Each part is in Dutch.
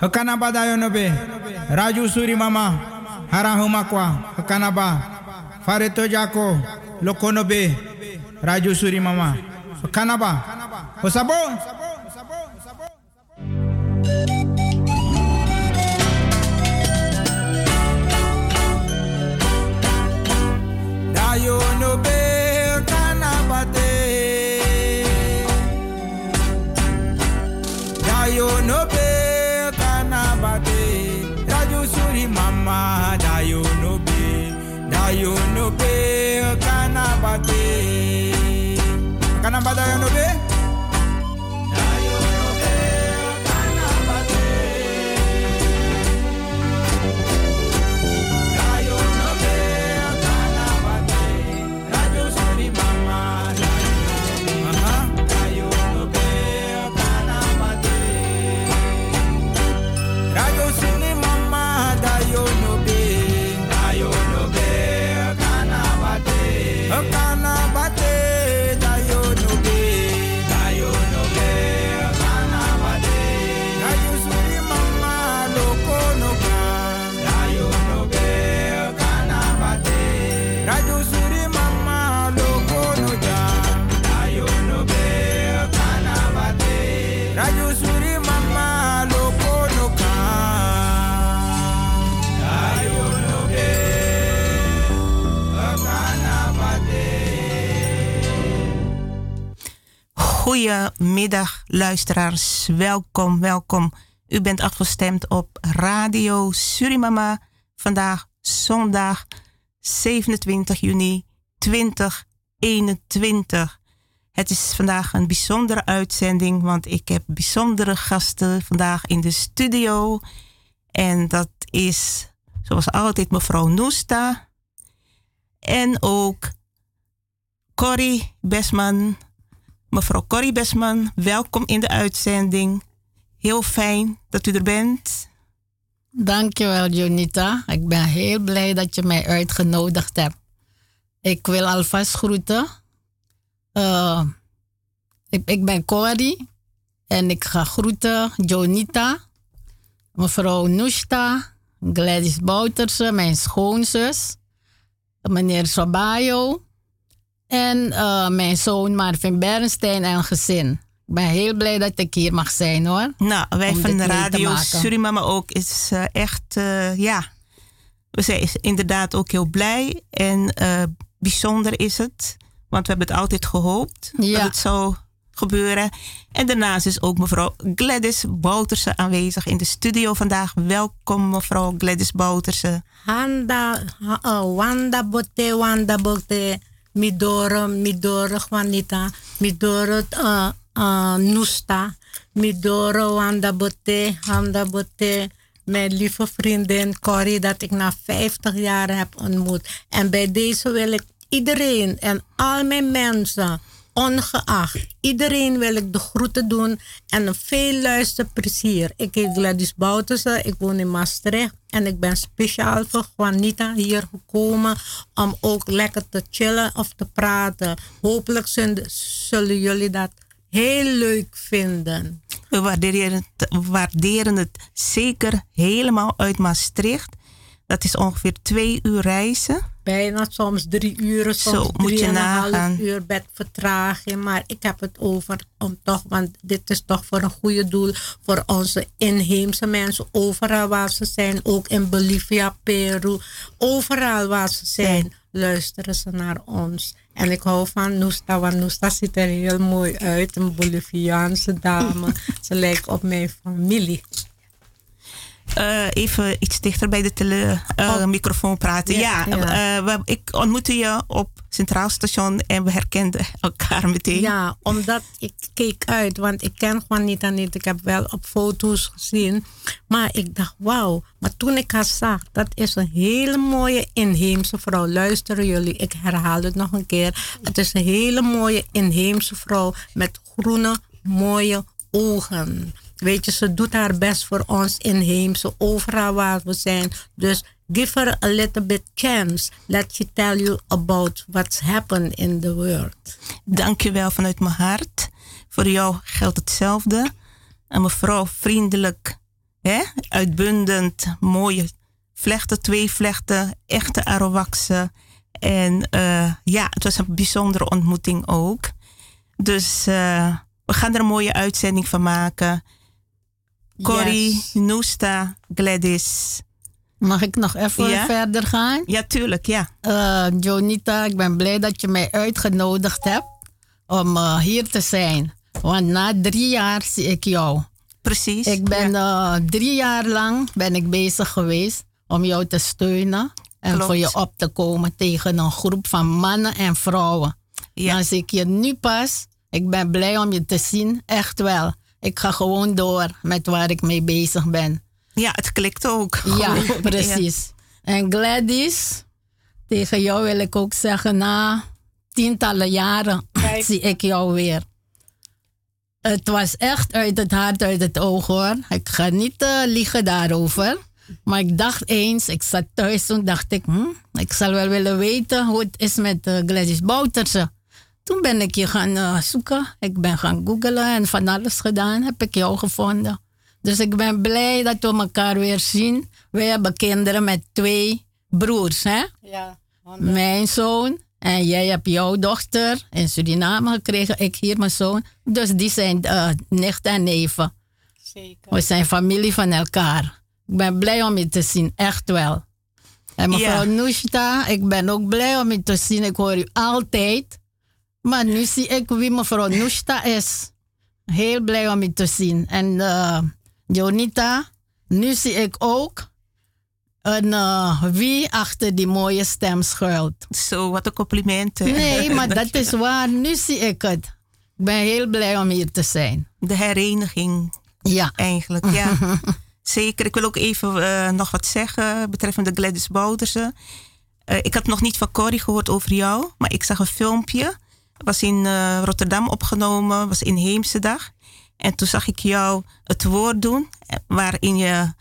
Hakanaba dayonobe. Raju suri mama. Harahuma kwa. Hakanaba. Fareto jako. Lokonobe. Raju suri mama. Hakanaba. Hosabo. Goedemiddag, luisteraars. Welkom, welkom. U bent afgestemd op Radio Surimama. Vandaag zondag 27 juni 2021. Het is vandaag een bijzondere uitzending, want ik heb bijzondere gasten vandaag in de studio. En dat is, zoals altijd, mevrouw Noesta. En ook Corrie Besman. Mevrouw Corrie Besman, welkom in de uitzending. Heel fijn dat u er bent. Dankjewel, Jonita. Ik ben heel blij dat je mij uitgenodigd hebt. Ik wil alvast groeten. Eh, ik, ik ben Corrie en ik ga groeten Jonita, mevrouw Nushta, Gladys Bouterse, mijn schoonzus, meneer Sobayo en eh, mijn zoon Marvin Bernstein en gezin. Ik ben heel blij dat ik hier mag zijn hoor. Nou, wij Om van de radio. Surimama ook is eh, echt, eh, ja, we zijn inderdaad ook heel blij en eh, bijzonder is het, want we hebben het altijd gehoopt dat het zou gebeuren. En daarnaast is ook mevrouw Gladys Bouterse aanwezig in de studio vandaag. Welkom mevrouw Gladys Bouterse. Handa, ha- uh, Wanda Bote, Wanda Bote, Midoro, Midoro Juanita, Midoro uh, uh, Nusta, Midoro Wanda Bote, Handa Bote, mijn lieve vriendin Corrie, dat ik na 50 jaar heb ontmoet. En bij deze wil ik iedereen en al mijn mensen, ongeacht, iedereen wil ik de groeten doen en een veel luisterplezier. Ik heet Gladys Bouterse, ik woon in Maastricht en ik ben speciaal voor Juanita hier gekomen om ook lekker te chillen of te praten. Hopelijk zullen, jullie dat heel leuk vinden. We waarderen we waarderen het zeker helemaal uit Maastricht. Dat is ongeveer twee uur reizen. Bijna soms drie uur, soms Zo, moet je drie en een half uur met vertraging. Maar ik heb het over om toch, want dit is toch voor een goede doel voor onze inheemse mensen. Overal waar ze zijn, ook in Bolivia, Peru, overal waar ze zijn, luisteren ze naar ons. En ik hou van Noesta, want Noesta ziet er heel mooi uit. Een Boliviaanse dame. ze lijkt op mijn familie. Eh, even iets dichter bij de tele, eh, microfoon praten. Ja, Ja, ja. eh, we- ik ontmoette je op Centraal Station en we herkenden elkaar meteen. Ja, omdat ik keek uit, want ik ken Juanita niet. Ik heb wel op foto's gezien. Maar ik dacht, wauw. Maar toen ik haar zag, dat is een hele mooie inheemse vrouw. Luisteren jullie, ik herhaal het nog een keer. Het is een hele mooie inheemse vrouw met groene, mooie ogen. Weet je, ze doet haar best voor ons inheemse, overal waar we zijn. Dus give her a little bit chance. Let she tell you about what's happened in the world. Dankjewel vanuit mijn hart. Voor jou geldt hetzelfde. En mevrouw, vriendelijk hè, uitbundend mooie vlechten, twee vlechten, echte arowaxen. En uh, ja, het was een bijzondere ontmoeting ook. Dus uh, we gaan er een mooie uitzending van maken. Corrie, yes. Noesta, Gladys. Mag ik nog even ja? verder gaan? Ja, tuurlijk, ja. Uh, Jonita, ik ben blij dat je mij uitgenodigd hebt om uh, hier te zijn. Want na drie jaar zie ik jou. Precies. Ik ben ja. uh, drie jaar lang ben ik bezig geweest om jou te steunen. En Klopt. voor je op te komen tegen een groep van mannen en vrouwen. Ja. Dan zie ik je nu pas. Ik ben blij om je te zien, echt wel. Ik ga gewoon door met waar ik mee bezig ben. Ja, het klikt ook. Ja, precies. Ja. En Gladys, tegen jou wil ik ook zeggen, na tientallen jaren Kijk. zie ik jou weer. Het was echt uit het hart, uit het oog hoor. Ik ga niet uh, liegen daarover. Maar ik dacht eens, ik zat thuis toen dacht ik, hm, ik zal wel willen weten hoe het is met uh, Gladys Bouterse. Toen ben ik je gaan uh, zoeken. Ik ben gaan googlen en van alles gedaan. Heb ik jou gevonden. Dus ik ben blij dat we elkaar weer zien. We hebben kinderen met twee broers, hè? Ja. Mijn zoon en jij hebt jouw dochter in Suriname gekregen. Ik hier mijn zoon. Dus die zijn uh, nicht en neven. Zeker. We zijn familie van elkaar. Ik ben blij om je te zien, echt wel. En mevrouw ja. Nushta, ik ben ook blij om je te zien. Ik hoor u altijd. Maar nu zie ik wie mevrouw Nushta is. Heel blij om je te zien. En uh, Jonita, nu zie ik ook een, uh, wie achter die mooie stem schuilt. Zo, wat een compliment. Nee, maar dat is waar. Nu zie ik het. Ik ben heel blij om hier te zijn. De hereniging. Ja. Eigenlijk, ja. Zeker. Ik wil ook even uh, nog wat zeggen betreffende Gladys Boudersen. Uh, ik had nog niet van Corrie gehoord over jou, maar ik zag een filmpje. Was in uh, Rotterdam opgenomen, was in Heemsedag. En toen zag ik jou het woord doen, waarin je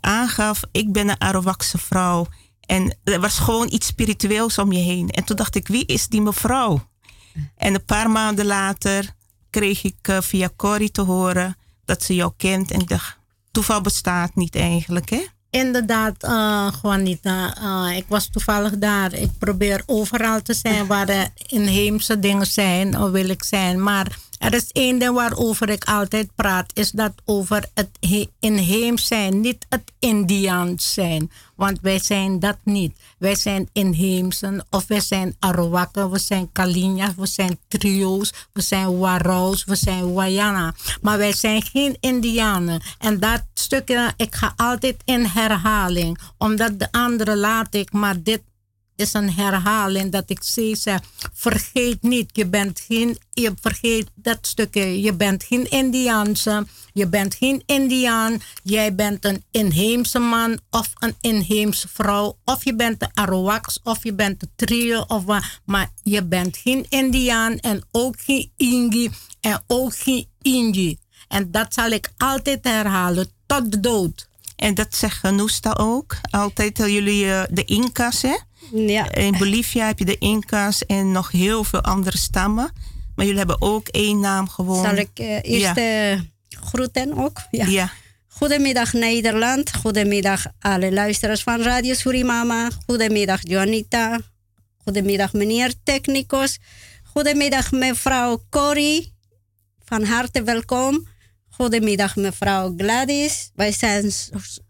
aangaf: Ik ben een Arawakse vrouw. En er was gewoon iets spiritueels om je heen. En toen dacht ik: Wie is die mevrouw? En een paar maanden later kreeg ik via Corrie te horen dat ze jou kent. En ik dacht: toeval bestaat niet eigenlijk, hè? Inderdaad, uh, Juanita. Uh, ik was toevallig daar. Ik probeer overal te zijn waar inheemse dingen zijn, of wil ik zijn. Maar er is één ding waarover ik altijd praat, is dat over het inheems zijn, niet het Indiaans zijn. Want wij zijn dat niet. Wij zijn inheemsen, of wij zijn Arawakken, we zijn Kalinya's, we zijn trio's, we zijn Waraus, we zijn Wayana. Maar wij zijn geen Indianen. En dat stukje, ik ga altijd in herhaling, omdat de andere laat ik, maar dit is een herhaling dat ik steeds zeg, vergeet niet, je bent geen, je vergeet dat stukje, je bent geen Indiaanse, je bent geen Indiaan, jij bent een inheemse man of een inheemse vrouw, of je bent de Arawaks, of je bent de trio, of wat, maar je bent geen Indiaan en ook geen Ingi en ook geen Ingi. En dat zal ik altijd herhalen tot de dood. En dat zegt Noesta ook. Altijd jullie uh, de Inca's, hè? Ja. In Bolivia heb je de Inca's en nog heel veel andere stammen. Maar jullie hebben ook één naam gewoon. Zal ik uh, eerst ja. uh, groeten ook? Ja. ja. Goedemiddag Nederland. Goedemiddag alle luisteraars van Radio Surimama. Goedemiddag Juanita. Goedemiddag meneer Technicus. Goedemiddag mevrouw Corrie. Van harte welkom. Goedemiddag mevrouw Gladys. Wij zijn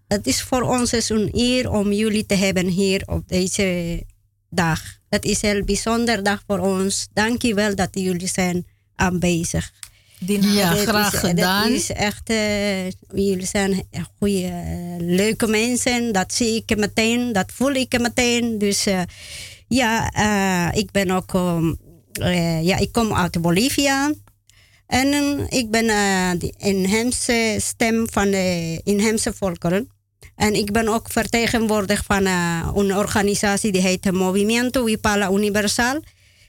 het is voor ons een eer om jullie te hebben hier op deze dag. Het is een heel bijzonder dag voor ons. Dank je wel dat jullie zijn aanwezig. Ja, dat graag is, gedaan. Dat is echt, uh, jullie zijn goede, leuke mensen. Dat zie ik meteen, dat voel ik meteen. Dus uh, ja, uh, ik ben ook, um, ja, ik kom uit Bolivia. En ik ben de inheemse stem van de inheemse volkeren. En ik ben ook vertegenwoordiger van uh, een organisatie die heet Movimiento Wipala Universal.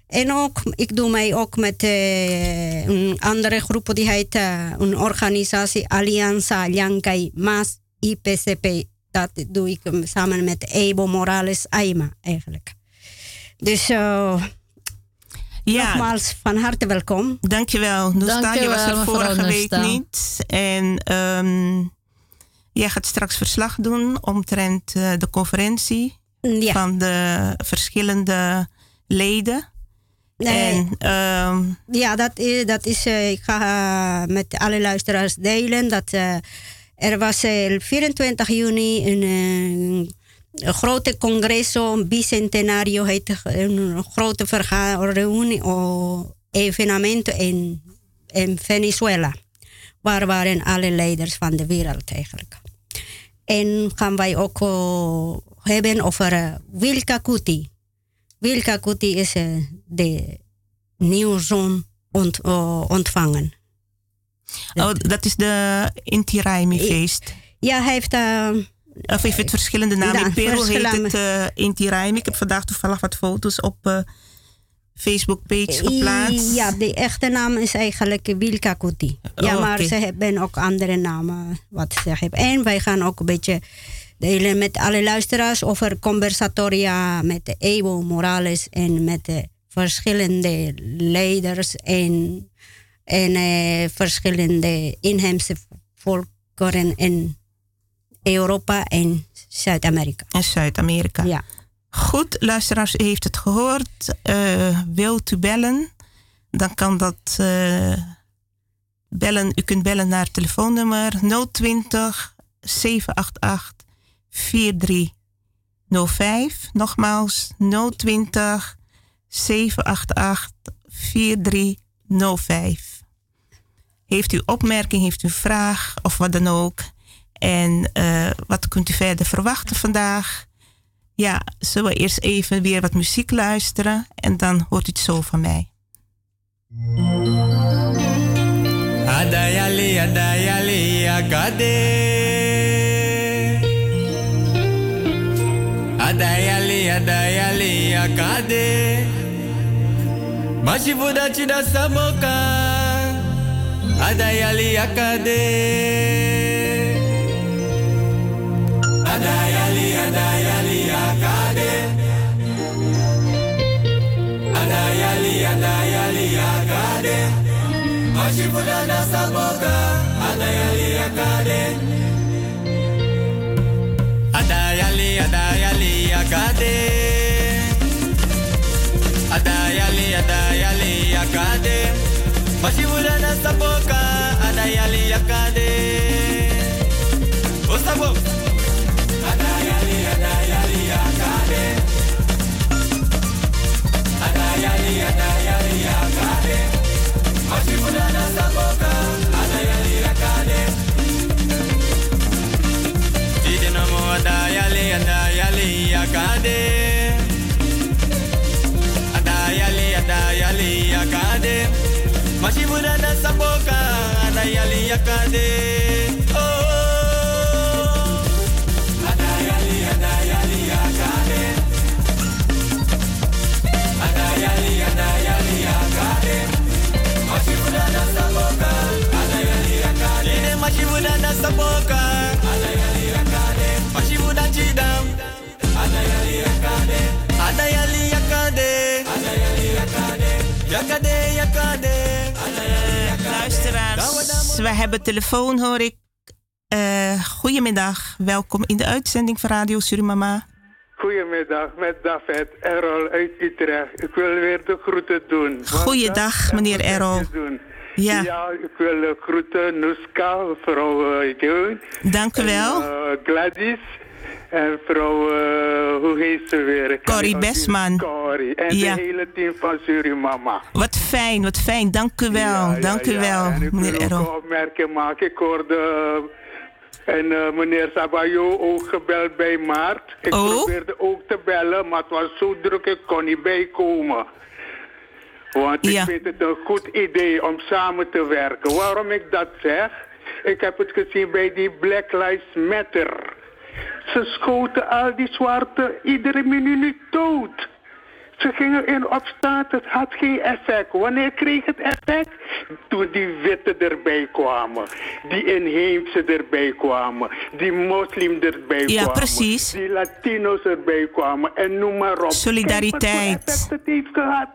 En ook, ik doe mij ook met uh, een andere groep die heet uh, een organisatie Alianza Llancay Mas IPCP. Dat doe ik samen met Evo Morales Aima eigenlijk. Dus uh, ja. nogmaals van harte welkom. Dankjewel. Noesta, je was er vorige week niet. En um, Jij gaat straks verslag doen omtrent uh, de conferentie ja. van de verschillende leden. Nee. En, um, ja, dat is, dat is uh, ik ga uh, met alle luisteraars delen dat er was 24 juni een, een grote congreso, een bicentenario, heet een grote of evenement in, in Venezuela. Waar waren alle leiders van de wereld eigenlijk. En gaan wij ook hebben over uh, Wilka Kuti. Wilka Kuti is uh, de nieuwzoon ont, ontvangen. Oh, dat is de Inti Raimi feest. Ja, hij heeft... of heeft het verschillende namen. In Peru heet het uh, Inti Raimi. Ik heb vandaag toevallig wat foto's op Facebook-page geplaatst. Ja, de echte naam is eigenlijk Wilka Kuti. Ja, oh, maar ze hebben ook andere namen wat ze hebben. En wij gaan ook een beetje delen met alle luisteraars over conversatoria met Evo Morales en met de verschillende leiders en, en eh, verschillende inheemse volkeren in Europa en Zuid-Amerika. En Zuid-Amerika. Ja. Goed, luisteraars, u heeft het gehoord. Uh, wilt u bellen? Dan kan dat uh, bellen. U kunt bellen naar telefoonnummer 020 788 4305. Nogmaals 020 788 4305. Heeft u opmerking, heeft u vraag of wat dan ook? En uh, wat kunt u verder verwachten vandaag? Ja, zullen we eerst even weer wat muziek luisteren en dan hoort u het zo van mij. Adayali, adayali, agade. Adayali, adayali, akade. Mashivuda chida samoka. Adayali, akade. Adayali, adayali, Adayali, adayali, akade. Mashivuda samoka. Adayali, akade. Adayali, adayali, akade. Adayali, adayali, akade. Mashiwula na saboka, adayali, akade. Osabo. Adayali akade oh adayali adayali akade adayali adayali akade mashibuda da saboka adayali akade mashibuda da saboka adayali akade We hebben telefoon, hoor ik. Uh, goedemiddag, welkom in de uitzending van Radio Surimama. Goedemiddag, met David Errol uit Utrecht. Ik wil weer de groeten doen. Goeiedag, meneer Errol. Ja. ja, ik wil groeten Nuska, mevrouw uh, Joan. Dank u wel. En, uh, Gladys. En vrouw, uh, hoe heet ze weer? Corrie Besman. Corrie. En ja. de hele team van Surimama. Wat fijn, wat fijn. Dank u wel. Ja, Dank u wel, meneer Errol. Ik opmerking maken. Ik hoorde... En uh, meneer Sabayo ook gebeld bij Maart. Ik oh? probeerde ook te bellen, maar het was zo druk, ik kon niet bijkomen. Want ik vind het een goed idee om samen te werken. Waarom ik dat zeg? Ik heb het gezien bij die Black Lives Matter. Ze schoten al die zwarte iedere minuut dood. Ze gingen in opstand, het had geen effect. Wanneer kreeg het effect? Toen die witte erbij kwamen. Die inheemse erbij kwamen. Die moslim erbij ja, kwamen. precies. Die Latino's erbij kwamen. En noem maar op. Solidariteit. Kijk wat effect het heeft gehad.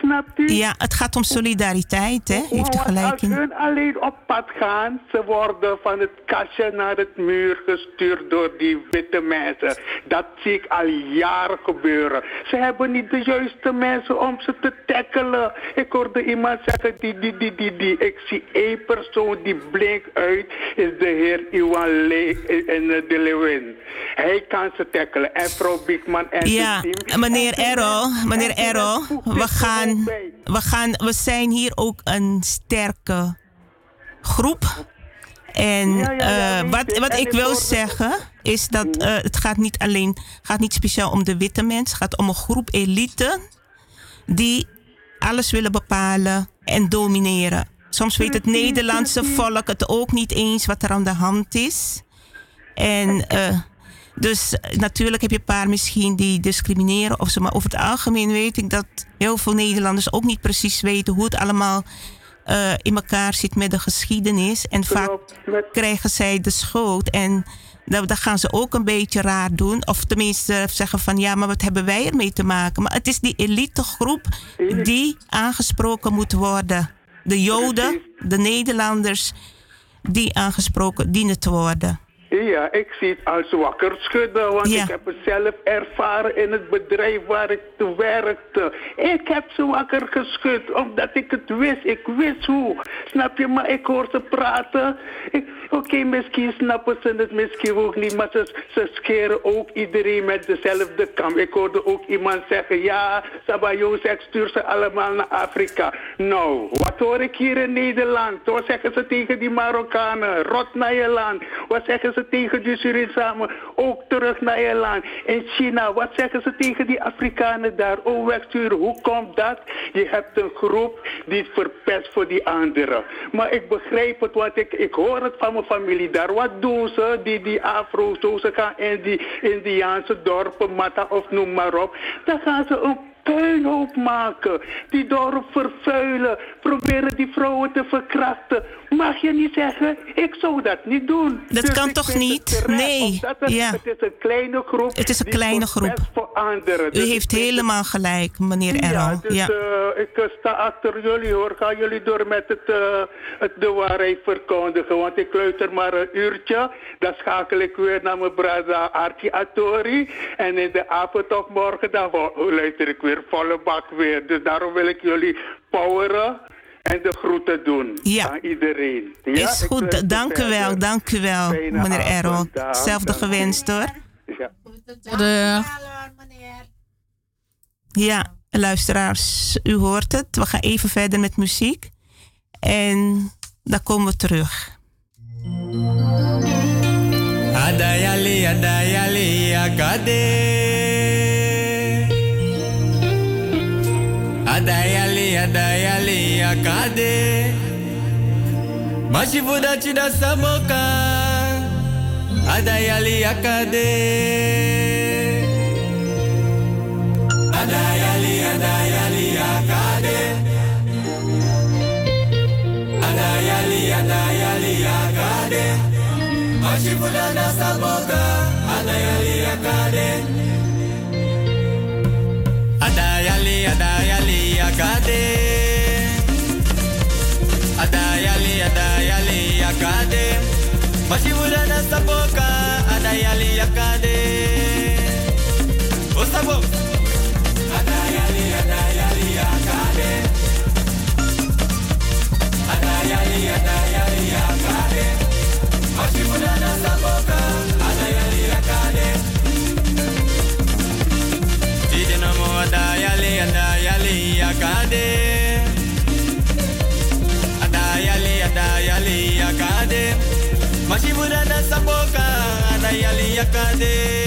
Snapt u? Ja, het gaat om solidariteit, hè? Heeft u gelijk in. Hun alleen op pad gaan, ze worden van het kastje naar het muur gestuurd door die witte mensen. Dat zie ik al jaren gebeuren. Ze hebben niet de juiste mensen om ze te tackelen. Ik hoorde iemand zeggen, die, die, die, die, die. Ik zie één persoon die blinkt uit, is de heer Iwan Le en de Lewin. Hij kan ze tackelen. En mevrouw Biekman en ja, meneer Errol, meneer Errol, we gaan, we gaan, we zijn hier ook een sterke groep. En uh, wat, wat ik wil zeggen is dat uh, het gaat niet alleen, gaat niet speciaal om de witte mensen, het gaat om een groep elite die alles willen bepalen en domineren. Soms weet het Nederlandse volk het ook niet eens wat er aan de hand is. En uh, dus eh, natuurlijk heb je een paar misschien die discrimineren of zo. Maar over het algemeen weet ik dat heel veel Nederlanders ook niet precies weten hoe het allemaal uh, in elkaar zit met de geschiedenis. En vaak krijgen zij de schuld. En dat, gaan ze ook een beetje raar doen. Of tenminste zeggen van ja, maar wat hebben wij ermee te maken? Maar het is die elitegroep die aangesproken moet worden. De Joden, de Nederlanders, die aangesproken dienen te worden. Ja, ik zie het als wakker schudden, want ik heb het zelf ervaren in het bedrijf waar ik te werkte. Ik heb ze wakker geschud, omdat ik het wist. Ik wist hoe. Snap je? Maar ik hoor ze praten. Oké, misschien snappen ze het misschien ook niet, maar ze, ze scheren ook iedereen met dezelfde kam. Ik hoorde ook iemand zeggen, ja, Sabayo zegt, stuur ze allemaal naar Afrika. Nou, wat hoor ik hier in Nederland? Wat zeggen ze tegen die Marokkanen? Rot naar je land. Wat zeggen ze? Tegen die Suriname? Ook terug naar je land. In China, wat zeggen ze tegen die Afrikanen daar? Ook wegsturen. Hoe komt dat? Je hebt een groep die verpest voor die anderen. Maar ik begrijp het, want ik, ik hoor het van mijn familie daar. Wat doen ze? Die, die Afro's, ze gaan in die Indiaanse dorpen, Mata of noem maar op. Dan gaan ze een puinhoop maken. Die dorp vervuilen. Proberen die vrouwen te verkrachten. Mag je niet zeggen, ik zou dat niet doen. Dat dus kan toch niet? Nee. Het, ja. het is een kleine groep. Het is een kleine groep. Voor anderen. U dus heeft helemaal gelijk, meneer Errol. Ja, dus, ja. Uh, ik sta achter jullie hoor. Gaan jullie door met het, uh, het de waarheid verkondigen. Want ik luister maar een uurtje. Dan schakel ik weer naar mijn brada Archie Atori. En in de avond of morgen dan luister ik weer volle bak weer. Dus daarom wil ik jullie poweren en de groeten doen ja. aan iedereen. Ja, is goed, dank u wel, dank u wel, meneer Errol. Hetzelfde gewenst hoor. Ja. Ja, luisteraars, u hoort het. We gaan even verder met muziek. En dan komen we terug. Adayali, adayali, agade. Adayali, adayali, akade. Mashivuda chida samoka. Adayali, akade. Adayali, adayali, akade. Adayali, adayali, akade. Mashivuda samoka. Adayali, akade. Adayali, adayali, akade. Adayali, adayali, akade. Mashibura na saboka, adayali, akade. O sabo. Adayali akade oh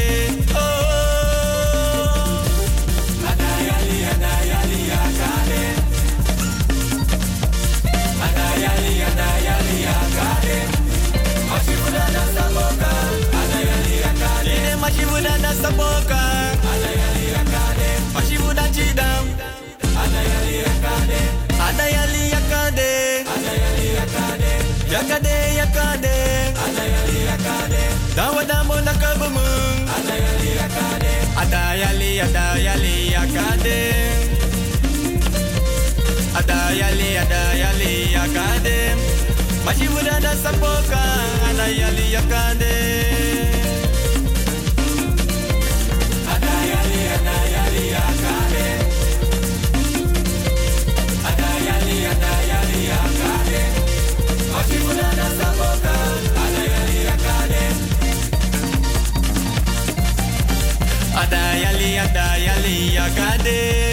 yakade Dawadamo nakabumung Adayali Adayali adayali yakade Adayali, adayali, akade. Machibuda da sapoka, adayali, akade. Adayali, adayali, akade.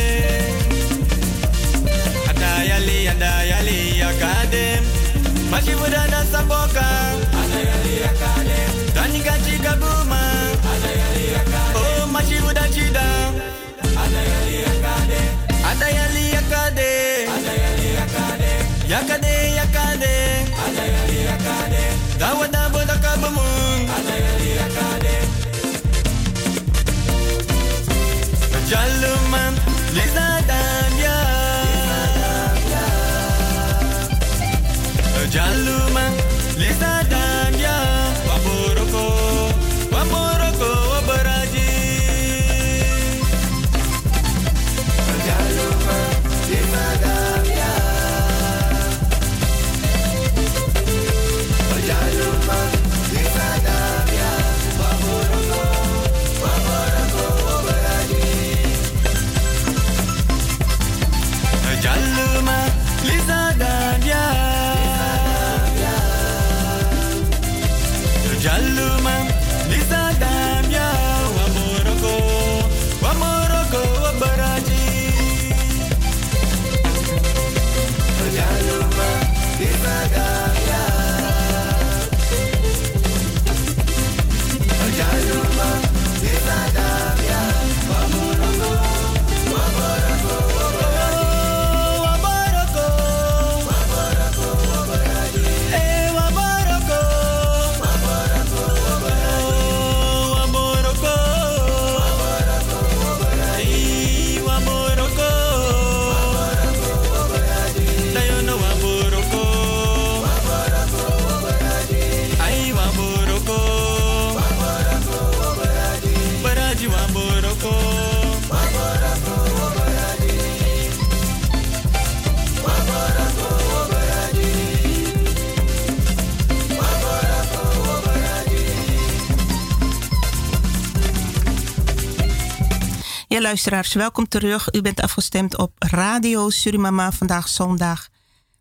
Luisteraars, welkom terug. U bent afgestemd op Radio Surimama. Vandaag zondag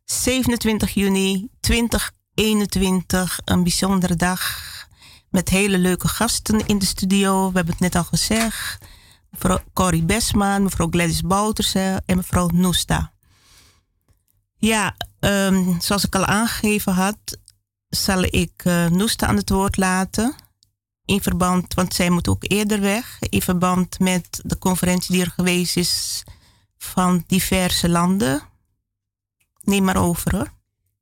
27 juni 2021. Een bijzondere dag met hele leuke gasten in de studio. We hebben het net al gezegd. Mevrouw Corrie Besman, mevrouw Gladys Bouterse en mevrouw Noesta. Ja, ehm, zoals ik al aangegeven had, zal ik uh, Noesta aan het woord laten in verband, want zij moet ook eerder weg, in verband met de conferentie die er geweest is van diverse landen. Neem maar over hoor.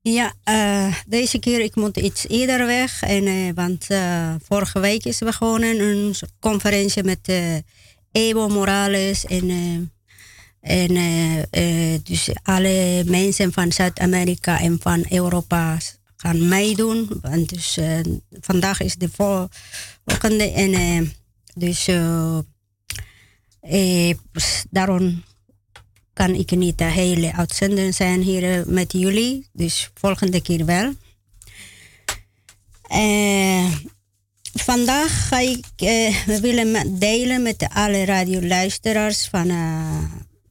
Ja, uh, deze keer ik moet iets eerder weg. En, uh, want uh, vorige week is begonnen een conferentie met Evo Morales en, en dus alle mensen van Zuid-Amerika en van Europa gaan meedoen. Want dus vandaag is de volgende en dus daarom kan ik niet de hele uitzending zijn hier met jullie. Dus volgende keer wel. Uh, vandaag ga ik uh, willen delen met alle radioluisteraars van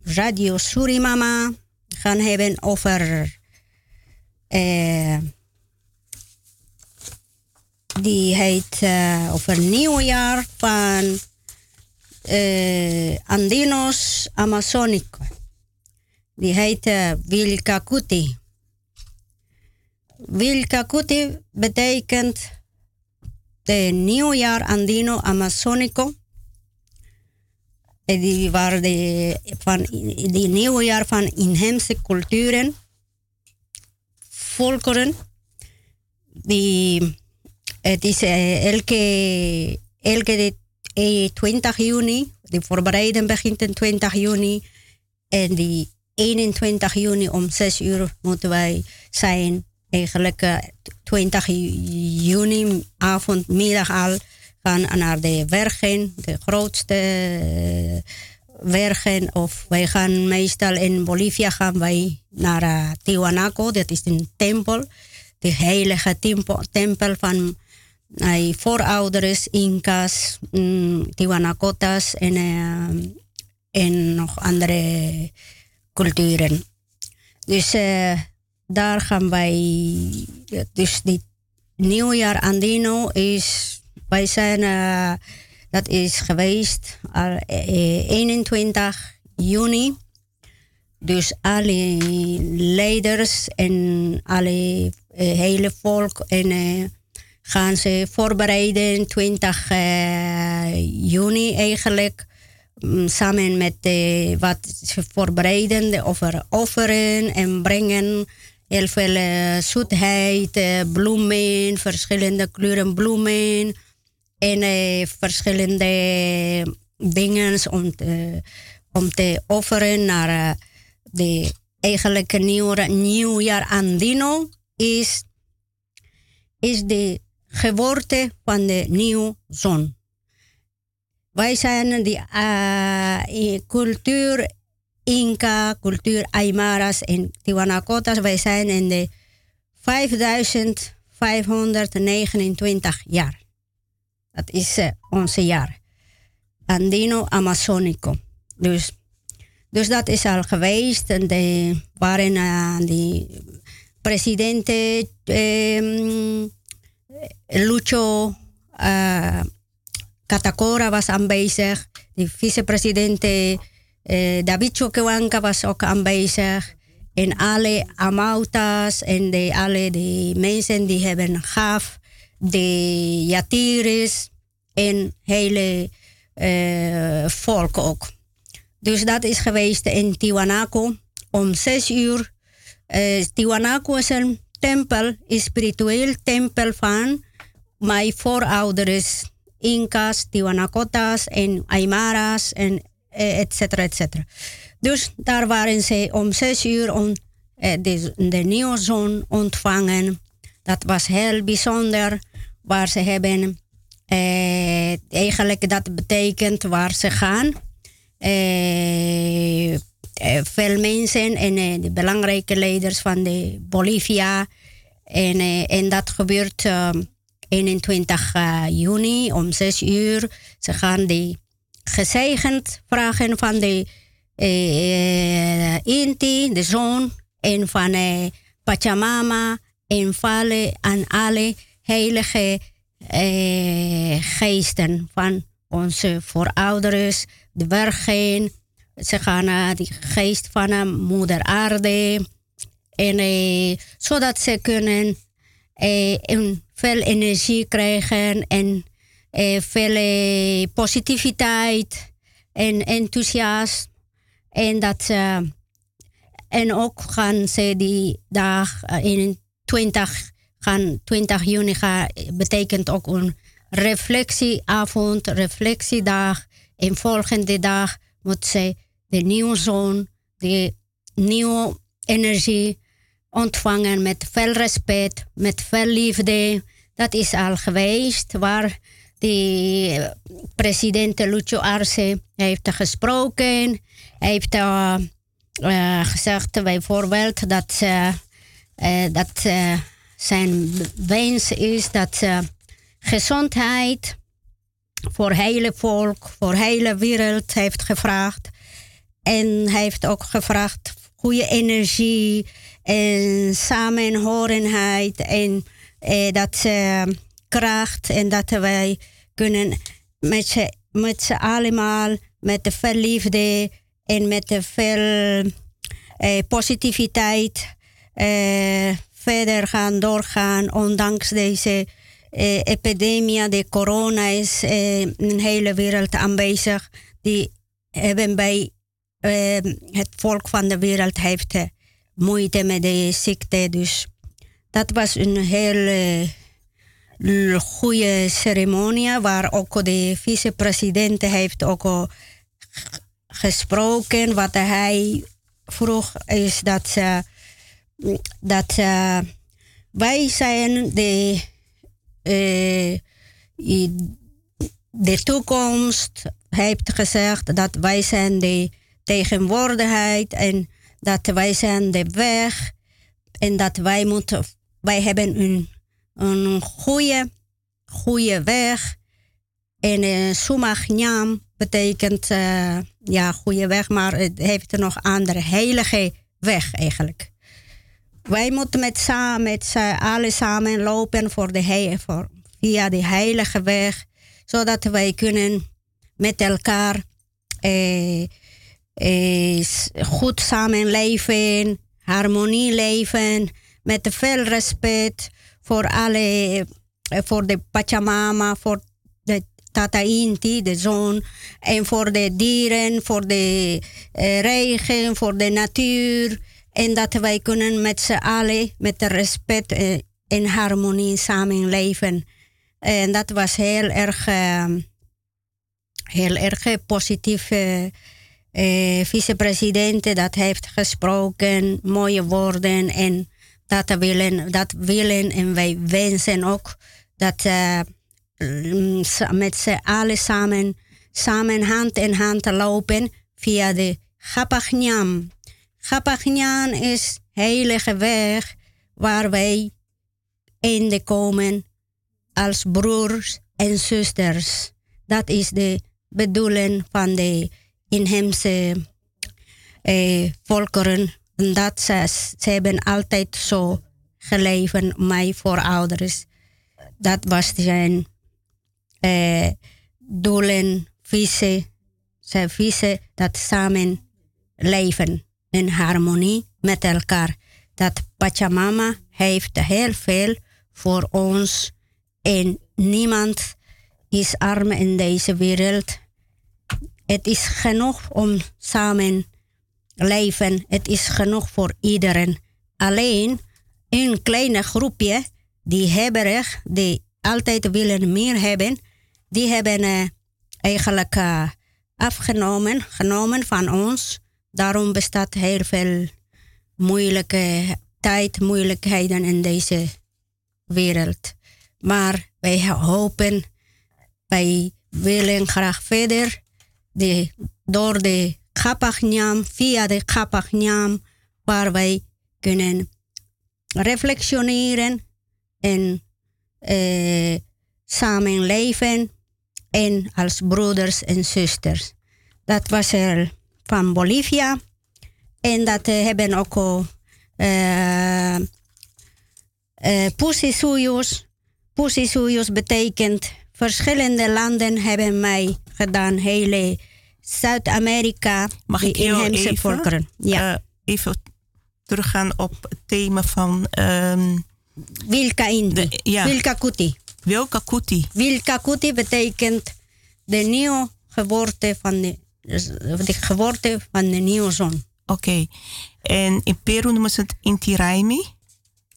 Radio Surimama. Gaan hebben over die heet over nieuwjaar van Andinos Amazonico. Die heet uh, Wilkakuti. Wilkakuti betekent de nieuwjaar Andino Amazonico. En die waren de, van die nieuwjaar van inheemse culturen, volkeren. Die, het is elke, elke uh, 20 juni, de voorbereiding begint op 20 juni. En die 21 juni om 6 uur moeten wij zijn. Eigenlijk uh, 20 juni avond, middag al gaan naar de Wergen, de grootste werken of wij gaan meestal in Bolivia gaan wij naar uh, Tiwanaku, dat is een tempel, de heilige tempel van uh, voorouders, Incas, um, Tiwanakotas en, uh, en nog andere culturen. Dus uh, daar gaan wij, dus die nieuwjaar Andino is, wij zijn, uh, dat is geweest al 21 eh, juni. Dus alle leiders en alle hele volk en gaan ze voorbereiden 20 juni eigenlijk. Mm, samen met wat ze voorbereiden over offeren en brengen heel veel uh, zoetheid, bloemen, verschillende kleuren bloemen en verschillende dingen om te, om te offeren naar de eigenlijke nieuwjaar Andino is, is de geboorte van de nieuwe zon. Wij zijn die uh, cultuur Inca, cultuur Aymaras en Tiwanakotas. Wij zijn in de 5529 jaar. Dat is uh, onze jaar. Andino Amazonico. Dus, dus dat is al geweest. En de, waren uh, die presidenten um, Lucho uh, Catacora was aanwezig. De vicepresident eh, David Chokewanka was ook aanwezig. En alle Amautas en de, alle de mensen die hebben gaf. De Yatiris en hele uh, volk ook. Dus dat is geweest in Tiwanaku om zes uur. Uh, Tiwanaku is een tempel, spiritueel tempel van mijn voorouders. Incas, Tiwanakotas en Aymaras en eh, et cetera, et cetera. Dus daar waren ze om zes uur om eh, de, de nieuwe zon ontvangen. Dat was heel bijzonder, waar ze hebben eh, eigenlijk dat betekent waar ze gaan. Eh veel mensen en eh, de belangrijke leiders van de Bolivia. En, en dat gebeurt 21 juni om 6 uur. Ze gaan die gezegend vragen van de Inti, de zon, en van Pachamama, en vallen aan alle heilige geesten van onze voorouders, de bergen. Ze gaan naar de geest van de moeder aarde. En, uh, zodat ze kunnen uh, veel energie krijgen en eh, veel positiviteit en enthousiasme. En, dat, en ook gaan ze die dag uh, in 20, gaan 20 juni gaan, betekent ook een reflectieavond, reflectiedag. En volgende dag moet ze de nieuwe zon, de nieuwe energie ontvangen met veel respect, met veel liefde. Dat is al geweest, waar die president Lucio Arce heeft gesproken. Hij heeft uh, gezegd bijvoorbeeld dat, uh, dat zijn wens is dat gezondheid voor hele volk, voor hele wereld heeft gevraagd. En hij heeft ook gevraagd goede energie en samenhorenheid en dat kracht en dat wij kunnen met z'n, met z'n allemaal, met veel liefde en met veel eh, positiviteit eh, verder gaan doorgaan, ondanks deze eh, epidemie, de corona is eh, in de hele wereld aanwezig. Die hebben bij eh, het volk van de wereld heeft eh, moeite met de ziekte. Dus dat was een heel goede ceremonie waar ook de vicepresident heeft ook gesproken. Wat hij vroeg is dat, dat wij zijn de, de toekomst heeft gezegd dat wij zijn de tegenwoordigheid en dat wij zijn de weg en dat wij moeten, wij hebben een, een goede, goede weg. En uh, betekent uh, ja, goede weg, maar het heeft nog andere heilige weg eigenlijk. Wij moeten met, samen, met alle samen lopen voor de, voor, via de heilige weg, zodat wij kunnen met elkaar eh, eh, goed samenleven, harmonie leven, met veel respect voor alle, eh, voor de Pachamama, voor de Tata Inti, de zon, en voor de dieren, voor de eh, regen, voor de natuur. En dat wij kunnen met z'n allen, met respect en eh, harmonie samenleven. En dat was heel erg, heel erg positief. Uh, vicepresident dat heeft gesproken, mooie woorden en dat willen, dat willen en wij wensen ook dat uh, met z'n allen samen, samen hand in hand lopen via de Gapagnyam. Gapagnyam is heilige weg waar wij in de komen als broers en zusters. Dat is de bedoeling van de inheemse eh, volkeren. Dat ze, ze hebben altijd zo geleven, mijn voorouders. Dat was zijn eh, doelen, visie. Zijn visie dat samen leven in harmonie met elkaar. Dat Pachamama heeft heel veel voor ons en niemand is arm in deze wereld. Het is genoeg om samen leven. Het is genoeg voor iedereen. Alleen een kleine groepje die hebberig, die altijd willen meer hebben, die hebben uh, eigenlijk uh, afgenomen genomen van ons. Daarom bestaat heel veel moeilijke tijd, moeilijkheden in deze wereld. Maar wij hopen, wij willen graag verder de, door de Kapagnyam, via de Kapagnyam, waar wij kunnen reflectioneren en eh, samen leven en als broeders en zusters. Dat was er van Bolivia. En dat uh, hebben ook uh, uh, Pusisuyos betekent verschillende landen hebben mij gedaan. Hele Zuid-Amerika. Mag ik even, volkeren. Ja. Uh, even teruggaan op het thema van... Um, Wilka Indi. Ja. Wilka Kuti. Wilka Kuti. Wilka Kuti betekent de nieuwe geboorte van de, de geboorte van de nieuwe zon. Oké. Okay. En in Peru noemen ze het Inti Raimi?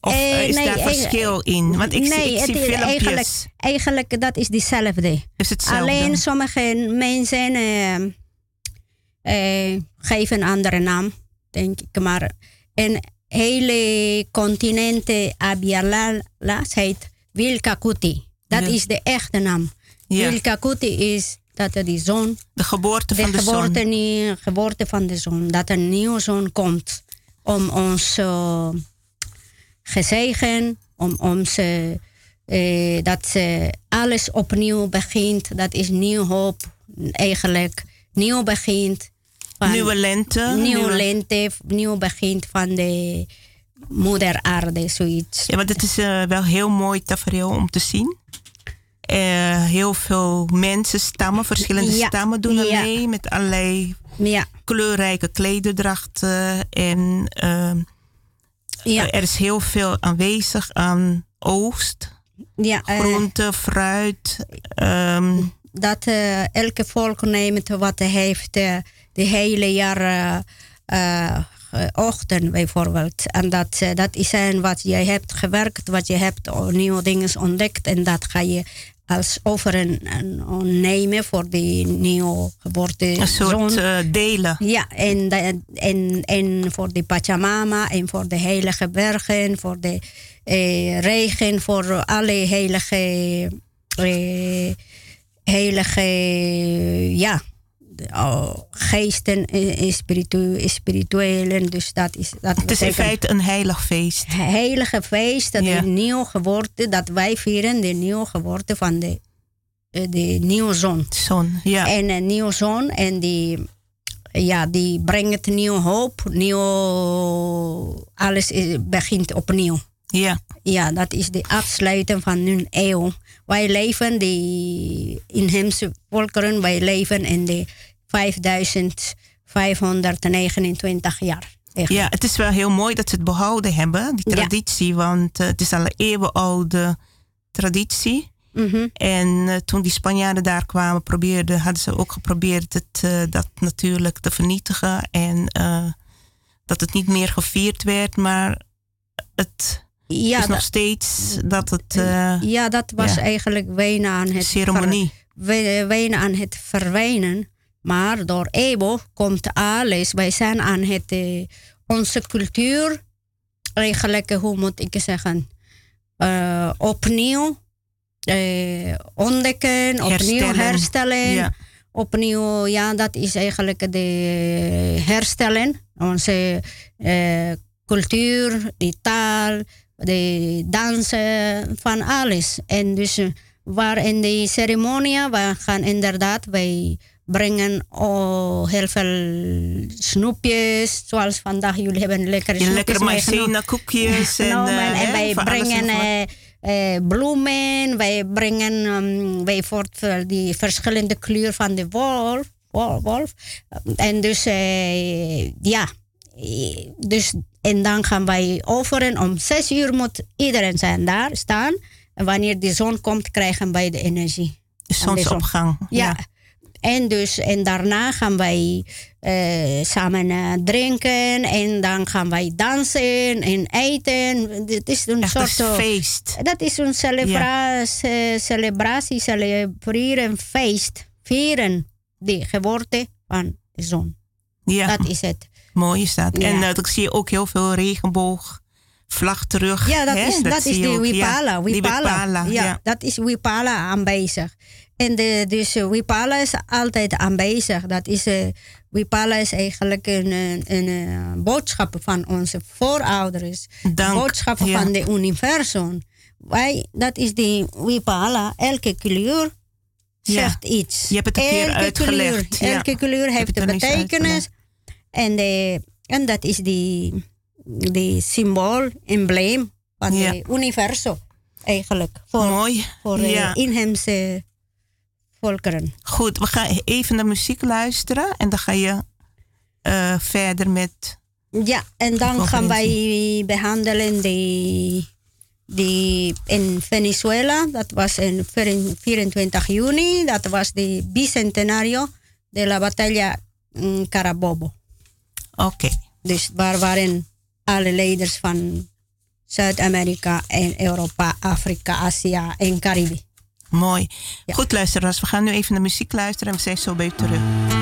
Of eh, is nee, daar verschil in? Want ik nee, zie, ik zie het, filmpjes. Eigenlijk, eigenlijk dat is dezelfde. Is hetzelfde? Alleen sommige mensen uh, uh, geven een andere naam, denk ik. Maar een hele continent Abiala heet Wilkakuti. Dat is de echte naam. Ja. Wilkakuti is dat er die zon... De geboorte van de, de geboorte, zon. De geboorte van de zon. Dat een nieuwe zon komt om ons gezegen, om, om ze, eh, dat ze alles opnieuw begint. Dat is nieuw hoop, eigenlijk nieuw begint. Van, nieuwe lente. Nieuwe, lente, nieuw begint van de moeder aarde, zoiets. Ja, want het is uh, wel heel mooi tafereel om te zien. Uh, heel veel mensen, stammen, verschillende ja. stammen doen er mee. Met allerlei ja. kleurrijke klederdrachten. En uh, ja. Er is heel veel aanwezig aan oogst. Ja, uh, groente, fruit. Um, dat uh, elke volk neemt wat hij heeft uh, de hele jaar ochtend bijvoorbeeld. En dat, dat is wat jij hebt gewerkt, wat je hebt nieuwe dingen ontdekt. En dat ga je als over een, een, nemen voor die nieuwe geboorte. Een soort uh, delen. Ja, en, en, en voor de Pachamama en voor de heilige bergen, voor de eh, regen, voor alle heilige, eh, heilige ja, geesten, uh, spiritu spirituelen. Dus dat is. Dat het is in feite een heilig feest. Heilige feest, dat ja. nieuw geworden, dat wij vieren de nieuw geworden van de, de nieuwe zon. Zon, ja. En een nieuwe zon en die ja, die brengt nieuw hoop, nieuw, alles is, begint opnieuw. Ja. Ja, dat is de afsluiten van hun eeuw. Wij leven, die inheemse volkeren, wij leven in de 5529 jaar. Ja, het is wel heel mooi dat ze het behouden hebben, die traditie, want uh, het is al een eeuwenoude traditie. Mhm. En uh, toen die Spanjaarden daar kwamen, probeerden, hadden ze ook geprobeerd het, uh, dat natuurlijk te vernietigen. En dat het niet meer gevierd werd, maar het ja, is nog steeds dat het. ja, dat was ja. eigenlijk wenen aan het. Ceremonie. Ver, wenen aan het verwijnen. Maar door Ebo komt alles. Wij zijn aan het. onze cultuur, eigenlijk, hoe moet ik zeggen, opnieuw eh, ontdekken, opnieuw herstellen. Ja. Opnieuw, ja, dat is eigenlijk de herstellen. Onze eh, cultuur, die taal, de dansen, van alles. En dus waar in de ceremonie, we gaan inderdaad, wij brengen oh, heel veel snoepjes. Zoals vandaag, jullie hebben lekkere snoepjes Lekkere maïzena koekjes. en, uh, en wij brengen uh, bloemen. Wij brengen um, wij voort die verschillende kleur van de wolf. wolf. En dus ja, dus, en dan gaan wij overen. Om zes uur moet iedereen zijn daar staan. En wanneer de zon komt, krijgen wij de energie. De zonsopgang. ja. ja. En, dus, en daarna gaan wij uh, samen uh, drinken en dan gaan wij dansen en eten. Het is een soort feest. Dat is een celebratie, ja. celebratie, celebreren, feest. Vieren de geboorte van de zon. Ja. Dat is het. Mooi is dat. Ja. En uh, ik zie ook heel veel regenboog vlag terug. Ja, dat hè? is, dat, dat is de Wipala. Ja, Wipala. Wipala. Ja, ja, dat is Wipala aanwezig. En de, dus uh, Wipala is altijd aanwezig. Dat is, uh, Wipala is eigenlijk een, een, een, een, boodschap van onze voorouders. Dank. Boodschap ja. van het universum. Wij, dat is die Wipala. Elke kleur zegt ja. iets. Je hebt het een elke keer uitgelegd. Kleur, ja. Elke kleur heeft een betekenis. En, de, en dat is die, die symbool, embleem van het universum. Eigenlijk. Voor, Mooi. Voor ja. inheemse volkeren. Goed, we gaan even naar muziek luisteren en dan ga je uh, verder met. Ja, en dan gaan wij behandelen die, die in Venezuela. Dat was in 24 juni. Dat was de bicentenario de la batalla Carabobo. Oké. Okay. Dus waar waren alle leiders van Zuid-Amerika en Europa, Afrika, Azië en Caribe. Mooi. Ja. Goed luisteraars, we gaan nu even naar muziek luisteren en we zijn zo bij u terug.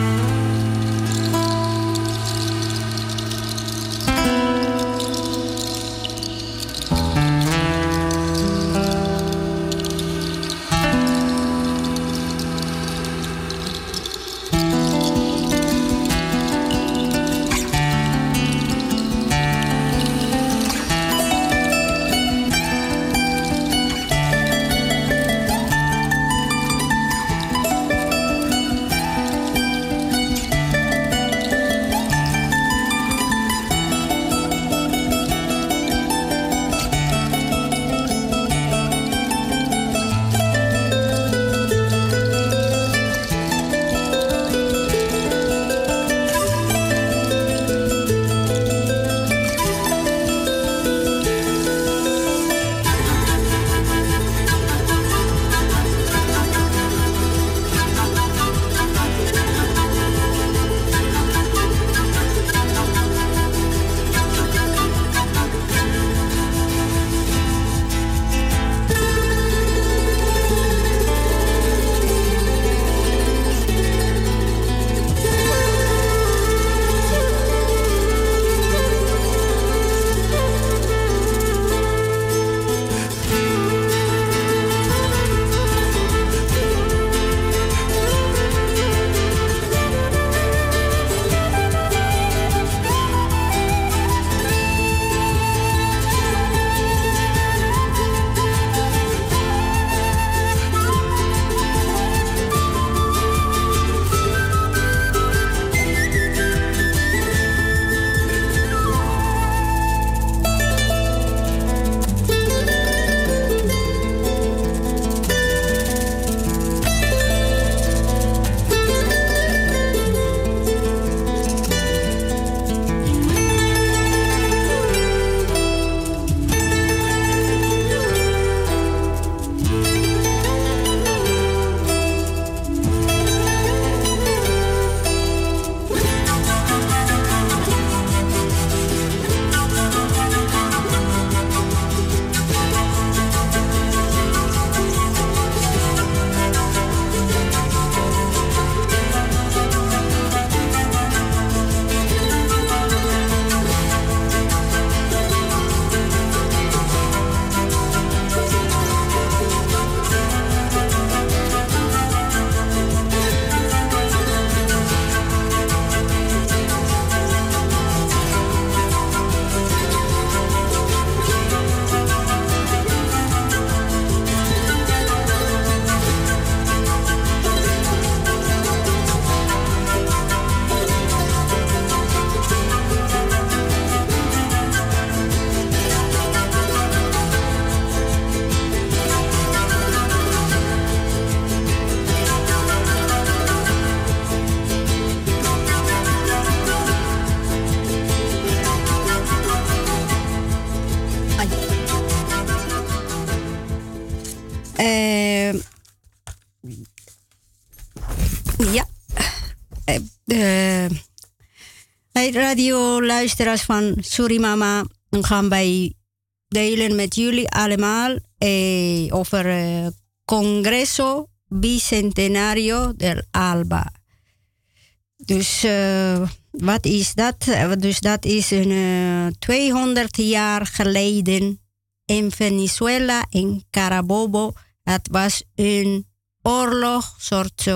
Radioluisteraars van Surimama. Gaan wij delen met jullie allemaal eh, over eh, Congreso Bicentenario del Alba. Dus uh, wat is dat? Dus dat is een uh, 200 jaar geleden in Venezuela, in Carabobo. Het was een oorlog, soort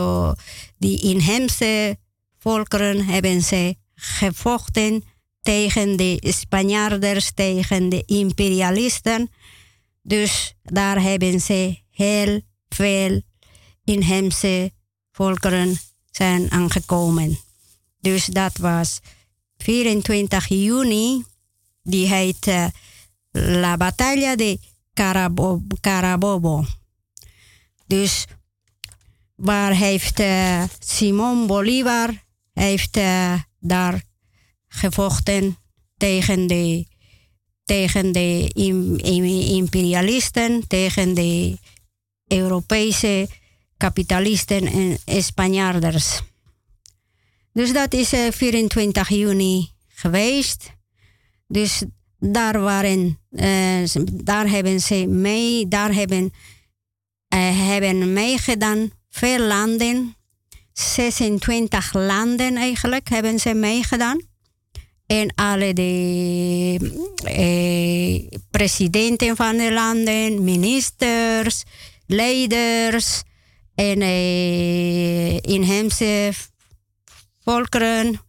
die inheemse volkeren hebben ze gevochten tegen de Spanjaarders, tegen de imperialisten. Dus daar hebben ze heel veel inheemse volkeren zijn aangekomen. Dus dat was 24 juni, die heet uh, La Battaglia de Carabobo. Dus waar heeft uh, Simon Bolivar heeft uh, daar gevochten tegen de, tegen de imperialisten, tegen de Europese kapitalisten en Spanjaarders. Dus dat is 24 eh, juni geweest. Dus daar waren, uh, daar hebben ze mee, daar hebben, uh, hebben meegedaan veel landen. 26 landen eigenlijk hebben ze meegedaan. En alle de eh, presidenten van de landen, ministers, leiders en eh, inheemse volkeren.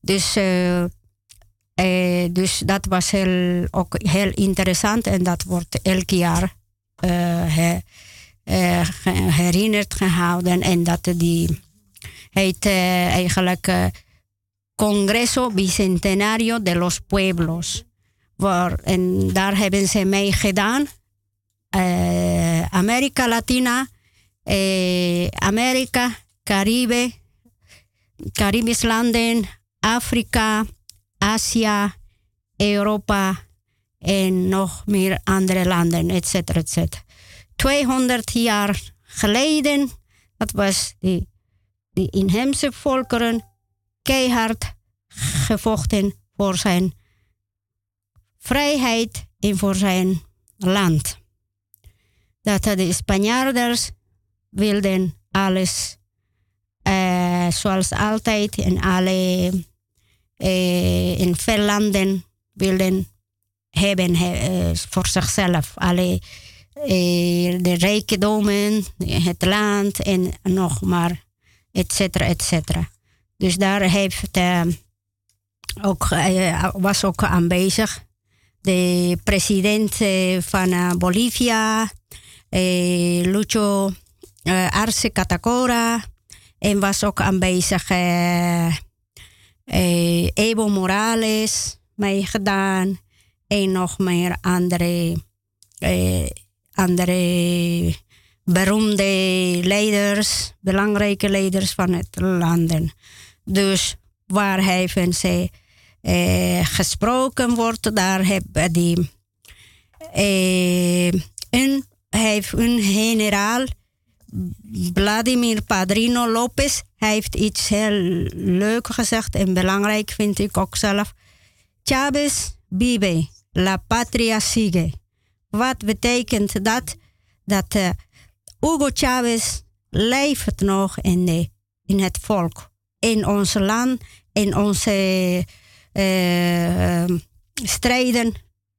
Dus, uh, uh, dus dat was heel, ook heel interessant en dat wordt elk jaar uh, herinnerd gehouden. En dat die heet eigenlijk Congreso Bicentenario de los Pueblos. Waar, en daar hebben ze mee gedaan. Amerika Latina, Amerika, Caribe, Caribisch landen, Afrika, Azië, Europa en nog meer andere landen, et cetera, et cetera. 200 jaar geleden, dat was die, die inheemse volkeren keihard gevochten voor zijn vrijheid en voor zijn land. Dat de Spanjaarders wilden alles uh, zoals altijd in alle uh, in veel wilden hebben uh, voor zichzelf. Alle de rijkdommen, het land en nog maar, et cetera, et cetera. Dus daar heeft, ook, was ook aanwezig de president van Bolivia, Lucho Arce Catacora, en was ook aanwezig uh, uh, Evo Morales meegedaan. En nog meer andere, uh, andere beroemde leiders, belangrijke leiders van het landen. Dus waar hebben ze gesproken wordt, daar hebben die een, heeft een generaal Vladimir Padrino Lopez heeft iets heel leuk gezegd en belangrijk vind ik ook zelf. Chavez vive, la patria sigue. Wat betekent dat? Dat uh, Hugo Chavez leeft nog in, in het volk, in ons land, in onze uh, strijden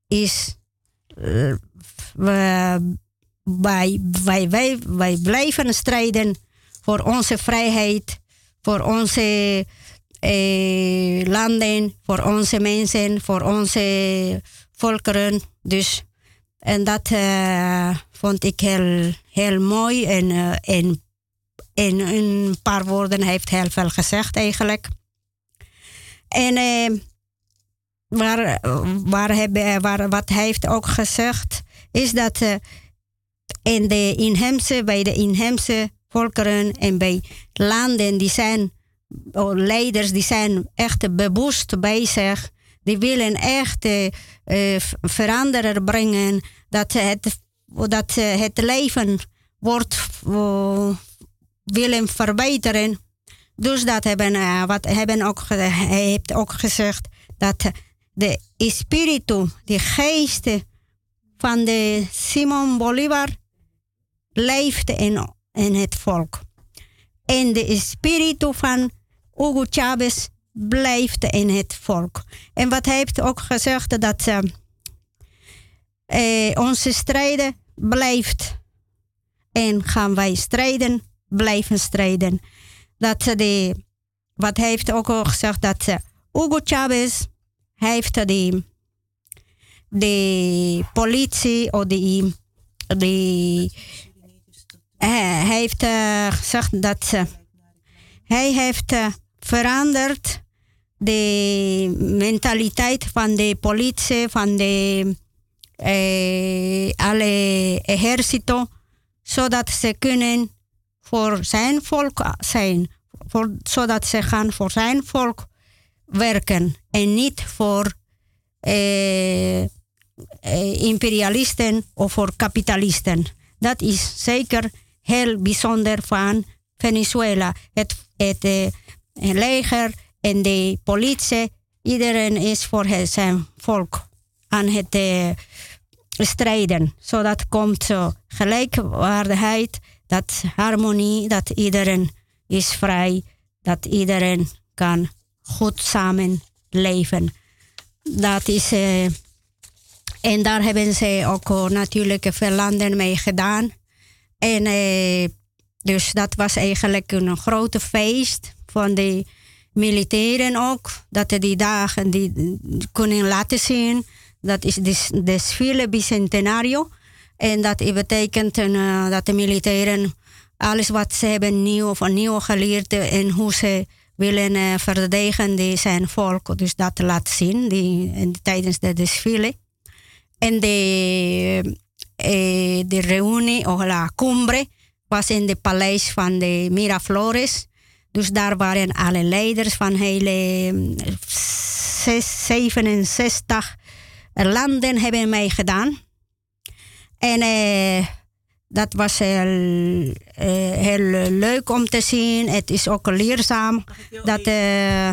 is uh, wij, wij, wij, wij blijven strijden voor onze vrijheid, voor onze eh, landen, voor onze mensen, voor onze volkeren. Dus, en dat uh, vond ik heel, heel mooi. En, in een paar woorden heeft heel veel gezegd eigenlijk. En uh, waar, waar, heb, waar, wat hij heeft ook gezegd, is dat en de inheemse, bij de inheemse volkeren en bij landen die zijn, oh, leiders die zijn echt bewust bezig. Die willen echt uh, veranderen brengen. Dat het, dat het leven wordt uh, willen verbeteren. Dus dat hebben, wat hebben ook, hij heeft ook gezegd dat de spiritu, de geest van de Simon Bolivar leeft in, in het volk. En de spiritu van Hugo Chavez blijft in het volk. En wat hij heeft ook gezegd dat uh, eh, onze strijden blijft. En gaan wij strijden, blijven strijden. Dat de, wat hij heeft ook al gezegd dat uh, Hugo Chavez heeft de, de politie of de, de hij heeft gezegd dat hij heeft veranderd de mentaliteit van de politie, van de eh, alle ejército, zodat ze kunnen voor zijn volk zijn, voor, zodat ze gaan voor zijn volk werken en niet voor eh, imperialisten of voor kapitalisten. Dat is zeker heel bijzonder van Venezuela. Het, het, het leger en de politie, iedereen is voor zijn volk aan het uh, strijden. Zodat komt zo gelijkwaardigheid, dat harmonie, dat iedereen is vrij, dat iedereen kan goed samen leven. Dat is, uh, en daar hebben ze ook natuurlijk veel landen mee gedaan. En uh, dus dat was eigenlijk een grote feest van de militairen ook. Dat die dagen die kunnen laten zien. Dat is de desfile bicentenario. En dat betekent uh, dat de militairen alles wat ze hebben nieuw of nieuw geleerd en hoe ze willen uh, verdedigen die zijn volk. Dus dat laat zien die, tijdens de desfile. En de, uh, de reunie of la cumbre was in het paleis van de Miraflores. Dus daar waren alle leiders van hele 67 landen hebben meegedaan. En uh, dat was heel, uh, heel leuk om te zien. Het is ook leerzaam. Dat, uh,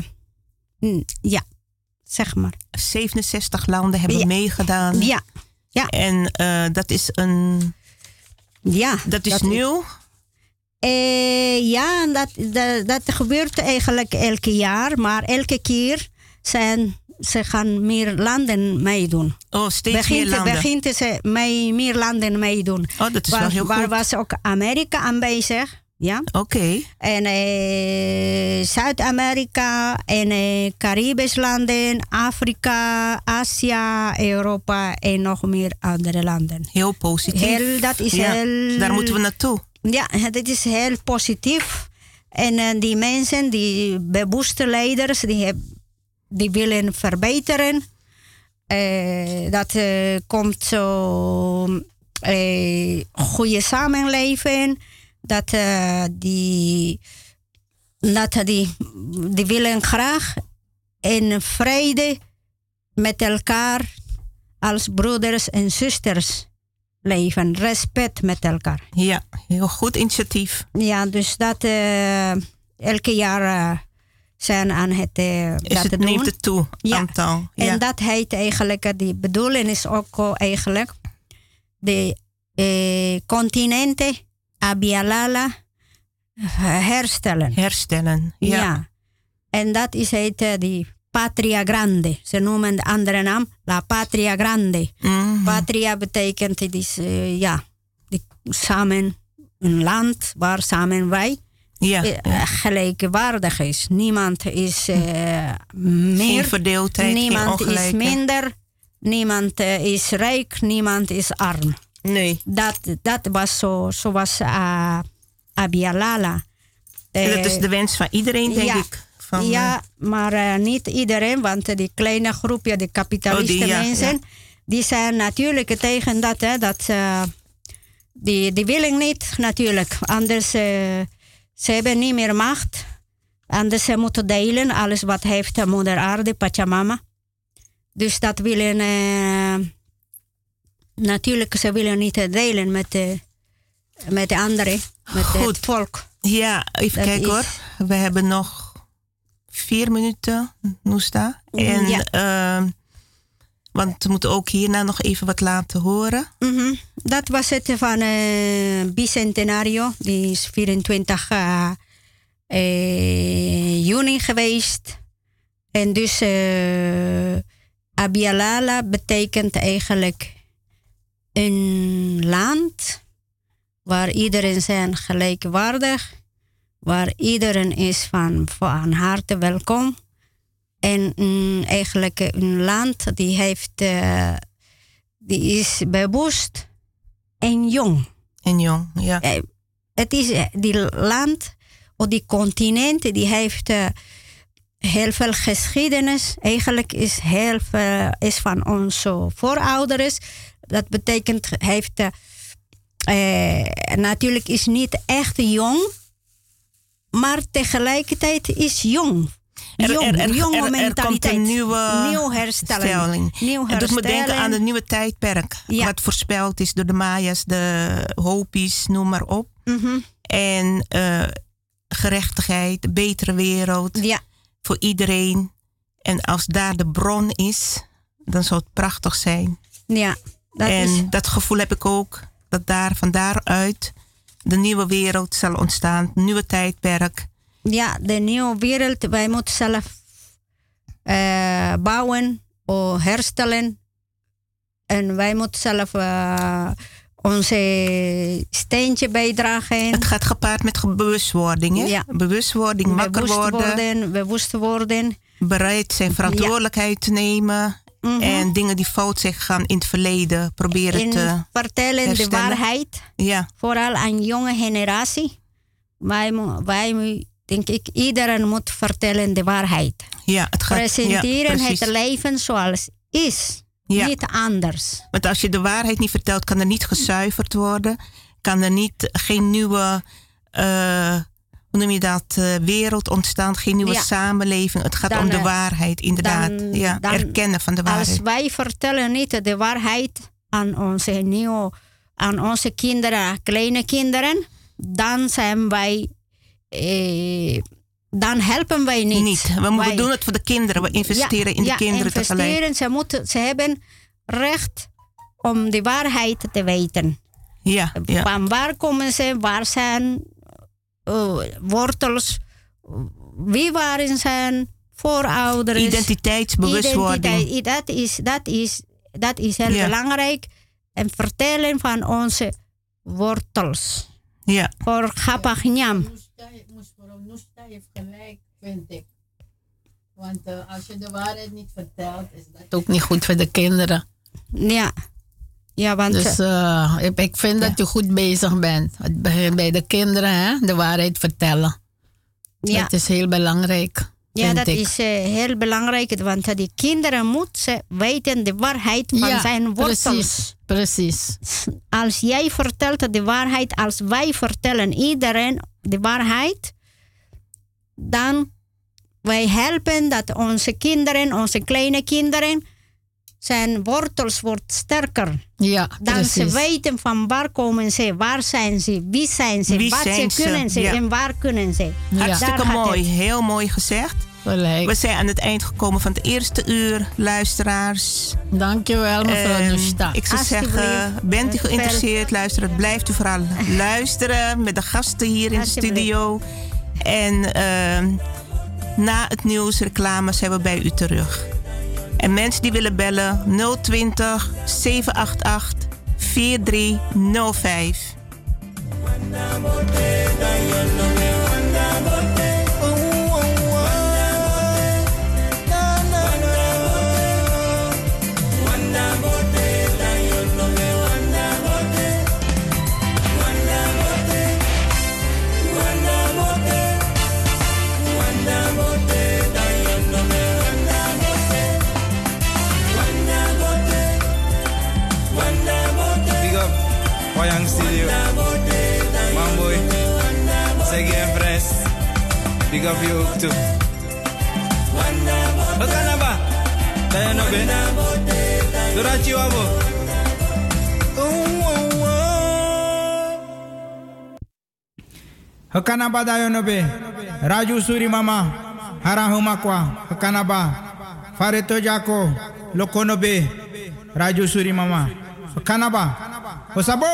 ja, zeg maar. 67 landen hebben ja. meegedaan. Ja. ja. En dat is een. Ja. Dat is dat nieuw. Uh, ja, dat, dat, dat, gebeurt eigenlijk elke jaar. Maar elke keer zijn, ze gaan meer landen meedoen. Oh, steeds begint, meer landen. Begint ze mee, meer landen meedoen. Oh, dat is waar, wel heel waar goed. was ook Amerika aanwezig. Ja. Oké. Okay. En uh, Zuid-Amerika en uh, Caribisch landen, Afrika, Azië, Europa en nog meer andere landen. Heel positief. Heel, dat is ja, heel... Daar moeten we naartoe. Ja, dat is heel positief. En uh, die mensen, die bewuste leiders, die, heb, die willen verbeteren. Uh, dat uh, komt zo goede samenleving. Dat die, dat die, die willen graag in vrede met elkaar als broeders en zusters leven. Respect met elkaar. Ja, heel goed initiatief. Ja, dus dat uh, elke jaar uh, zijn aan het uh, is dat het doen. neemt het toe, ja. aantal. En ja. dat heet eigenlijk, die bedoeling is ook eigenlijk de continenten Abialala herstellen. Herstellen, ja. ja. En dat is heet die Patria Grande. Ze noemen de andere naam La Patria Grande. -hmm. Patria betekent is uh, ja, die, samen een land waar samen wij ja, uh, ja. gelijkwaardig is. Niemand is uh, meer. Verdeeldheid, niemand is minder. Niemand is rijk, niemand is arm. Nee. Dat, dat was zo, zoals uh, Abialala. En dat is de wens van iedereen, denk ja. ik. Van, ja, maar uh, niet iedereen, want die kleine groepje, de kapitalisten oh, die, ja, mensen, ja. die zijn natuurlijk tegen dat. Hè, dat uh, die, die willen niet natuurlijk. Anders uh, ze hebben niet meer macht. Anders ze moeten delen alles wat heeft moeder aarde, Pachamama. Dus dat willen natuurlijk, ze willen niet delen met de, met de anderen, met Goed. het volk. Ja, even kijken hoor. We hebben nog vier minuten, Noesta. En, ja. Ehm, want we moeten ook hierna nog even wat laten horen. Mm Dat was het van uh, Bicentenario. Die is 24 uh, uh, juni geweest. En dus Abialala betekent eigenlijk een land waar iedereen zijn gelijkwaardig, waar iedereen is van, van harte welkom. En mm, eigenlijk een land die heeft, uh, die is bewust en jong. En jong, ja. Uh, het is uh, die land, of die continent, die heeft heel veel geschiedenis. Eigenlijk is heel veel is van onze voorouders. Dat betekent, heeft natuurlijk is niet echt jong, maar tegelijkertijd is jong. Jong, er, er, jonge mentaliteit. Komt een nieuwe nieuw herstelling. Nieuw En dat moet denken aan het nieuwe tijdperk. Wat voorspeld is door de Mayas, de Hopis, noem maar op. Mm -hmm. En uh, gerechtigheid, betere wereld. Ja. Voor iedereen. En als daar de bron is, dan zou het prachtig zijn. Ja. Dat en is... dat gevoel heb ik ook dat daar van daaruit de nieuwe wereld zal ontstaan, een nieuwe tijdperk. Ja, de nieuwe wereld, wij moeten zelf uh, bouwen of herstellen. En wij moeten zelf uh, onze steentje bijdragen. Het gaat gepaard met bewustwording, hè? Ja. Bewustwording, wakker worden. worden. Bewust worden. Bereid zijn verantwoordelijkheid ja. te nemen. Mhm. En dingen die fout zijn gegaan in het verleden proberen in te vertellen herstellen. de waarheid. Ja. Vooral aan jonge generatie. Wij, wij, denk ik, iedereen moet vertellen de waarheid. Ja, het gaat, Presenteren ja, het leven zoals is. Ja. Niet anders. Want als je de waarheid niet vertelt, kan er niet gezuiverd worden. Kan er niet, geen nieuwe... Uh, hoe noem je dat, uh, wereld ontstaan, geen nieuwe Ja. samenleving. Het gaat Dan, om de eh, waarheid, inderdaad. dan- ja, dan- erkennen van de waarheid. Als wij vertellen niet de waarheid aan onze nieuwe, aan onze kinderen, kleine kinderen, dan zijn wij, eh, dan helpen wij niet. Niet. We moeten doen het voor de kinderen. We investeren in de ja, kinderen tegelijk. investeren. Ze, moeten, ze hebben recht om de waarheid te weten. Ja, ja. Van waar komen ze? Waar zijn eh, wortels? Wie waren zijn voorouders? Identiteitsbewustwording. Identiteit, dat, is, dat, is, dat is heel Ja. belangrijk. En vertellen van onze wortels. Ja. Voor Gapagnyam. Mevrouw Noesta heeft gelijk, vind ik. Want eh, als je de waarheid niet vertelt, is dat ook niet goed voor de kinderen. Ja. Ja, want Dus eh, ik, ik vind dat je goed bezig bent. Het begint bij de kinderen, hè? de waarheid vertellen. Ja. Dat is heel belangrijk. Ja, dat ik. is eh, heel belangrijk, want die kinderen moeten weten de waarheid van Ja, zijn wortels. Precies, precies. Als jij vertelt de waarheid, als wij vertellen iedereen de waarheid, dan wij helpen dat onze kinderen, onze kleine kinderen, zijn wortels wordt sterker. Ja, Dan precies. ze weten van waar komen ze, waar zijn ze, wie zijn ze, Wie wat zijn ze kunnen ze ja. en waar kunnen ze. Hartstikke Daar mooi. Heel mooi gezegd. Gelijk. We zijn aan het eind gekomen van het eerste uur, luisteraars. Dankjewel, mevrouw Noesta. ik zou zeggen, bent u geïnteresseerd, luisteren. Blijft u vooral luisteren met de gasten hier in de studio. En ehm, na het nieuws, reclame, zijn we bij u terug. En mensen die willen bellen, 020 788 4305. Big up je ook toe. Wat kan dat ba? Dat je nog bent? Doordat je wabo. Hakanaba dayonobe. Raju suri mama. Harahumakwa. Hakanaba. Fareto jako. Lokonobe. Raju suri mama. Hakanaba. Osabo.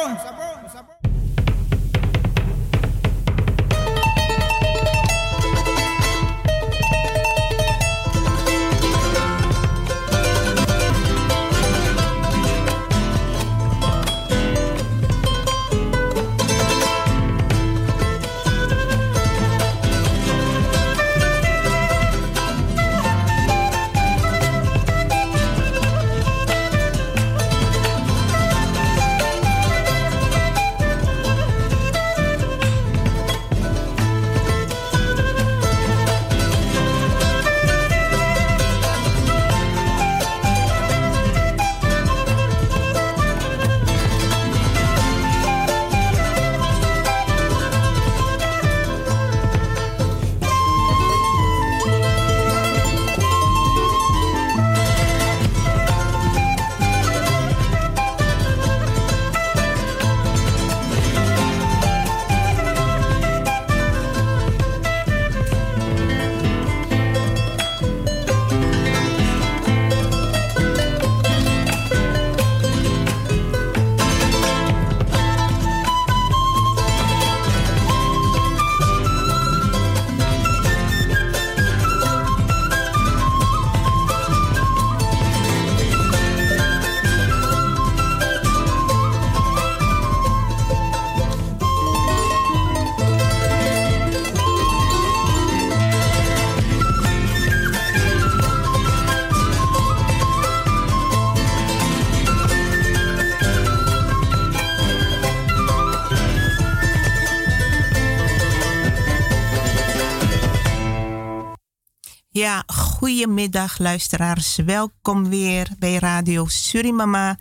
Ja, goedemiddag luisteraars. Welkom weer bij Radio Surimama.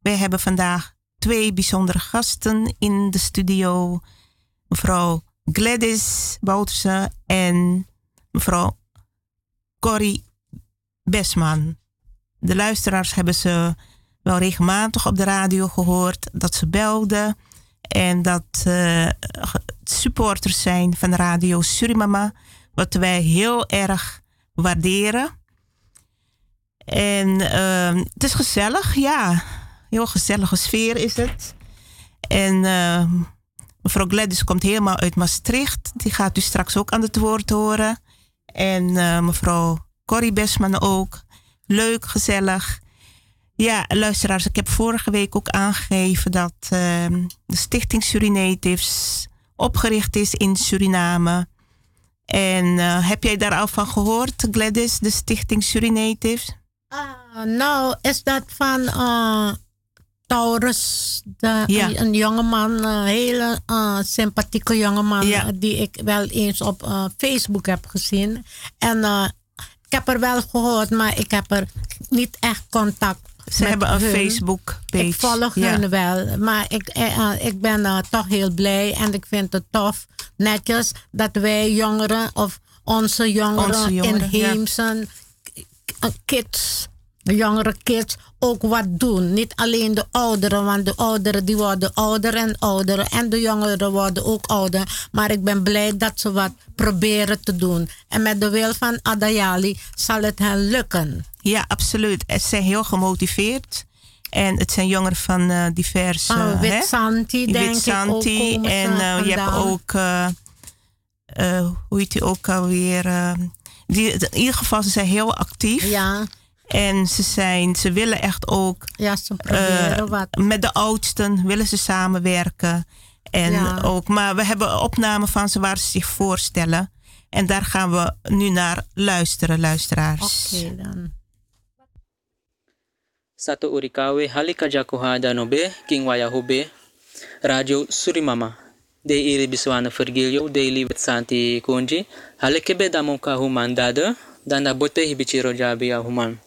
Wij hebben vandaag twee bijzondere gasten in de studio. Mevrouw Gladys Bouterse en mevrouw Corrie Besman. De luisteraars hebben ze wel regelmatig op de radio gehoord dat ze belden en dat uh, supporters zijn van Radio Surimama. Wat wij heel erg waarderen. En uh, het is gezellig, ja. Heel gezellige sfeer is het. En uh, mevrouw Gladys komt helemaal uit Maastricht. Die gaat u straks ook aan het woord horen. En uh, mevrouw Corrie Besman ook. Leuk, gezellig. Ja, luisteraars, ik heb vorige week ook aangegeven dat ehm, de Stichting Surinatives opgericht is in Suriname. En uh, heb jij daar al van gehoord, Gladys, de Stichting Surinatives? Uh, nou, is dat van uh, Taurus, de, ja. een jongeman, een hele sympathieke jongeman, ja. die ik wel eens op Facebook heb gezien. En ik heb er wel gehoord, maar ik heb er niet echt contact ze hebben een Facebook-page. Ik volg ja. hun wel. Maar ik, uh, ik ben uh, toch heel blij en ik vind het tof, netjes, dat wij jongeren of onze jongeren, onze jongeren ja. kids, jongere kids, ook wat doen. Niet alleen de ouderen, want de ouderen die worden ouder en ouder. En de jongeren worden ook ouder. Maar ik ben blij dat ze wat proberen te doen. En met de wil van Adayali zal het hen lukken. Ja, absoluut. Ze zijn heel gemotiveerd. En het zijn jongeren van uh, diverse... Oh, Witsanti, denk Witsanti. ik ook. En uh, je hebt ook... Uh, hoe heet die ook alweer? die, in ieder geval, ze zijn heel actief. Ja. En ze, zijn, ze willen echt ook... Ja, ze proberen wat. Met de oudsten willen ze samenwerken. En ja. ook, maar we hebben opnamen van ze waar ze zich voorstellen. En daar gaan we nu naar luisteren, luisteraars. Oké, okay, dan. Sato Urikawe halika danobe king waya hobe radio Surimama de iri biswana Virgilio daily with Santi Kunji halikebe damonka human dada dan da bote hibichiro jabi ya human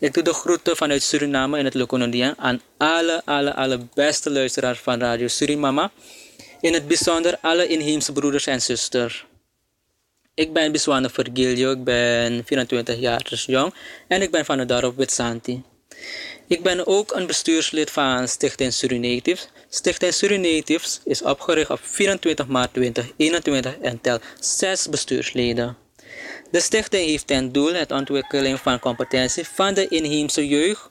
Ik doe de groeten vanuit Suriname in het Lokonondian aan alle, alle, alle beste luisteraars van Radio Surimama. In het bijzonder alle inheemse broeders en zusters. Ik ben Biswana Virgilio, ik ben 24 jaar dus jong en ik ben van het dorp Witsanti. Ik ben ook een bestuurslid van Stichting Surinatives. Stichting Surinatives is opgericht op 24 maart 2021 en telt zes bestuursleden. De stichting heeft ten doel het ontwikkelen van competentie van de inheemse jeugd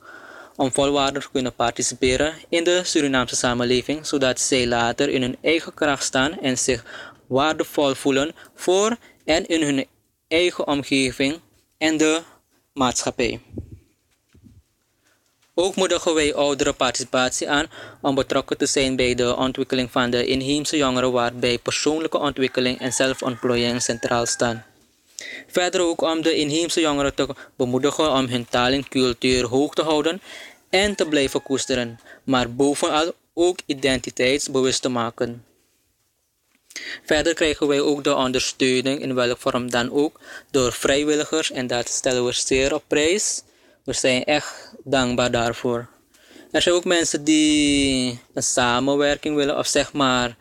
om volwaardig te kunnen participeren in de Surinaamse samenleving, zodat zij later in hun eigen kracht staan en zich waardevol voelen voor en in hun eigen omgeving en de maatschappij. Ook moedigen wij oudere participatie aan om betrokken te zijn bij de ontwikkeling van de inheemse jongeren waarbij persoonlijke ontwikkeling en zelfontplooiing centraal staan. Verder ook om de inheemse jongeren te bemoedigen om hun taal en cultuur hoog te houden en te blijven koesteren, maar bovenal ook identiteitsbewust te maken. Verder krijgen wij ook de ondersteuning in welke vorm dan ook door vrijwilligers en dat stellen we zeer op prijs. We zijn echt dankbaar daarvoor. Er zijn ook mensen die een samenwerking willen of zeg maar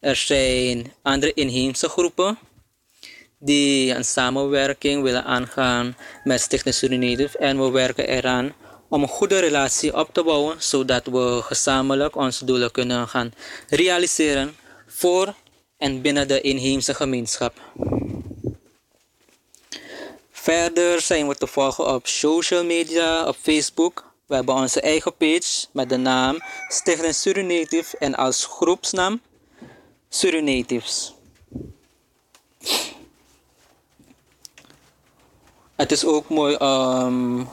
er zijn andere inheemse groepen die een samenwerking willen aangaan met Stichting Suriname en we werken eraan om een goede relatie op te bouwen zodat we gezamenlijk onze doelen kunnen gaan realiseren voor en binnen de inheemse gemeenschap. Verder zijn we te volgen op social media, op Facebook. We hebben onze eigen page met de naam Stichting Surinative en als groepsnaam Surinatives. Het is ook mooi um,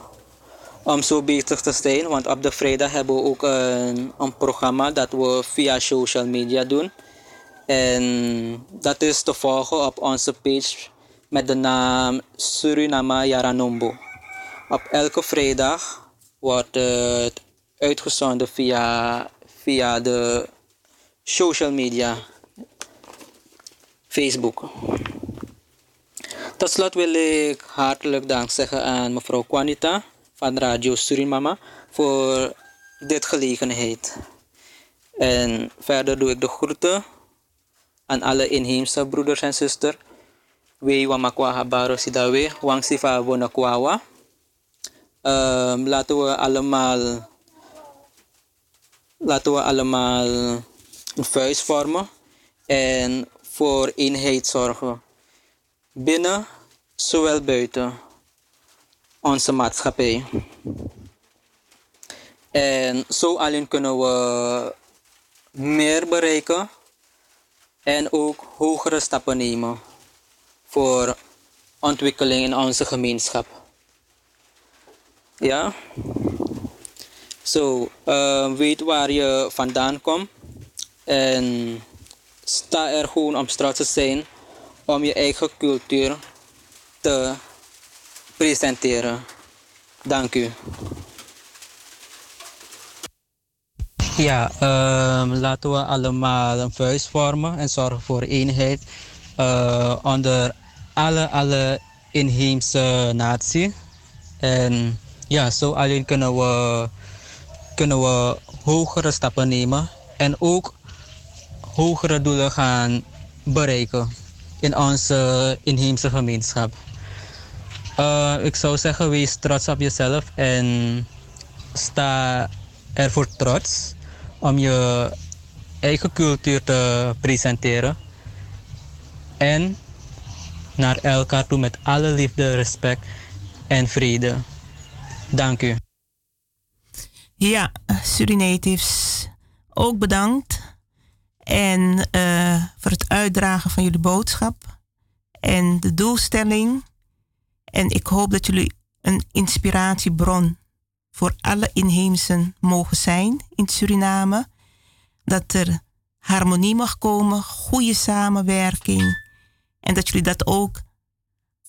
om zo bezig te zijn, want op de vrijdag hebben we ook een, een programma dat we via social media doen. En dat is te volgen op onze page met de naam Suriname Yaranombo. Op elke vrijdag wordt het uitgezonden via, via de social media, Facebook. Tot slot wil ik hartelijk dank zeggen aan mevrouw Quanita van Radio Surimama voor dit gelegenheid. En verder doe ik de groeten aan alle inheemse broeders en zusters. We wamakwa habaro sidawe, wang sifa bonakwawa. Um, laten we allemaal laten we allemaal een vormen en voor eenheid zorgen. Binnen zowel buiten onze maatschappij. En zo alleen kunnen we meer bereiken en ook hogere stappen nemen voor ontwikkeling in onze gemeenschap. Ja? Zo, so, uh, weet waar je vandaan komt en sta er gewoon om trots te zijn om je eigen cultuur te presenteren. Dank u. Ja, um, laten we allemaal een vuist vormen en zorgen voor eenheid uh, onder alle, alle inheemse natie. En ja, zo alleen kunnen we, kunnen we hogere stappen nemen en ook hogere doelen gaan bereiken in onze inheemse gemeenschap. Uh, ik zou zeggen, wees trots op jezelf en sta ervoor trots om je eigen cultuur te presenteren. En naar elkaar toe met alle liefde, respect en vrede. Dank u. Ja, Surinatives, ook bedankt. En uh, voor het uitdragen van jullie boodschap. En de doelstelling. En ik hoop dat jullie een inspiratiebron voor alle inheemsen mogen zijn in Suriname. Dat er harmonie mag komen, goede samenwerking. En dat jullie dat ook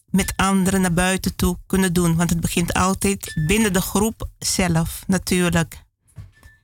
met anderen naar buiten toe kunnen doen. Want het begint altijd binnen de groep zelf, natuurlijk.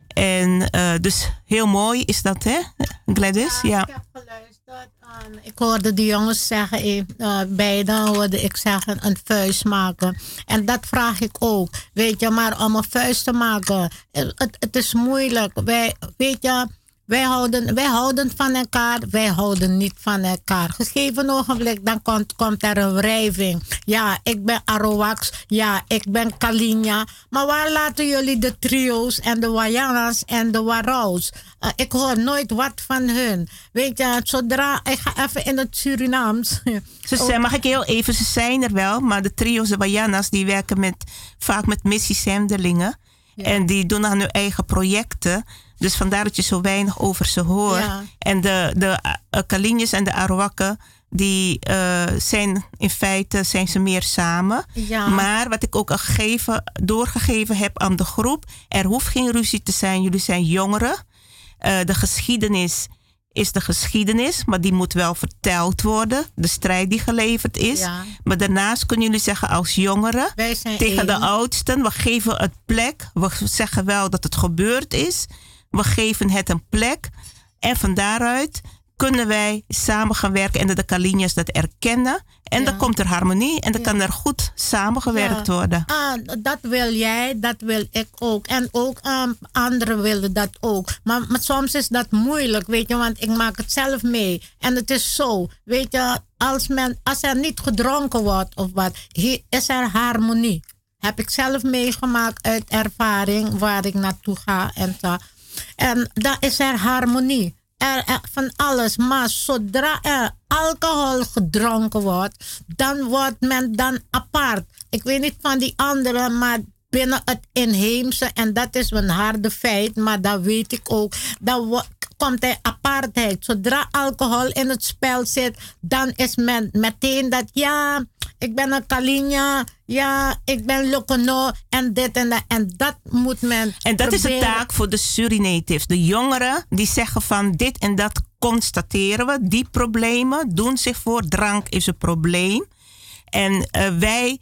En uh, dus heel mooi is dat, hè, Gladys? Ja, ja. ik heb geluisterd. Um, ik hoorde de jongens zeggen, uh, beide hoorde ik zeggen, een vuist maken. En dat vraag ik ook. Weet je, maar om een vuist te maken, het, het is moeilijk. Wij, weet je, Wij houden, wij houden van elkaar, wij houden niet van elkaar. Gegeven ogenblik, dan komt, komt er een wrijving. Ja, ik ben Arowax. Ja, ik ben Kalinja. Maar waar laten jullie de trio's en de Wayanas en de Waraus? Uh, ik hoor nooit wat van hun. Weet je, zodra... Ik ga even in het Surinaams. Ze zijn, mag ik heel even, ze zijn er wel. Maar de trio's, de Wayanas, die werken met, vaak met missiezendelingen. En die doen aan hun eigen projecten. Dus vandaar dat je zo weinig over ze hoort. En de, de uh, en de Arawakken, die uh, zijn in feite zijn ze meer samen. Maar wat ik ook al gegeven, doorgegeven heb aan de groep, er hoeft geen ruzie te zijn. Jullie zijn jongeren. Uh, de geschiedenis is de geschiedenis, maar die moet wel verteld worden. De strijd die geleverd is. Maar daarnaast kunnen jullie zeggen als jongeren tegen de oudsten, we geven het plek. We zeggen wel dat het gebeurd is. We geven het een plek. En van daaruit kunnen wij samen gaan werken en dat de Kalinjas dat erkennen. En dan komt er harmonie en dan kan er goed samengewerkt ja. worden. Ah, dat wil jij, dat wil ik ook. En ook um, anderen willen dat ook. Maar, maar soms is dat moeilijk, weet je, want ik maak het zelf mee. En het is zo, weet je, als, men, als er niet gedronken wordt of wat, is er harmonie. Heb ik zelf meegemaakt uit ervaring waar ik naartoe ga en zo. En dan is er harmonie. Er, van alles. Maar zodra er alcohol gedronken wordt, dan wordt men dan apart. Ik weet niet van die anderen, maar binnen het inheemse, en dat is een harde feit, maar dat weet ik ook, dan komt er apartheid. Zodra alcohol in het spel zit, dan is men meteen dat ja, ik ben een Kalinja, ja, ik ben Lokono en dit en dat. En dat moet men. En dat is de taak voor de Surinatives. De jongeren die zeggen van dit en dat constateren we. Die problemen doen zich voor. Drank is een probleem. En uh, wij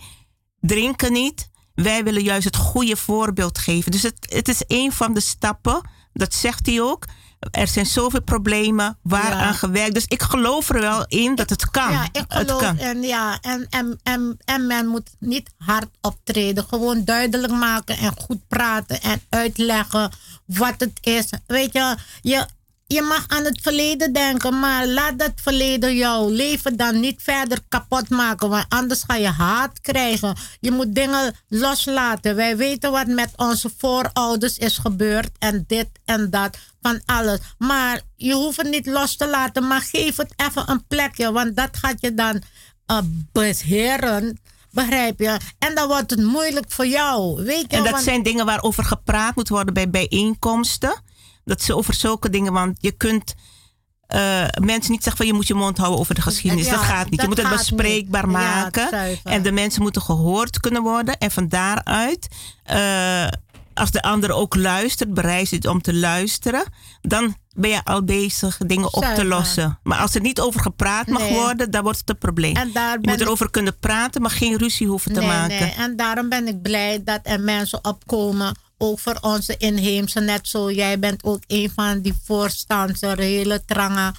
drinken niet. Wij willen juist het goede voorbeeld geven. Dus het, het is een van de stappen, dat zegt hij ook er zijn zoveel problemen waaraan ja. gewerkt. Dus ik geloof er wel in dat het kan. Ja, ik geloof het kan. En, ja, en, en, en, en men moet niet hard optreden. Gewoon duidelijk maken en goed praten en uitleggen wat het is. Weet je, je, je mag aan het verleden denken, maar laat dat verleden jouw leven dan niet verder kapot maken, want anders ga je haat krijgen. Je moet dingen loslaten. Wij weten wat met onze voorouders is gebeurd en dit en dat, van alles. Maar je hoeft het niet los te laten, maar geef het even een plekje, want dat gaat je dan uh, beheren. Begrijp je? En dan wordt het moeilijk voor jou. Weet je, en dat zijn dingen waarover gepraat moet worden bij bijeenkomsten. Dat ze over zulke dingen, want je kunt uh, mensen niet zeggen van je moet je mond houden over de geschiedenis. dat gaat niet. je moet het bespreekbaar maken. en de mensen moeten gehoord kunnen worden. En van daaruit, uh, als de ander ook luistert, bereid is om te luisteren, dan ben je al bezig dingen op te lossen. Maar als er niet over gepraat mag worden, dan wordt het een probleem. En daar je moet erover kunnen praten, maar geen ruzie hoeven te maken. Nee. En daarom ben ik blij dat er mensen opkomen ook voor onze inheemse. Net zo, jij bent ook een van die voorstanders, hele trange,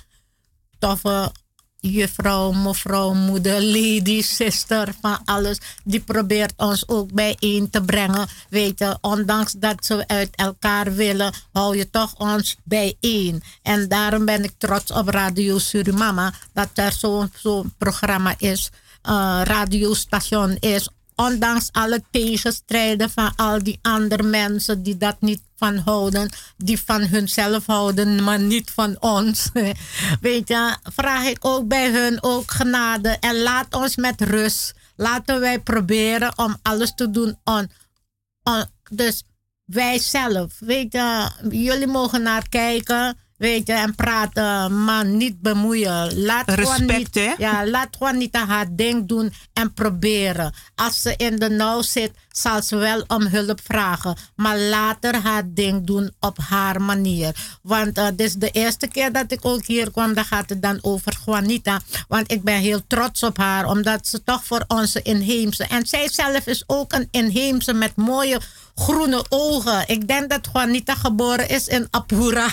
toffe juffrouw, mevrouw, moeder, lady, sister, van alles. Die probeert ons ook bijeen te brengen. Weet je, ondanks dat ze uit elkaar willen, hou je toch ons bijeen. En daarom ben ik trots op Radio Surimama dat er zo'n zo programma is. Uh, radiostation is ondanks alle tegenstrijden van al die andere mensen die dat niet van houden, die van hunzelf houden, maar niet van ons. Weet je, vraag ik ook bij hun ook genade en laat ons met rust. Laten wij proberen om alles te doen on, dus wij zelf. Weet je, jullie mogen naar kijken weet je, en praten, maar niet bemoeien. Laat Respect, niet, hè? Ja, laat gewoon niet haar ding doen en proberen. Als ze in de nauw zit, zal ze wel om hulp vragen. Maar later haar ding doen op haar manier. Want uh, dit is de eerste keer dat ik ook hier kwam. Dan gaat het dan over Juanita. Want ik ben heel trots op haar. Omdat ze toch voor onze inheemse. En zij zelf is ook een inheemse met mooie groene ogen. Ik denk dat Juanita geboren is in Apura.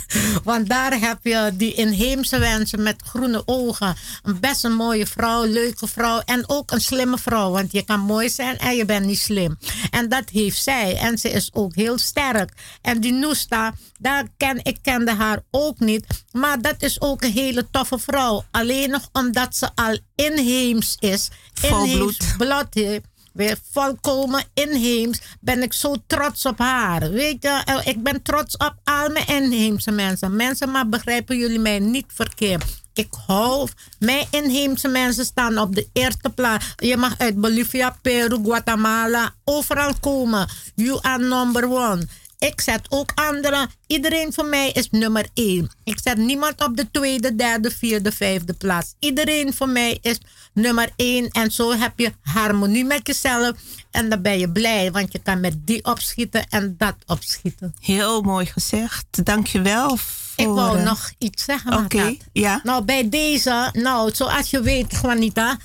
Want daar heb je die inheemse mensen met groene ogen. Een best een mooie vrouw, leuke vrouw. En ook een slimme vrouw. Want je kan mooi zijn en je bent niet slim. En dat heeft zij. En ze is ook heel sterk. En die Noesta, daar ken, ik kende haar ook niet. Maar dat is ook een hele toffe vrouw. Alleen nog omdat ze al inheems is. Inheems bloed heeft weer volkomen inheems, ben ik zo trots op haar. Weet je, eh, ik ben trots op al mijn inheemse mensen. Mensen, maar begrijpen jullie mij niet verkeerd. Ik hou, mijn inheemse mensen staan op de eerste plaats. Je mag uit Bolivia, Peru, Guatemala, overal komen. You are number one. Ik zet ook anderen. Iedereen voor mij is nummer één. Ik zet niemand op de tweede, derde, vierde, vijfde plaats. Iedereen voor mij is nummer één. En zo heb je harmonie met jezelf. En dan ben je blij, want je kan met die opschieten en dat opschieten. Heel mooi gezegd. Dankjewel. Voor... Ik wou eh, nog iets zeggen. Oké, ja. Nou, bij deze, nou, zoals je weet, Juanita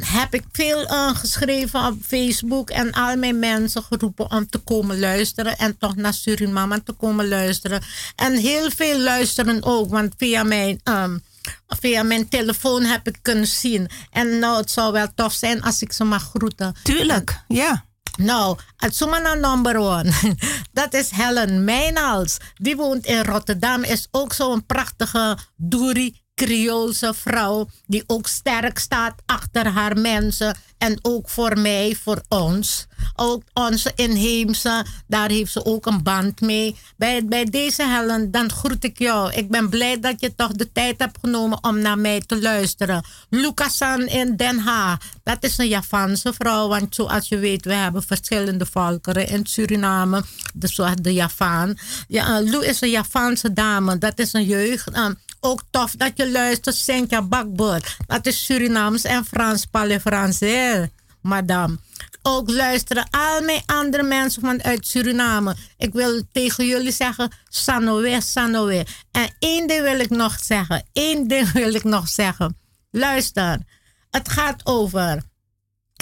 heb ik veel geschreven op Facebook en al mijn mensen geroepen om te komen luisteren en toch naar Suriname te komen luisteren. En heel veel luisteren ook, want via mijn, um, via mijn telefoon heb ik kunnen zien. En nou, het zou wel tof zijn als ik ze mag groeten. Tuurlijk, ja. Nou, Atsumana number one. Dat is Helen Mijnals. Die woont in Rotterdam. Is ook zo'n prachtige Doeri Creoolse vrouw die ook sterk staat achter haar mensen en ook voor mij, voor ons. Ook onze inheemse, daar heeft ze ook een band mee. Bij, bij deze Helen, dan groet ik jou. Ik ben blij dat je toch de tijd hebt genomen om naar mij te luisteren. Lucasan in Den Haag, dat is een Javaanse vrouw. Want zoals je weet, we hebben verschillende volkeren in Suriname. Dus zoals de Javaan. Ja, Lou is een Javaanse dame, dat is een jeugd. Uh, ook tof dat je luistert, Sintja Bakboord. Dat is Surinaams en Frans Palais Français, madame. Ook luisteren al mijn andere mensen vanuit Suriname. Ik wil tegen jullie zeggen, Sanowe, Sanowe. En één ding wil ik nog zeggen. Eén ding wil ik nog zeggen. Luister, het gaat over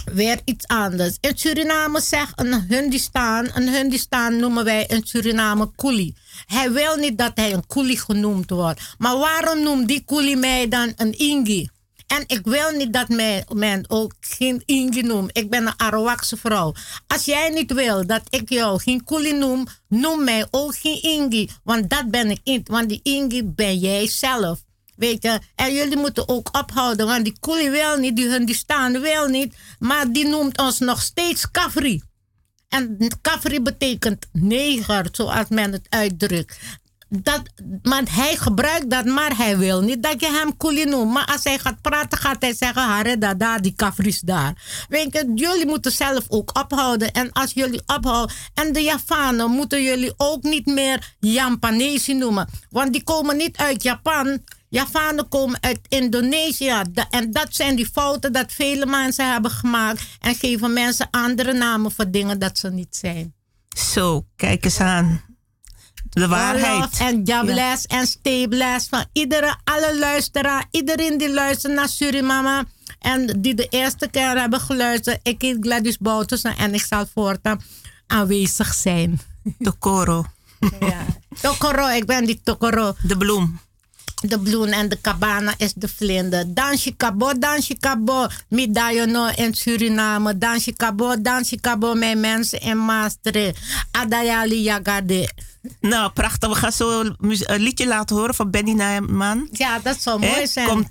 weer iets anders. In Suriname zegt een Hundistan, een Hundistan noemen wij in Suriname Kuli. Hij wil niet dat hij een Kuli genoemd wordt. Maar waarom noemt die Kuli mij dan een Ingi? En ik wil niet dat men ook geen Ingi noemt. Ik ben een Arawakse vrouw. Als jij niet wil dat ik jou geen Kuli noem, noem mij ook geen Ingi. Want dat ben ik niet. Want die Ingi ben jij zelf. Weet je, en jullie moeten ook ophouden, want die Kuli wil niet, die hun die staan wil niet, maar die noemt ons nog steeds Kafri. En Kafri betekent neger, zoals men het uitdrukt. Dat, want hij gebruikt dat, maar hij wil niet dat je hem Kuli noemt. Maar als hij gaat praten, gaat hij zeggen: Hare, daar, die Kafris daar. Weet je, jullie moeten zelf ook ophouden. En als jullie ophouden. En de Javanen moeten jullie ook niet meer Japanese noemen. Want die komen niet uit Japan. Javanen komen uit Indonesië. En dat zijn die fouten dat vele mensen hebben gemaakt. En geven mensen andere namen voor dingen dat ze niet zijn. Zo, kijk eens aan. De waarheid. En Jables en Stables van iedere, alle luisteraar. Iedereen die luistert naar Surimama. En die de eerste keer hebben geluisterd. Ik heet Gladys Boutersen en ik zal voortaan aanwezig zijn. Tokoro. Ja. Tokoro, ik ben die Tokoro. De bloem de bloem en de cabana is de vlinder. Dansje kabo, dansje kabo. Midayono in Suriname. Dansje kabo, dansje kabo. Mijn mensen in Maastricht. Adayali Yagade. Nou, prachtig. We gaan zo een liedje laten horen van Benny Nijman. Ja, dat zou mooi zijn. Komt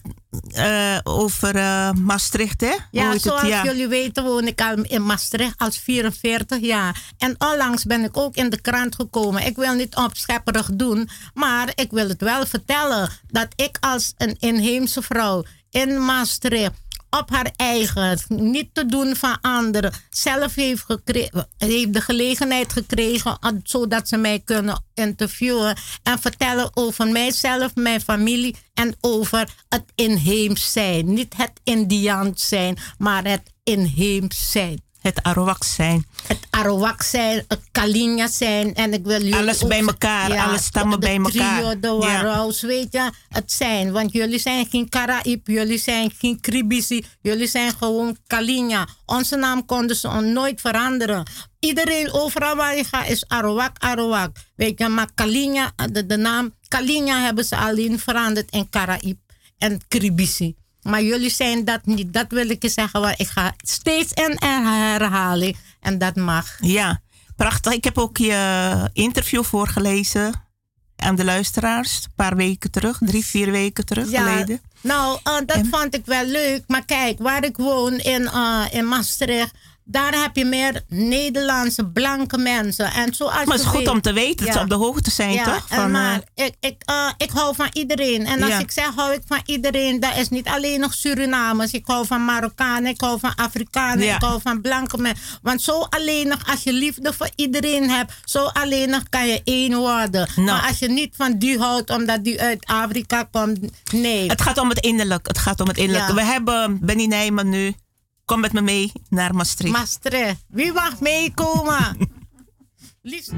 uh, over uh, Maastricht, hè? Ja, zoals ja. jullie weten woon ik al in Maastricht als 44 jaar. En onlangs ben ik ook in de krant gekomen. Ik wil niet opschepperig doen, maar ik wil het wel vertellen. Dat ik als een inheemse vrouw in Maastricht op haar eigen, niet te doen van anderen, zelf heeft, heeft de gelegenheid gekregen zodat ze mij kunnen interviewen en vertellen over mijzelf, mijn familie en over het inheems zijn. Niet het Indiaans zijn, maar het inheems zijn. Het Arawak zijn. Het Arawak zijn, het Kalinja zijn. En ik wil jullie Alles bij elkaar, ja, alle stammen bij elkaar. Trio, de Waraus, ja. weet je, het zijn. Want jullie zijn geen Karaib, jullie zijn geen Kribisi, jullie zijn gewoon Kalinja. Onze naam konden ze nooit veranderen. Iedereen, overal waar je gaat, is Arawak, Arawak. Weet je, maar Kalinja, de, de naam Kalinja hebben ze alleen veranderd in Karaib en Kribisi. Maar jullie zijn dat niet. Dat wil ik je zeggen. Want ik ga steeds en herhalen. En dat mag. Ja, prachtig. Ik heb ook je interview voorgelezen aan de luisteraars. Een paar weken terug. Drie, vier weken terug ja, geleden. Nou, uh, dat vond ik wel leuk. Maar kijk, waar ik woon in, uh, in Maastricht daar heb je meer Nederlandse blanke mensen. En zoals maar het is goed om te weten dat ze op de hoogte zijn, ja, toch? Van, maar uh, ik, ik, uh, ik hou van iedereen. En als ja. ik zeg hou ik van iedereen, dat is niet alleen nog Surinamers. Ik hou van Marokkanen, ik hou van Afrikanen, ik hou van blanke mensen. Want zo alleen nog, als je liefde voor iedereen hebt, zo alleen nog kan je één worden. Nou. Maar als je niet van die houdt, omdat die uit Afrika komt, nee. Het gaat om het innerlijk. Het gaat om het innerlijk. We hebben Benny Nijman nu. Kom met me mee naar Maastricht. Maastricht. Wie mag meekomen? Liefst.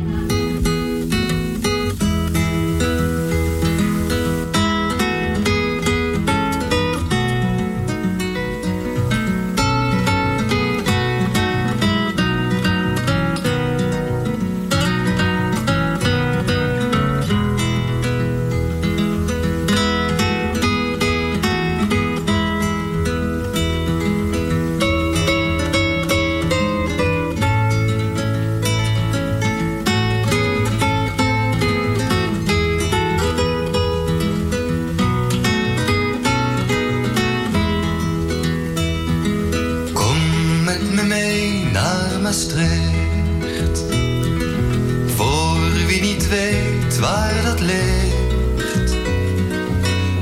Weet waar dat ligt.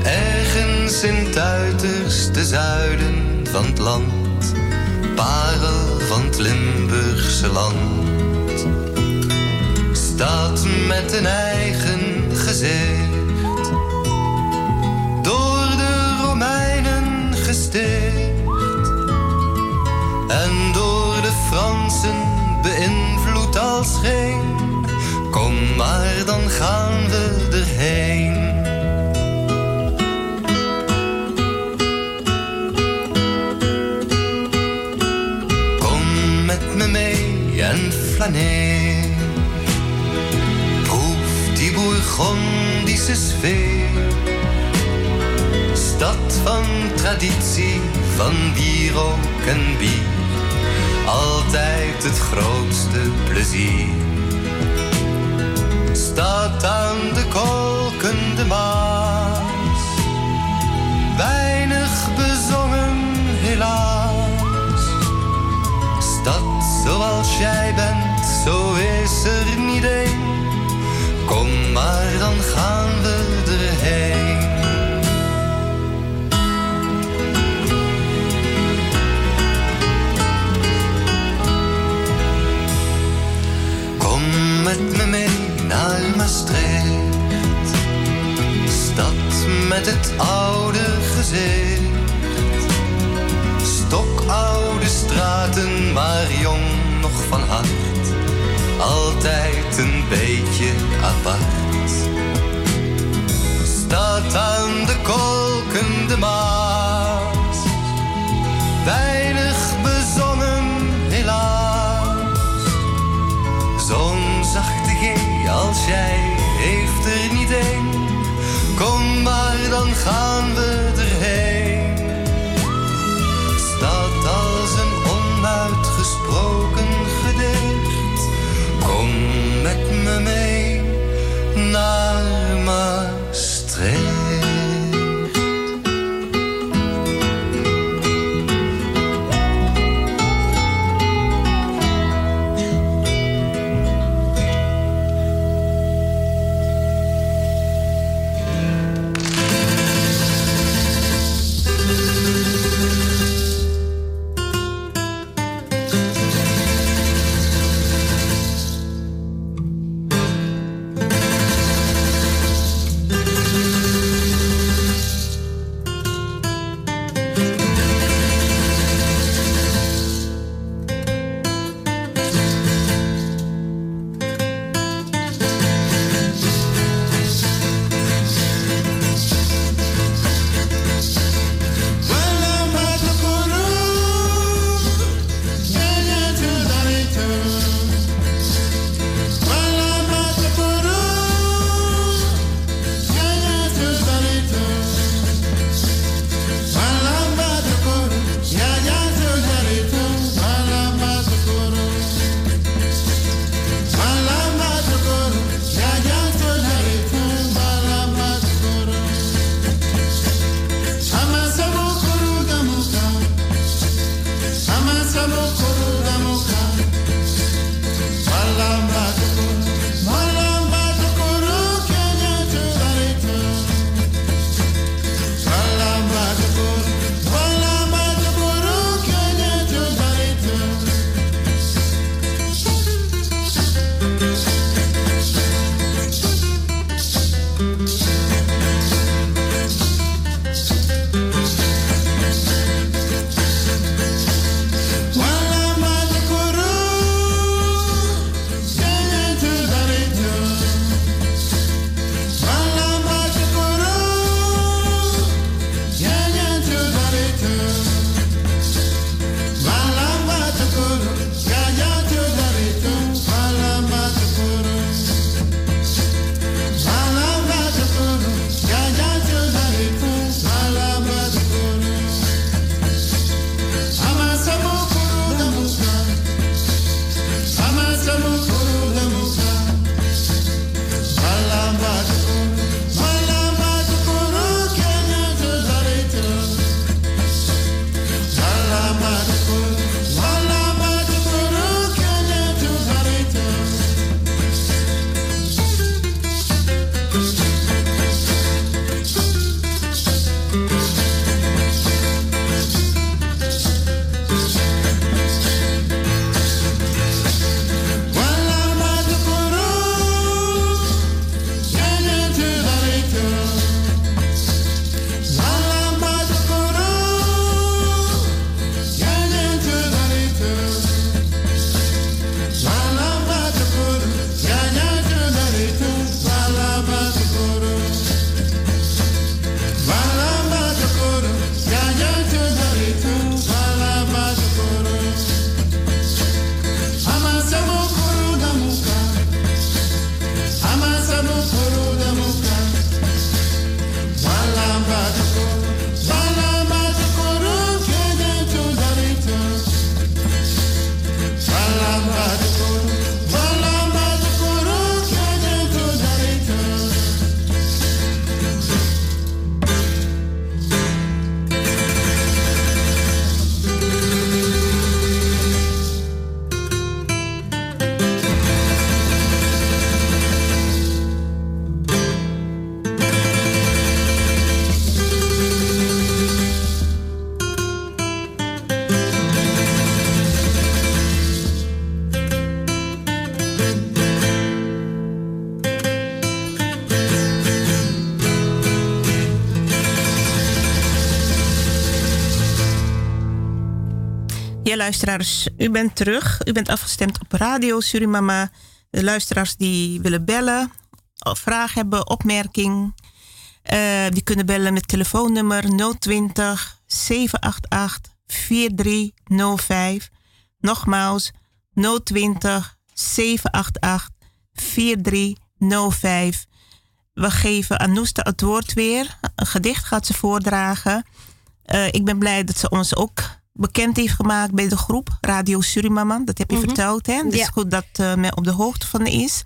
Ergens in het uiterste zuiden van het land. Parel van het Limburgse land. Staat met een eigen gezicht. Door de Romeinen gesticht. En door de Fransen beïnvloed als geen. Kom maar, dan gaan we erheen. Kom met me mee en flaneer. Proef die Bourgondische sfeer. Stad van traditie, van wierook en bier altijd het grootste plezier. Staat aan de kolkende Maas, weinig bezongen helaas. Stad zoals jij bent, zo is er niet één. Kom maar, dan gaan we erheen. met me mee Maastricht. Stad met het oude gezicht. Stokoude straten, maar jong nog van hart. Altijd een beetje apart. Staat aan de kolkende Maas. Weinig dan luisteraars, u bent terug. U bent afgestemd op Radio Surimama. De luisteraars die willen bellen, of vragen hebben, opmerking, uh, die kunnen bellen met telefoonnummer 020 788 4305. Nogmaals 020 788 4305. We geven Anousta het woord weer. Een gedicht gaat ze voordragen. Uh, ik ben blij dat ze ons ook bekend heeft gemaakt bij de groep Radio Surimama. Dat heb je mhm. verteld, hè? Is goed dat uh, men op de hoogte van is.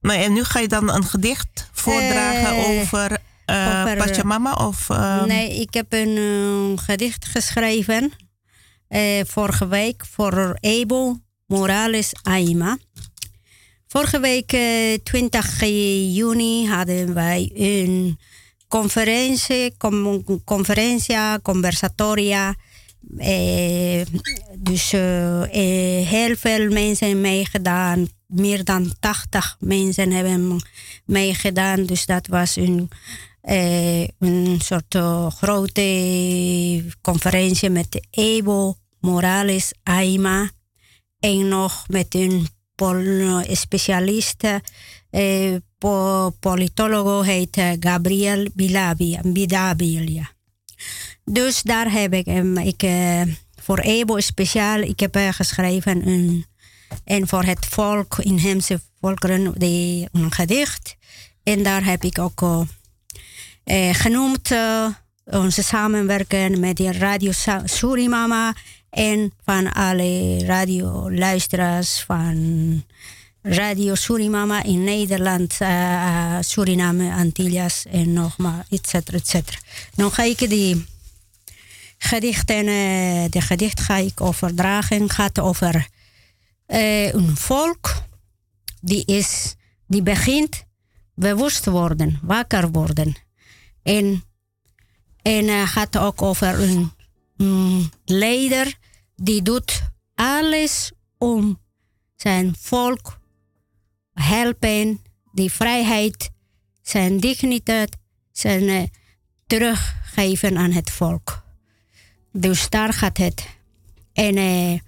Maar en nu ga je dan een gedicht voordragen uh, over, uh, over Pachamama? Of, uh, nee, ik heb een gedicht geschreven vorige week voor Ebo Morales Aima. Vorige week, 20 juni, hadden wij een conferentie, conferentia, conversatoria eh, dus uh, heel veel mensen meegedaan. Meer dan 80 mensen hebben meegedaan. Dus dat was een, uh, een soort grote conferentie met Evo Morales Aima. En nog met een pol specialist, po politologo heet Gabriel Bidabilia. Dus daar heb ik, um, ik uh, voor Ebo speciaal, ik heb uh, geschreven een, en voor het volk, inheemse volkeren, die, een gedicht. En daar heb ik ook uh, genoemd onze samenwerken met de Radio Surimama en van alle radioluisteraars van Radio Surimama in Nederland, Suriname, Antillas en nog maar, et cetera, et cetera. Dan ga ik die gedicht, en, uh, de gedicht ga ik overdragen. gaat over uh, een volk die, is, die begint bewust worden, wakker worden. En, en uh, gaat ook over een, leider die doet alles om zijn volk helpen, die vrijheid, zijn digniteit, zijn uh, teruggeven aan het volk. Dus daar gaat het. En, uh,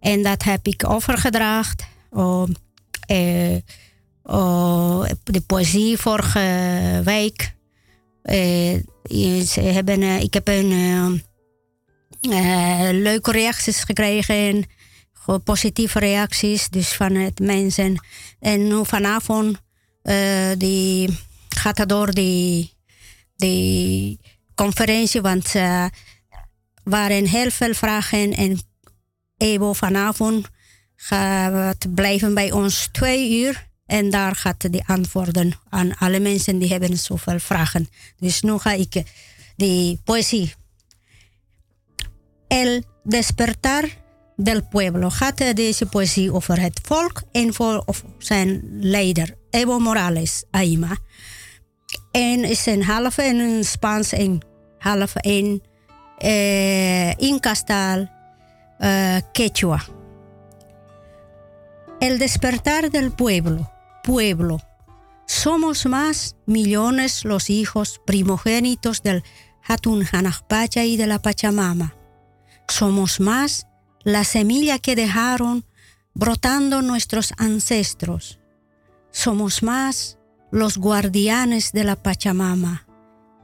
en dat heb ik overgedragen. Uh, de poëzie vorige week. ze hebben, ik heb een leuke reacties gekregen positieve reacties dus van het mensen. En nu vanavond die gaat door die, die conferentie, want waren heel veel vragen en Evo vanavond gaat blijven bij ons twee uur. En daar gaat die antwoorden aan alle mensen die hebben zoveel vragen. Dus nu ga ik die poëzie. El despertar del pueblo gaat deze poëzie over het volk en voor zijn leider, Evo Morales Aima. En is een halve in een Spaans en halve in eh, Incastal eh, Quechua. El despertar del pueblo, pueblo. Somos más millones los hijos primogénitos del Hatun Hanakpacha y de la Pachamama. Somos más la semilla que dejaron brotando nuestros ancestros. Somos más los guardianes de la Pachamama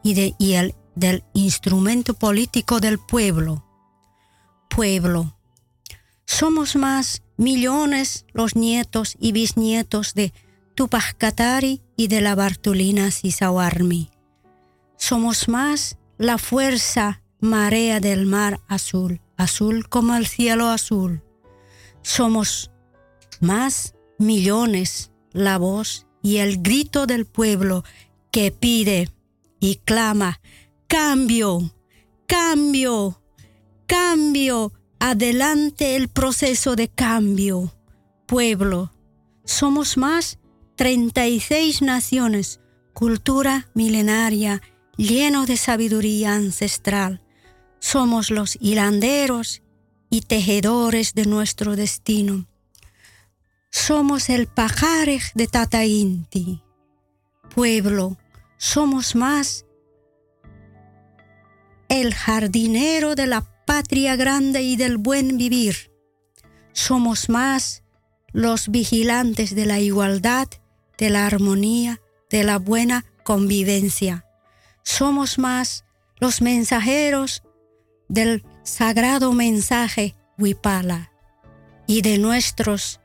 y, de, el, del instrumento político del pueblo. Pueblo. Somos más millones los nietos y bisnietos de Tupac Katari y de la Bartolina Sisawarmi. Somos más la fuerza marea del mar azul azul como el cielo azul. Somos más millones la voz y el grito del pueblo que pide y clama, cambio, cambio, cambio, adelante el proceso de cambio. Pueblo, somos más 36 naciones, cultura milenaria, lleno de sabiduría ancestral somos los hilanderos y tejedores de nuestro destino. Somos el pajarej de Tata Inti. Pueblo, somos más el jardinero de la patria grande y del buen vivir. Somos más los vigilantes de la igualdad, de la armonía, de la buena convivencia. Somos más los mensajeros del sagrado mensaje Wipala y de nuestros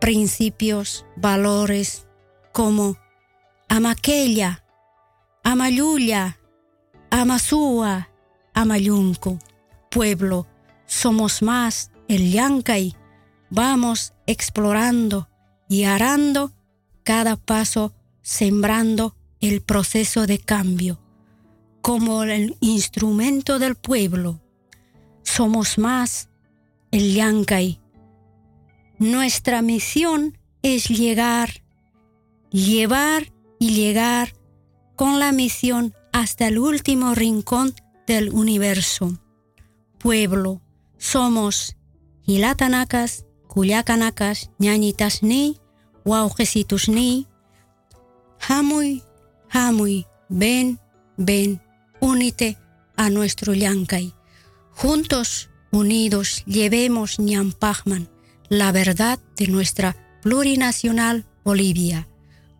principios, valores como Amaquella, Amayuya, Amasúa, Amayunco. Pueblo, somos más el Yankay. Vamos explorando y arando cada paso, sembrando el proceso de cambio como el instrumento del pueblo somos más el Yankay. Nuestra misión es llegar, llevar y llegar con la misión hasta el último rincón del universo. Pueblo, somos Hilatanakas, Culiacanakas, ñañitas ni, Waujesitus ni, Hamuy, Hamuy, ven, ven, únete a nuestro Yankay. Juntos, unidos, llevemos Ñampagman, la verdad de nuestra plurinacional Bolivia.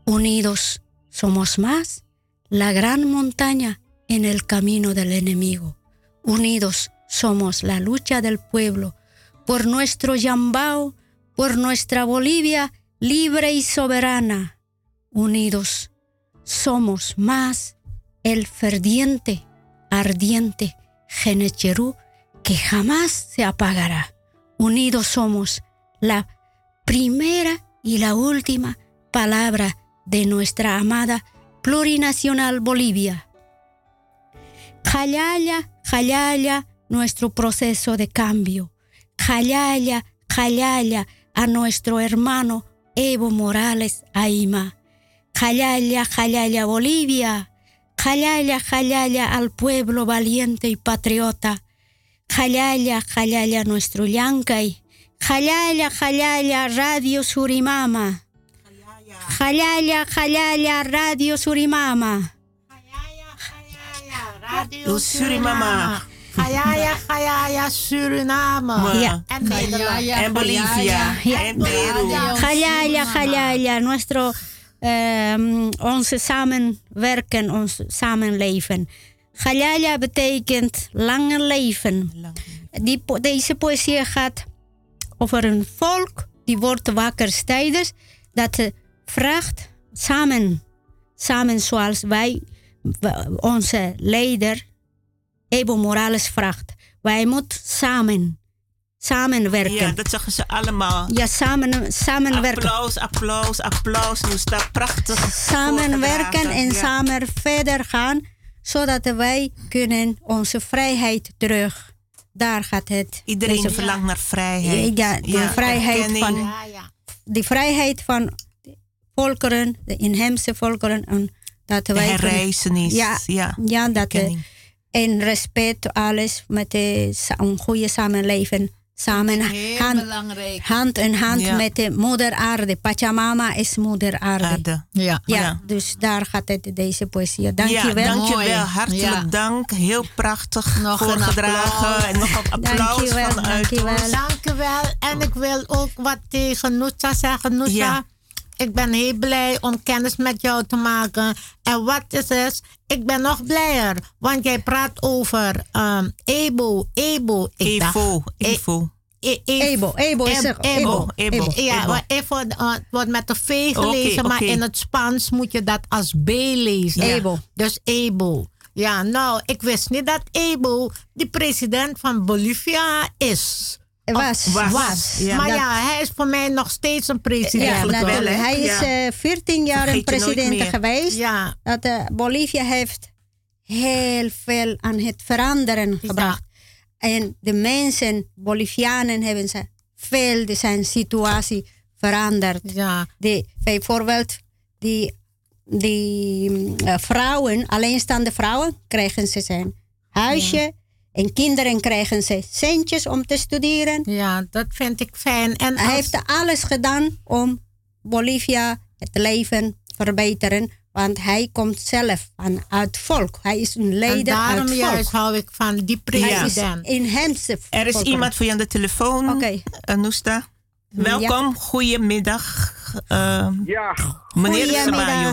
Unidos somos más, la gran montaña en el camino del enemigo. Unidos somos la lucha del pueblo por nuestro Yambao, por nuestra Bolivia libre y soberana. Unidos somos más el ferviente, ardiente Genecherú que jamás se apagará. Unidos somos la primera y la última palabra de nuestra amada plurinacional Bolivia. Jalaya, jalaya, nuestro proceso de cambio. Jalaya, jalaya a nuestro hermano Evo Morales Aima. Jalaya, jalaya Bolivia. Jalaya, jalaya al pueblo valiente y patriota. Jalaya, jalaya nuestro Yankay. Jalaya, jalaya Radio Surimama. Jalaya, jalaya Radio Surimama. Radio Surimama. Hayaya, Hayaya, Suriname. Ja. En Nederland. En Bolivia. En Peru. Jalaya, jalaya, nuestro, ehm, onze samenwerken, ons samenleven. Jalaya betekent lange leven. Die, po- deze poëzie gaat over een volk die wordt wakker tijdens dat vraagt samen, samen zoals wij, onze leider Evo Morales vraagt. Wij moeten samen, samenwerken. Ja, dat zeggen ze allemaal. Ja, samen, samenwerken. Applaus, applaus, applaus. Nu staat prachtig. Samenwerken en Ja. samen verder gaan, zodat wij kunnen onze vrijheid terug. Daar gaat het. Iedereen deze- verlangt naar vrijheid. Ja, de vrijheid erkenning. van de vrijheid van volkeren, de inheemse volkeren, en dat wij kunnen- herrijzenis, Ja, ja, ja, dat de, erkenning. en respect alles met de, sa- een goede samenleven. Samen Heel hand, belangrijk. hand in hand Ja. met de moeder aarde. Pachamama is moeder aarde. Ja. Ja, Ja. dus daar gaat het, deze poëzie. Dank ja, je wel. dankjewel. Hartelijk Ja. dank. Heel prachtig Nog voorgedragen. En nog een applaus Dankjewel, vanuit dankjewel. ons. Dank wel. En ik wil ook wat tegen Noetsa zeggen. Noetsa, Ja. Ik ben heel blij om kennis met jou te maken. En wat is het? Ik ben nog blijer. Want jij praat over ehm Ebo. Ebo. Ik Evo, E- Evo. E- E- Ebo, Ebo is er. Ebo. Ebo, Ebo. Ja, Ebo. maar Ebo uh, wordt met de V gelezen, maar in het Spaans moet je dat als B lezen. Ebo. Dus Ebo. Ja, nou, ik wist niet dat Ebo de president van Bolivia is. Was. Was. was. Ja. maar Dat- ja, hij is voor mij nog steeds een president. Ja, wel? Hij is Ja. eh, 14 jaar een president geweest. Ja, Dat eh, Bolivia heeft heel veel aan het veranderen gebracht. En de mensen, Bolivianen, hebben ze veel de zijn situatie veranderd. ja. Die, bijvoorbeeld die, die mm, eh, vrouwen, alleenstaande vrouwen, krijgen ze zijn huisje. En kinderen krijgen ze centjes om te studeren. Ja, dat vind ik fijn. En Hij als- heeft alles gedaan om Bolivia het leven verbeteren. Want hij komt zelf van uit volk. Hij is een en leider daarom uit juist volk. hou ik van die Hij is president. inheemse Er is iemand voor je aan de telefoon. Oké. Anusta. Welkom. Goedemiddag. Uh, Ja, meneer Goedemiddag. Sabayo.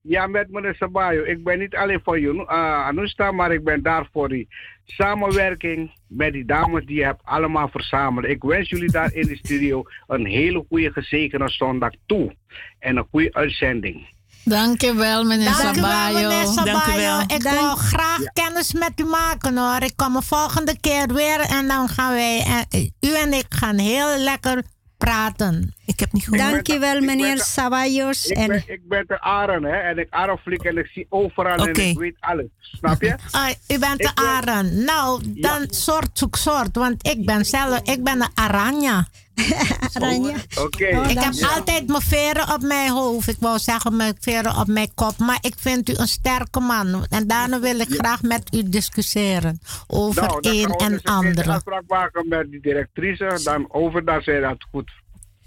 ja, met meneer Sabayo. Ik ben niet alleen voor jullie, uh, Anusta, maar ik ben daar voor die samenwerking met die dames die je hebt allemaal verzameld. Ik wens jullie daar in de studio een hele goede gezegende zondag toe. En een goede uitzending. Dankjewel, meneer Dank u wel, Sabayo. meneer Sabayo. Ik Dank- wil graag kennis met u maken hoor. Ik kom de volgende keer weer en dan gaan wij, eh, u en ik gaan heel lekker praten. Ik heb niet gehoord. Dankjewel, meneer de- Sabayos. Ik En ben, ik ben te Aren, hè. En ik Araflik en ik zie overal en ik weet alles. Snap je? Ah, u bent de Ik Aren. Nou, dan soort zoek soort. Want ik ben zelf, ik ben een Aranya. Oké. Oh, Ik heb altijd mijn veren op mijn hoofd. Ik wou zeggen mijn veren op mijn kop. Maar ik vind u een sterke man. En daarna wil ik graag met u discussiëren. Over Nou, dan een gaan we en dus een ander. afspraak maken met die directrice. Dan over dat zij dat goed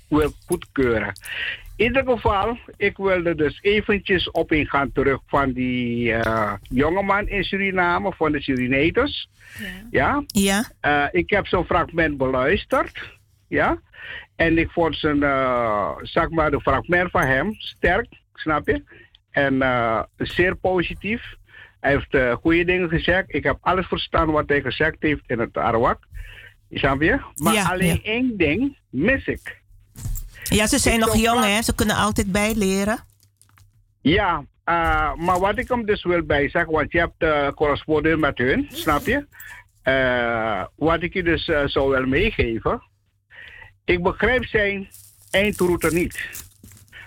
wil goedkeuren. In ieder geval, ik wilde dus eventjes op ingaan terug van die eh, jongeman in Suriname, van de Surinators. Ja. Ja? Eh, ik heb zo'n fragment beluisterd. Ja. En ik vond zijn, eh, zeg maar, de fragment van hem sterk, snap je? En eh, zeer positief. Hij heeft eh, goede dingen gezegd. Ik heb alles verstaan wat hij gezegd heeft in het Arawak. Snap je? Maar Ja, alleen ja. één ding mis ik. Ja, ze zijn Ik nog jong, hè? Ze kunnen altijd bijleren. Ja, maar wat ik hem dus wil bijzeggen, want je hebt uh, correspondent met hun, snap je? Wat ik je dus zou wel meegeven. Ik begrijp zijn eindroute niet.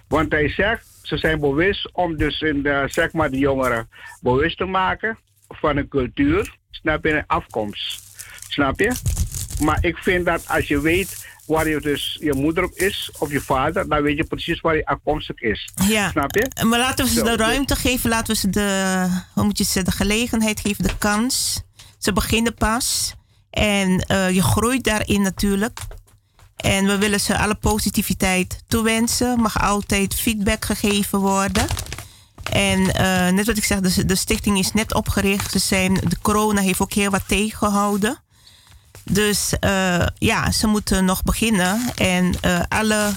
Want hij zegt, ze zijn bewust om dus in de, zeg maar de jongeren bewust te maken van een cultuur, snap je, een afkomst. Snap je? Maar ik vind dat als je weet waar je dus je moeder op is of je vader, dan weet je precies waar je afkomstig is. Ja. Snap je? Maar laten we ze de ruimte geven, laten we ze de, hoe moet je zeggen, de gelegenheid geven, de kans. Ze beginnen pas. En eh, je groeit daarin natuurlijk. En we willen ze alle positiviteit toewensen. Mag altijd feedback gegeven worden. En eh, net wat ik zeg, de, de stichting is net opgericht. Ze zijn, de corona heeft ook heel wat tegengehouden. Dus eh, ja, ze moeten nog beginnen. En eh, alle,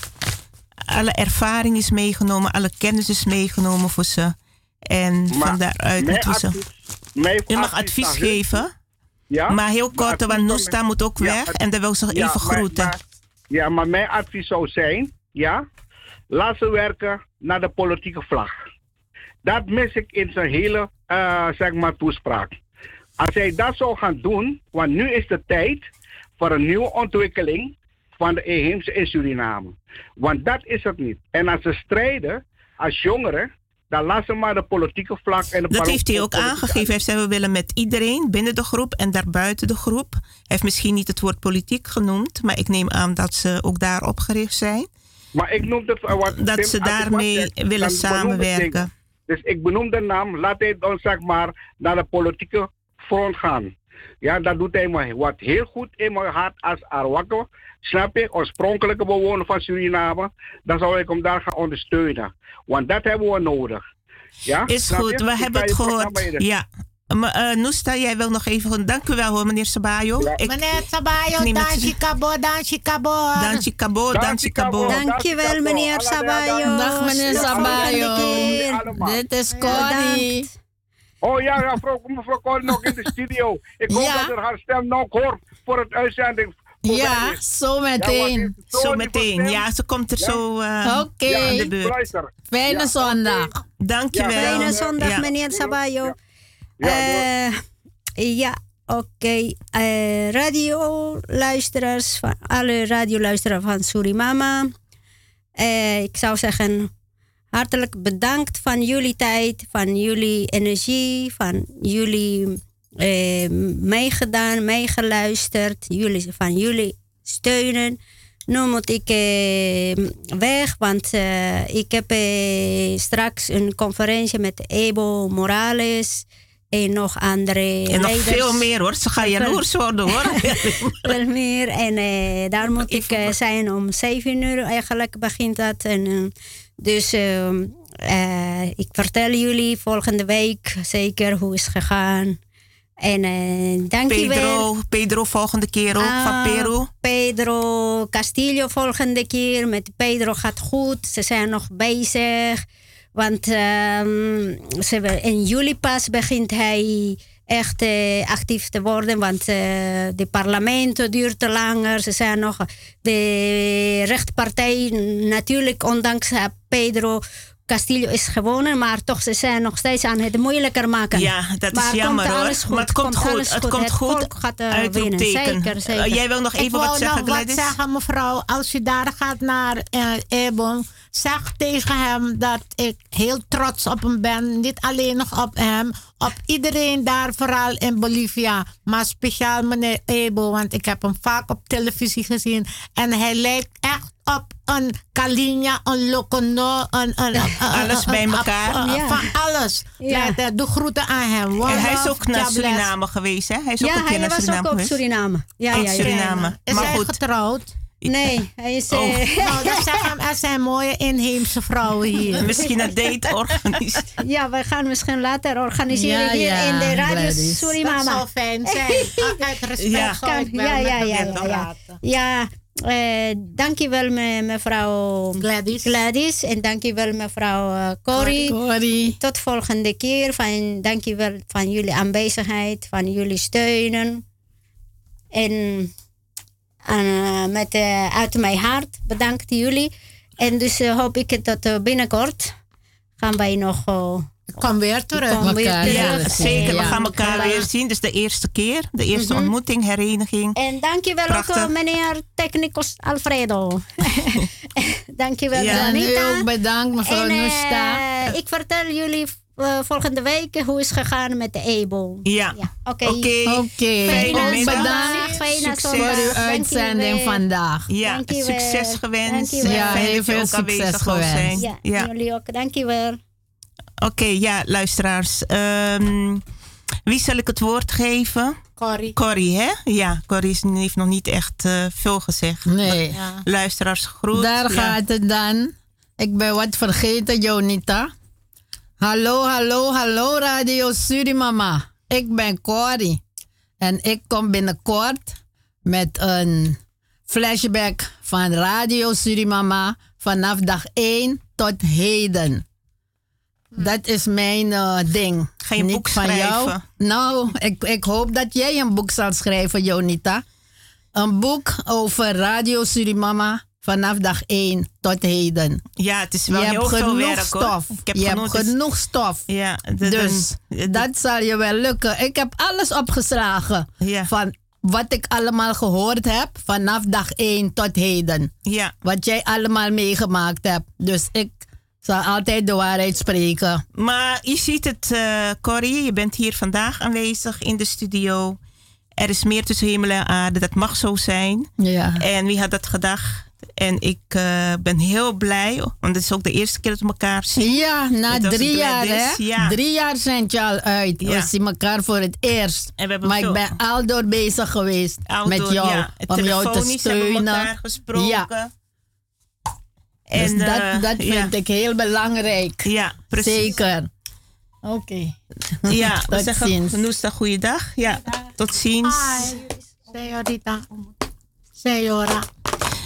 alle ervaring is meegenomen, alle kennis is meegenomen voor ze. En van daaruit moeten ze. Je mag advies geven. Ja? Maar heel kort, want mijn- moet ook weg. En dan wil ze even groeten. maar- ja, maar mijn advies zou zijn, ja, laat ze werken naar de politieke vlag. Dat mis ik in zijn hele, eh, zeg maar, toespraak. Als hij dat zou gaan doen, want nu is de tijd voor een nieuwe ontwikkeling van de inheemse in Suriname. Want dat is het niet. En als ze strijden als jongeren, dan laat ze maar de politieke vlag en de Dat heeft hij ook aangegeven. Hij zei, we willen met iedereen binnen de groep en daarbuiten de groep. Hij heeft misschien niet het woord politiek genoemd, maar ik neem aan dat ze ook daar opgericht zijn. Maar ik noem het, wat Dat Tim ze daarmee zegt, willen samenwerken. Dus ik benoem de naam, laat hij dan zeg maar naar de politieke front gaan. Ja, dat doet hij maar wat heel goed in mijn hart als Arwakko. Snap je? Oorspronkelijke bewoner van Suriname. Dan zou ik hem daar gaan ondersteunen. Want dat hebben we nodig. Ja? Is Snap goed, je? we Ik hebben het je gehoord. Ja. Maar, eh, Noesta, jij wil nog even... Dank u wel hoor, meneer Sabayo. Ik Meneer Sabayo, neem het- dankje kabo, dankje kabo. Dankje kabo, dankje kabo. Dankjewel, meneer Sabayo. Dag meneer Sabayo. Dit is Corrie. Oh ja, ja mevrouw, nog in de studio. Ik hoop Ja. dat er haar stem nog hoort voor het uitzending. Ja, zo meteen. Zo meteen. Ja, ze komt er zo eh Oké. de. Fijne zondag. Dankjewel. Fijne zondag, Ja. meneer Sabayo. Eh, ja, oké. Eh, radioluisteraars, van alle radioluisteraars van Surimama. Eh, ik zou zeggen, hartelijk bedankt van jullie tijd, van jullie energie, van jullie eh, meegedaan, meegeluisterd, jullie, van jullie steunen. Nu moet ik eh, weg, want eh, ik heb eh, straks een conferentie met Ebo Morales en nog andere En nog leiders. veel meer hoor. Ze gaan jaloers worden hoor. Veel meer. En daar moet ik zijn om 7 uur eigenlijk begint dat. En, dus ehm, eh, ik vertel jullie volgende week zeker hoe is het gegaan. En eh dank je wel. Pedro, Pedro volgende keer ook van Ah, Peru. Pedro Castillo volgende keer. Met Pedro gaat goed. Ze zijn nog bezig. Want ehm, ze, in juli pas begint hij echt eh, actief te worden. Want eh, de parlement duurt te langer. Ze zijn nog de rechtpartij. Natuurlijk, ondanks eh, Pedro Castillo is gewonnen. Maar toch, ze zijn nog steeds aan het moeilijker maken. Ja, dat is Maar jammer komt hoor. alles goed, maar het komt, goed. alles Het komt goed. volk gaat eh, winnen. Zeker, zeker. Eh, jij wil nog Ik even wat zeggen, nog wat zeggen, mevrouw. Als je daar gaat naar eh Ebon, zeg tegen hem dat ik heel trots op hem ben. Niet alleen nog op hem, op iedereen daar, vooral in Bolivia. Maar speciaal meneer Ebo, want ik heb hem vaak op televisie gezien. En hij lijkt echt op een Kalinja, een Locono, een, een, een- Alles een- bij een- elkaar. Ja. Van alles. Ja. Ja. Doe groeten aan hem. En hij is ook naar. Suriname geweest, hè? Hij is ook ja, een keer hij naar was Suriname ook op geweest. Suriname. Ja, Op ja, ja. Suriname. Is maar hij goed. getrouwd? Nee, hij is... Oh. eh, Nou, dat zeggen er zijn mooie inheemse vrouwen hier. Misschien een date organiseren. ja, we gaan misschien later organiseren Ja, hier ja, in de Radio. Surimama. Dat zou fijn zijn. Uit respect Ja. ja, met ja, ja, ja, ja. Eh, dankjewel me, mevrouw Gladys. Gladys en dankjewel mevrouw eh, Corrie. Corrie. Tot volgende keer. Van, dankjewel van jullie aanwezigheid, van jullie steunen. En eh, met, eh, uit mijn hart bedankt jullie. En dus hoop ik dat binnenkort gaan wij nog... kom weer terug. weer ja, Ja, zeker. We Ja. gaan elkaar weer zien. Dus de eerste keer. De eerste Mhm. ontmoeting, hereniging. En dankjewel ook Prachtig. eh, meneer Technicus Alfredo. dankjewel Ja, Janita. ook bedankt, mevrouw En, eh, ik vertel jullie eh, volgende week hoe is gegaan met de EBO. Ja. Ja, oké. Oké. Oké, Fijne ook zondag. bedankt. voor uw uitzending vandaag. Ja, Dankjewel. succes gewenst. Dankjewel. Ja, heel veel succes gewenst. zijn. Ja, Ja. jullie ook. Dankjewel. Oké, ja, luisteraars. Ehm, wie zal ik het woord geven? Corrie. Corrie, hè? Ja, Corrie is- heeft nog niet echt eh, veel gezegd. Nee. Ja. Luisteraars, groet. Daar Ja. gaat het dan. Ik ben wat vergeten, Jonita. Hallo, hallo, hallo Radio Surimama. Ik ben Corrie. En ik kom binnenkort met een flashback van Radio Surimama vanaf dag 1 tot heden. Dat is mijn eh, ding. Ga je een Niet boek van jou. schrijven? Nou, ik, ik hoop dat jij een boek zal schrijven, Jonita. Een boek over Radio Surimama vanaf dag 1 tot heden. Ja, het is Je wel hebt heel veel genoeg werk stof. hoor. Ik heb je genoeg, hebt genoeg stof. Ja, de- dus de- dat zal je wel lukken. Ik heb alles opgeslagen Ja. van wat ik allemaal gehoord heb vanaf dag 1 tot heden. Ja, Wat jij allemaal meegemaakt hebt. Dus ik zal altijd de waarheid spreken. maar je ziet het, eh Corrie. Je bent hier vandaag aanwezig in de studio. Er is meer tussen hemel en aarde. Dat mag zo zijn. Ja. En wie had dat gedacht? En ik eh, ben heel blij, want het is ook de eerste keer dat we elkaar zien. Ja, na drie jaar, hè? Ja. Drie jaar zijn je al uit. Ja. We zien elkaar voor het eerst. Maar ik ben al door bezig geweest Outdoor, met jou. ja. Om jou te hebben we elkaar gesproken. Ja. En, dus eh, dat, dat ja. vind ik heel belangrijk. Ja, precies. Zeker. Oké. Ja, we zeggen. Noesta, goeiedag. Ja, tot ziens. Señorita. Señora.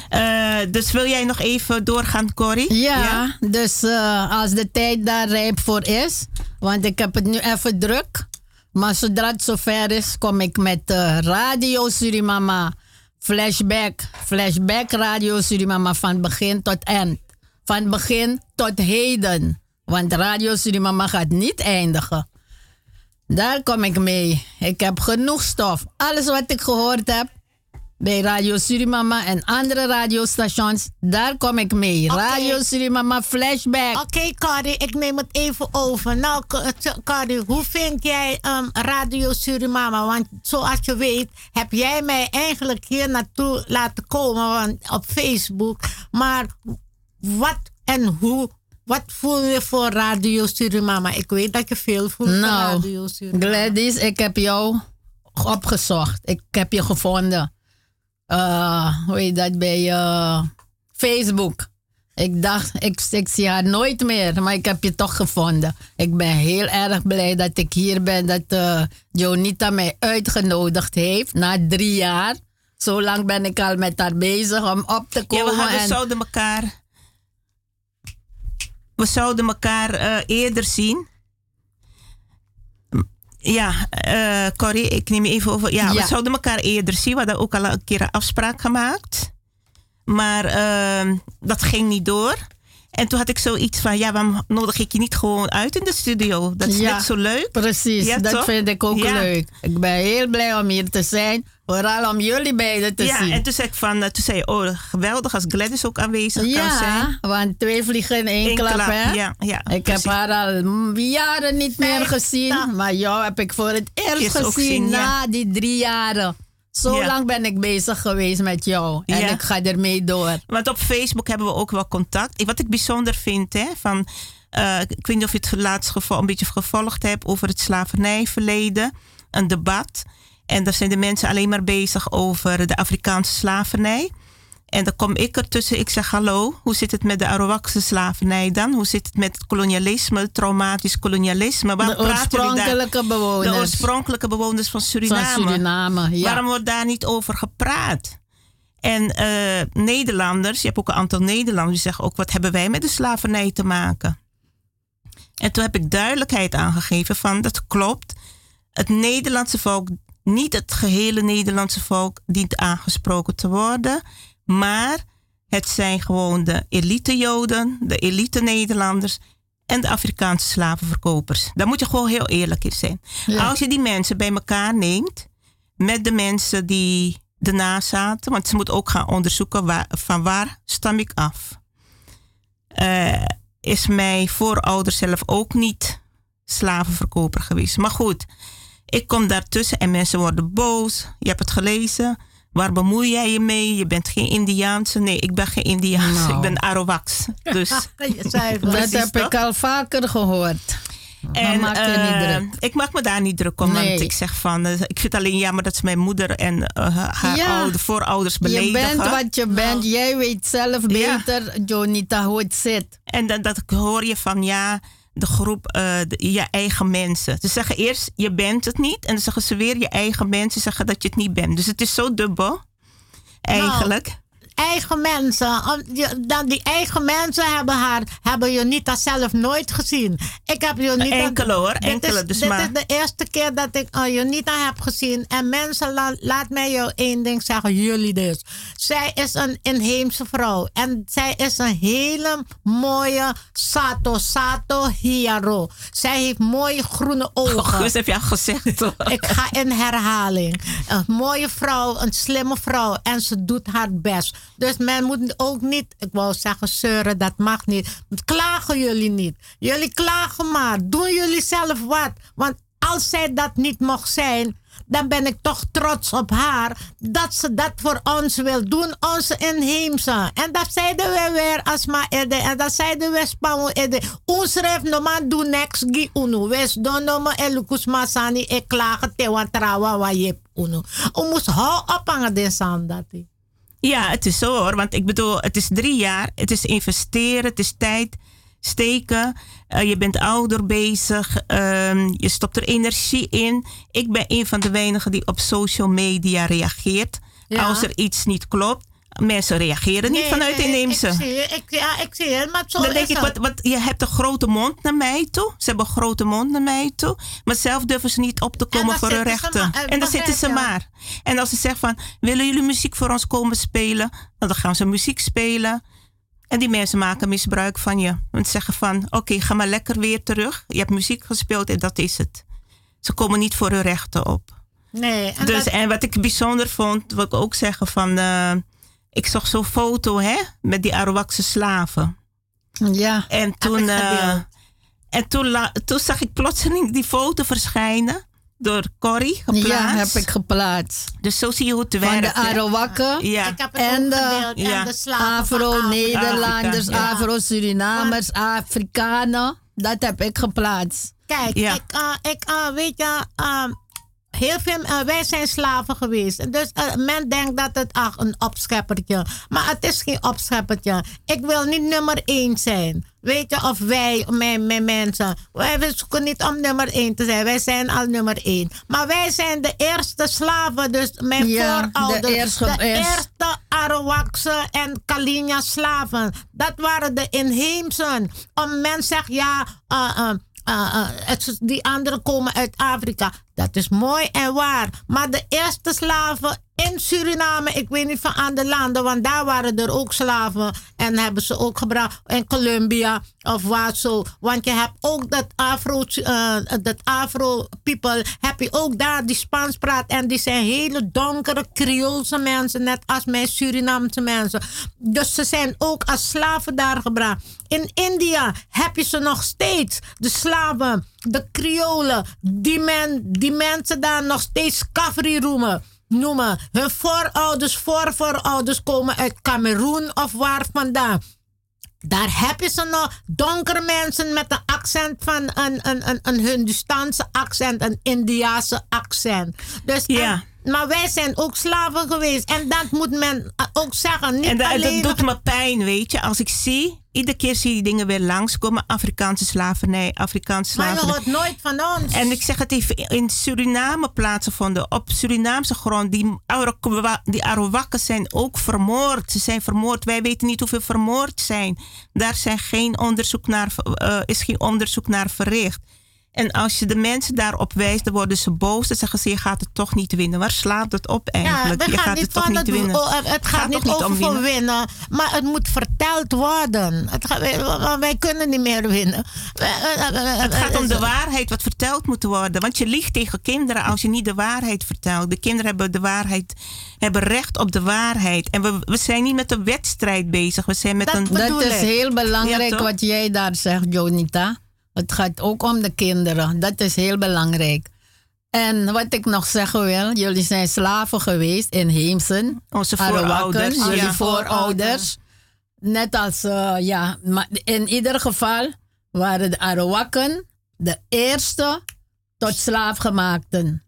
Eh, dus wil jij nog even doorgaan, Corrie? Ja, dus eh, als de tijd daar rijp voor is, want ik heb het nu even druk. Maar zodra het zover is, kom ik met eh, Radio Surimama flashback. Flashback Radio Surimama van begin tot eind. Van begin tot heden. Want Radio Surimama gaat niet eindigen. Daar kom ik mee. Ik heb genoeg stof. Alles wat ik gehoord heb bij Radio Surimama en andere radiostations, daar kom ik mee. Radio Surimama Flashback. Oké, Corrie, ik neem het even over. Nou, T- Corrie, hoe vind jij ehm, Radio Surimama? Want zoals je weet, heb jij mij eigenlijk hier naartoe laten komen want, op Facebook. Maar wat en hoe, wat voel je voor Radio Surimama? Ik weet dat je veel voelt voor Nou, Radio Surimama. Gladys, ik heb jou opgezocht. Ik heb je gevonden. Eh, hoe heet dat bij eh, Facebook? Ik dacht, ik, ik zie haar nooit meer, maar ik heb je toch gevonden. Ik ben heel erg blij dat ik hier ben, dat eh Jonita mij uitgenodigd heeft na drie jaar. Zo lang ben ik al met haar bezig om op te Ja, komen. we, hadden, en- zouden elkaar... We zouden elkaar eerder zien. Ja, eh Corrie, ik neem even over. Ja, Ja. we zouden elkaar eerder zien. We hadden ook al een keer een afspraak gemaakt. Maar ehm, dat ging niet door. En toen had ik zoiets van, ja, waarom nodig ik je niet gewoon uit in de studio? Dat is Ja, net zo leuk. Precies, Ja, dat toch? vind ik ook Ja. leuk. Ik ben heel blij om hier te zijn. Vooral om jullie beiden te ja, zien. en toen zei ik van, eh, toen zei je, oh, geweldig als Gladys ook aanwezig kan zijn. Ja, want twee vliegen in één Eén klap, klap, hè? ja, ja, ik heb haar al jaren niet meer gezien. Maar jou heb ik voor het eerst gezien zien, ja. na die drie jaren. Zo Ja. lang ben ik bezig geweest met jou. En Ja. ik ga ermee door. Want op Facebook hebben we ook wel contact. Wat ik bijzonder vind, hè, van, eh, ik weet niet of je het laatst gevo- een beetje gevolgd hebt over het slavernijverleden. Een debat. En daar zijn de mensen alleen maar bezig over de Afrikaanse slavernij. En dan kom ik ertussen. Ik zeg: Hallo, hoe zit het met de Arawakse slavernij dan? Hoe zit het met het kolonialisme, het traumatisch kolonialisme? Waarom De oorspronkelijke bewoners. De oorspronkelijke bewoners van Suriname. Van Suriname, ja. Waarom wordt daar niet over gepraat? En eh, Nederlanders, je hebt ook een aantal Nederlanders die zeggen ook: wat hebben wij met de slavernij te maken? En toen heb ik duidelijkheid aangegeven van dat klopt. Het Nederlandse volk, niet het gehele Nederlandse volk, dient aangesproken te worden. Maar het zijn gewoon de elite Joden, de elite Nederlanders en de Afrikaanse slavenverkopers. Daar moet je gewoon heel eerlijk in zijn. Ja. Als je die mensen bij elkaar neemt, met de mensen die ernaast zaten, want ze moeten ook gaan onderzoeken waar, van waar stam ik af. Eh, is mijn voorouder zelf ook niet slavenverkoper geweest. Maar goed, ik kom daartussen en mensen worden boos. Je hebt het gelezen. Waar bemoei jij je mee? Je bent geen Indiaanse. Nee, ik ben geen Indiaanse. Nou. Ik ben Arawaks. Dus, dat heb ik al vaker gehoord. en maak je eh, ik maak me daar niet druk om. Nee. Want ik zeg van, eh, ik vind alleen jammer dat ze mijn moeder en eh, haar Ja. oude voorouders Je beledigen. bent wat je bent. Jij weet zelf Ja. beter, Jonita, hoe het zit. En dan dat hoor je van ja, de groep, eh, de- je eigen mensen. Ze zeggen eerst je bent het niet. En dan zeggen ze weer je eigen mensen zeggen dat je het niet bent. Dus het is zo dubbel. Eigenlijk. Eigen mensen. Dan die eigen mensen hebben haar, hebben Jonita zelf nooit gezien. Ik heb Jonita. Enkele hoor, dit enkele, Is, dus dit maar- is de eerste keer dat ik uh, Jonita heb gezien. En mensen, la- laat mij jou één ding zeggen, jullie dus. Zij is een inheemse vrouw. En zij is een hele mooie Sato, Sato Hiaro. Zij heeft mooie groene ogen. Oh, Gus heb je al gezegd. hoor. Ik ga in herhaling. Een mooie vrouw, een slimme vrouw. En ze doet haar best. Dus men moet ook niet, ik wou zeggen zeuren, dat mag niet. Klagen jullie niet. Jullie klagen maar. Doen jullie zelf wat. Want als zij dat niet mocht zijn, dan ben ik toch trots op haar dat ze dat voor ons wil doen, onze inheemse. En dat zeiden we weer ede. En dat zeiden we spamo ede. Ons ref no man do next gi unu. Wes don no ma elukus masani e klagen te wat trawa wa jep unu. O moest hou op aan de sandati. Ja, het is zo hoor. Want ik bedoel, het is drie jaar. Het is investeren, het is tijd steken. Eh, je bent ouder bezig. ehm, je stopt er energie in. Ik ben een van de weinigen die op social media reageert. Ja. Als er iets niet klopt. Mensen reageren niet vanuit inheemse. Ik zie ik, ja, ik zie je, maar zo Dan is denk ik, het. wat, wat, je hebt een grote mond naar mij toe. Ze hebben een grote mond naar mij toe. Maar zelf durven ze niet op te komen voor hun rechten. maar- eh, en dan zitten ze maar. En als ze zeggen van, willen jullie muziek voor ons komen spelen? Nou, dan gaan ze muziek spelen. En die mensen maken misbruik van je. Want ze zeggen van, oké, ga maar lekker weer terug. Je hebt muziek gespeeld en dat is het. Ze komen niet voor hun rechten op. Nee, en Dus, dat- en wat ik bijzonder vond, wil ik ook zeggen van... eh, ik zag zo'n foto hè, met die Arawakse slaven. Ja. En toen, eh, gedeeld. en toen, la- toen zag ik plotseling die foto verschijnen door Corrie geplaatst. Ja, heb ik geplaatst. Dus zo zie je hoe het Van werkt. de hè. Arawakken. Ja. Ik heb het En de ja. de van. Afro-Nederlanders, ja. Afro-Surinamers, Afrikanen. Dat heb ik geplaatst. Kijk, Ja. ik, eh, ik eh, weet je, eh, heel veel, eh, wij zijn slaven geweest. Dus eh, men denkt dat het ach, een opscheppertje. Maar het is geen opscheppertje. Ik wil niet nummer één zijn. Weet je, of wij, mijn, mijn mensen. Wij zoeken niet om nummer één te zijn. Wij zijn al nummer één. Maar wij zijn de eerste slaven. Dus mijn Ja, de voorouders. eerste- de eerst- eerste Arawakse en Kalinia slaven. Dat waren de inheemsen. Om men zegt ja, eh, het, die anderen komen uit Afrika. Dat is mooi en waar. Maar de eerste slaven in Suriname, ik weet niet van andere landen, want daar waren er ook slaven. En hebben ze ook gebracht in Colombia of waar zo. Want je hebt ook dat Afro, eh, dat Afro people, heb je ook daar die Spaans praat. En die zijn hele donkere Creoolse mensen, net als mijn Surinaamse mensen. Dus ze zijn ook als slaven daar gebracht. In India heb je ze nog steeds. De slaven, de Creolen, die, men, die mensen daar nog steeds Kafri roemen. Noemen. Hun voorouders, voorvoorouders komen uit Cameroen of waar vandaan. Daar heb je ze nog. Donkere mensen met een accent van een, een, een, een Hindustaanse accent, een Indiase accent. Dus, Ja. Maar wij zijn ook slaven geweest. En dat moet men eh, ook zeggen. Niet En dat, alleen dat doet me pijn, weet je. Als ik zie, iedere keer zie je die dingen weer langskomen. Afrikaanse slavernij, Afrikaanse Maar je slavernij. hoort nooit van ons. En ik zeg het even, in Suriname plaatsgevonden, op Surinaamse grond. Die, die Arawakken zijn ook vermoord. Ze zijn vermoord. Wij weten niet hoeveel vermoord zijn. Daar zijn geen onderzoek naar, eh, is geen onderzoek naar verricht. En als je de mensen daarop wijst, dan worden ze boos. Dan zeggen ze, je gaat het toch niet winnen. Waar slaat het op eigenlijk? je gaat het toch niet winnen. oh, het gaat, Gaat niet toch niet over om winnen? winnen, maar het moet verteld worden. Het gaat, wij, wij kunnen niet meer winnen. Het gaat om de waarheid wat verteld moet worden. Want je liegt tegen kinderen als je niet de waarheid vertelt. De kinderen hebben de waarheid, hebben recht op de waarheid. En we, we zijn niet met een wedstrijd bezig. We zijn met een. Dat is heel belangrijk Ja, wat jij daar zegt, Jonita. Het gaat ook om de kinderen. Dat is heel belangrijk. En wat ik nog zeggen wil, jullie zijn slaven geweest in Heemsen. Onze voorouders. Jullie ja. voorouders. Net als, uh, ja, maar in ieder geval waren de Arawakken de eerste tot slaafgemaakten.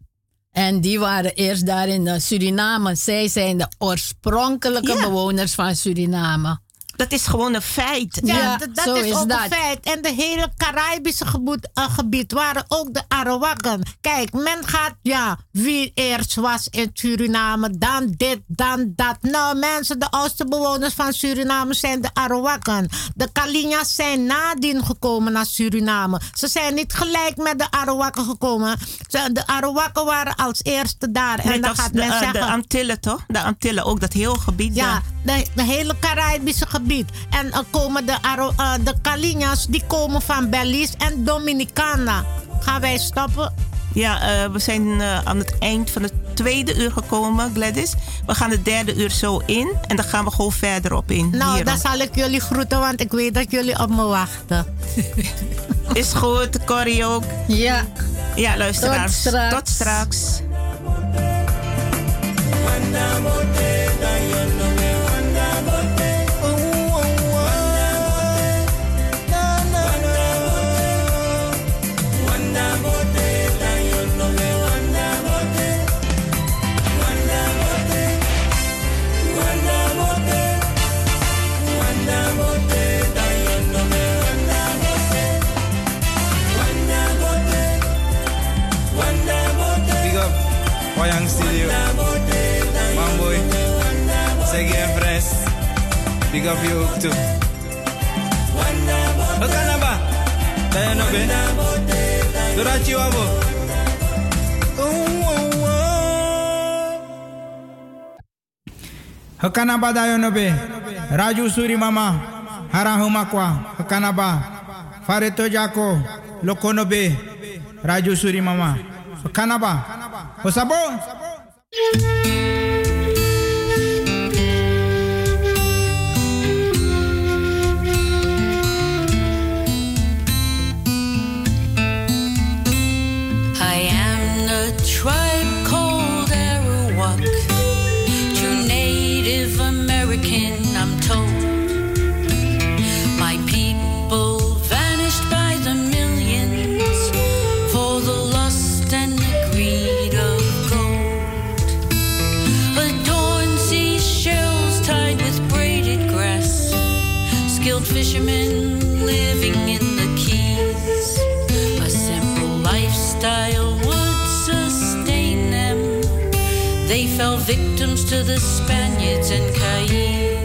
En die waren eerst daar in Suriname. Zij zijn de oorspronkelijke bewoners van Suriname. Dat is gewoon een feit. Ja, dat, is, ook een feit. En de hele Caribische gebied, uh, gebied waren ook de Arawakken. Kijk, men gaat, ja, wie eerst was in Suriname, dan dit, dan dat. Nou, mensen, de oudste bewoners van Suriname zijn de Arawakken. De Kalinyas zijn nadien gekomen naar Suriname. Ze zijn niet gelijk met de Arawakken gekomen. De Arawakken waren als eerste daar. en dan gaat men de, zeggen... De Antillen, toch? De Antillen, ook dat hele gebied. Ja, de, de hele Caribische gebied en uh, komen de, uh, de die komen van Belize en Dominicana. Gaan wij stoppen? Ja, uh, we zijn aan het eind van het tweede uur gekomen, Gladys. We gaan het derde uur zo in en dan gaan we gewoon verder op in. Nou, dan zal ik jullie groeten, want ik weet dat jullie op me wachten. Is goed, Corrie ook. Ja. Ja, luisteraars. Tot straks. Tot straks. Big up you ook wabo. Hakanaba dayo no be. Raju suri mama. Harahumakwa. Hakanaba. Fareto jako. Lokono be. Raju suri mama. Hakanaba. O sabor. To the Spaniards and Caribs.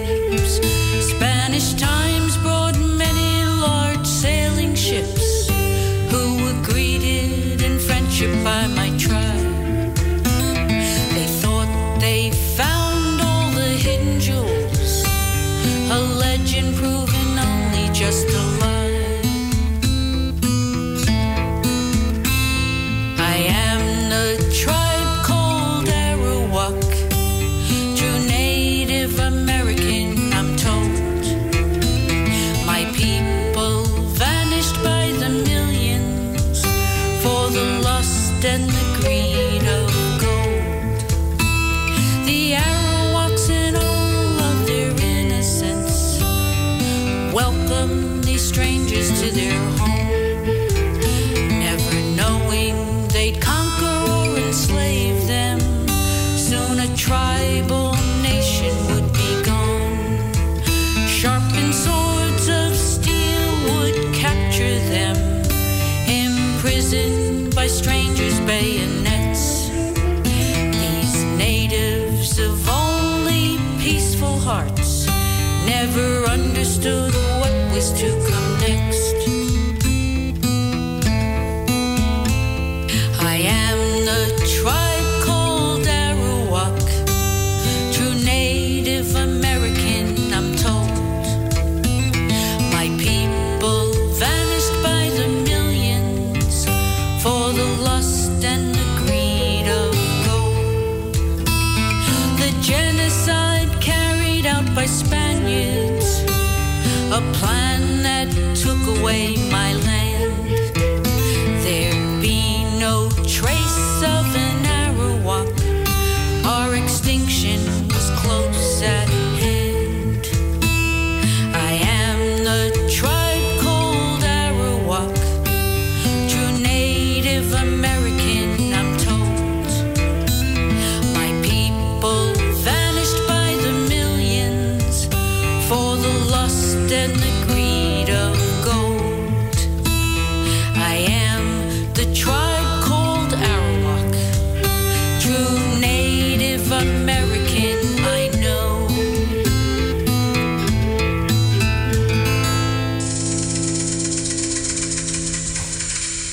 place to go.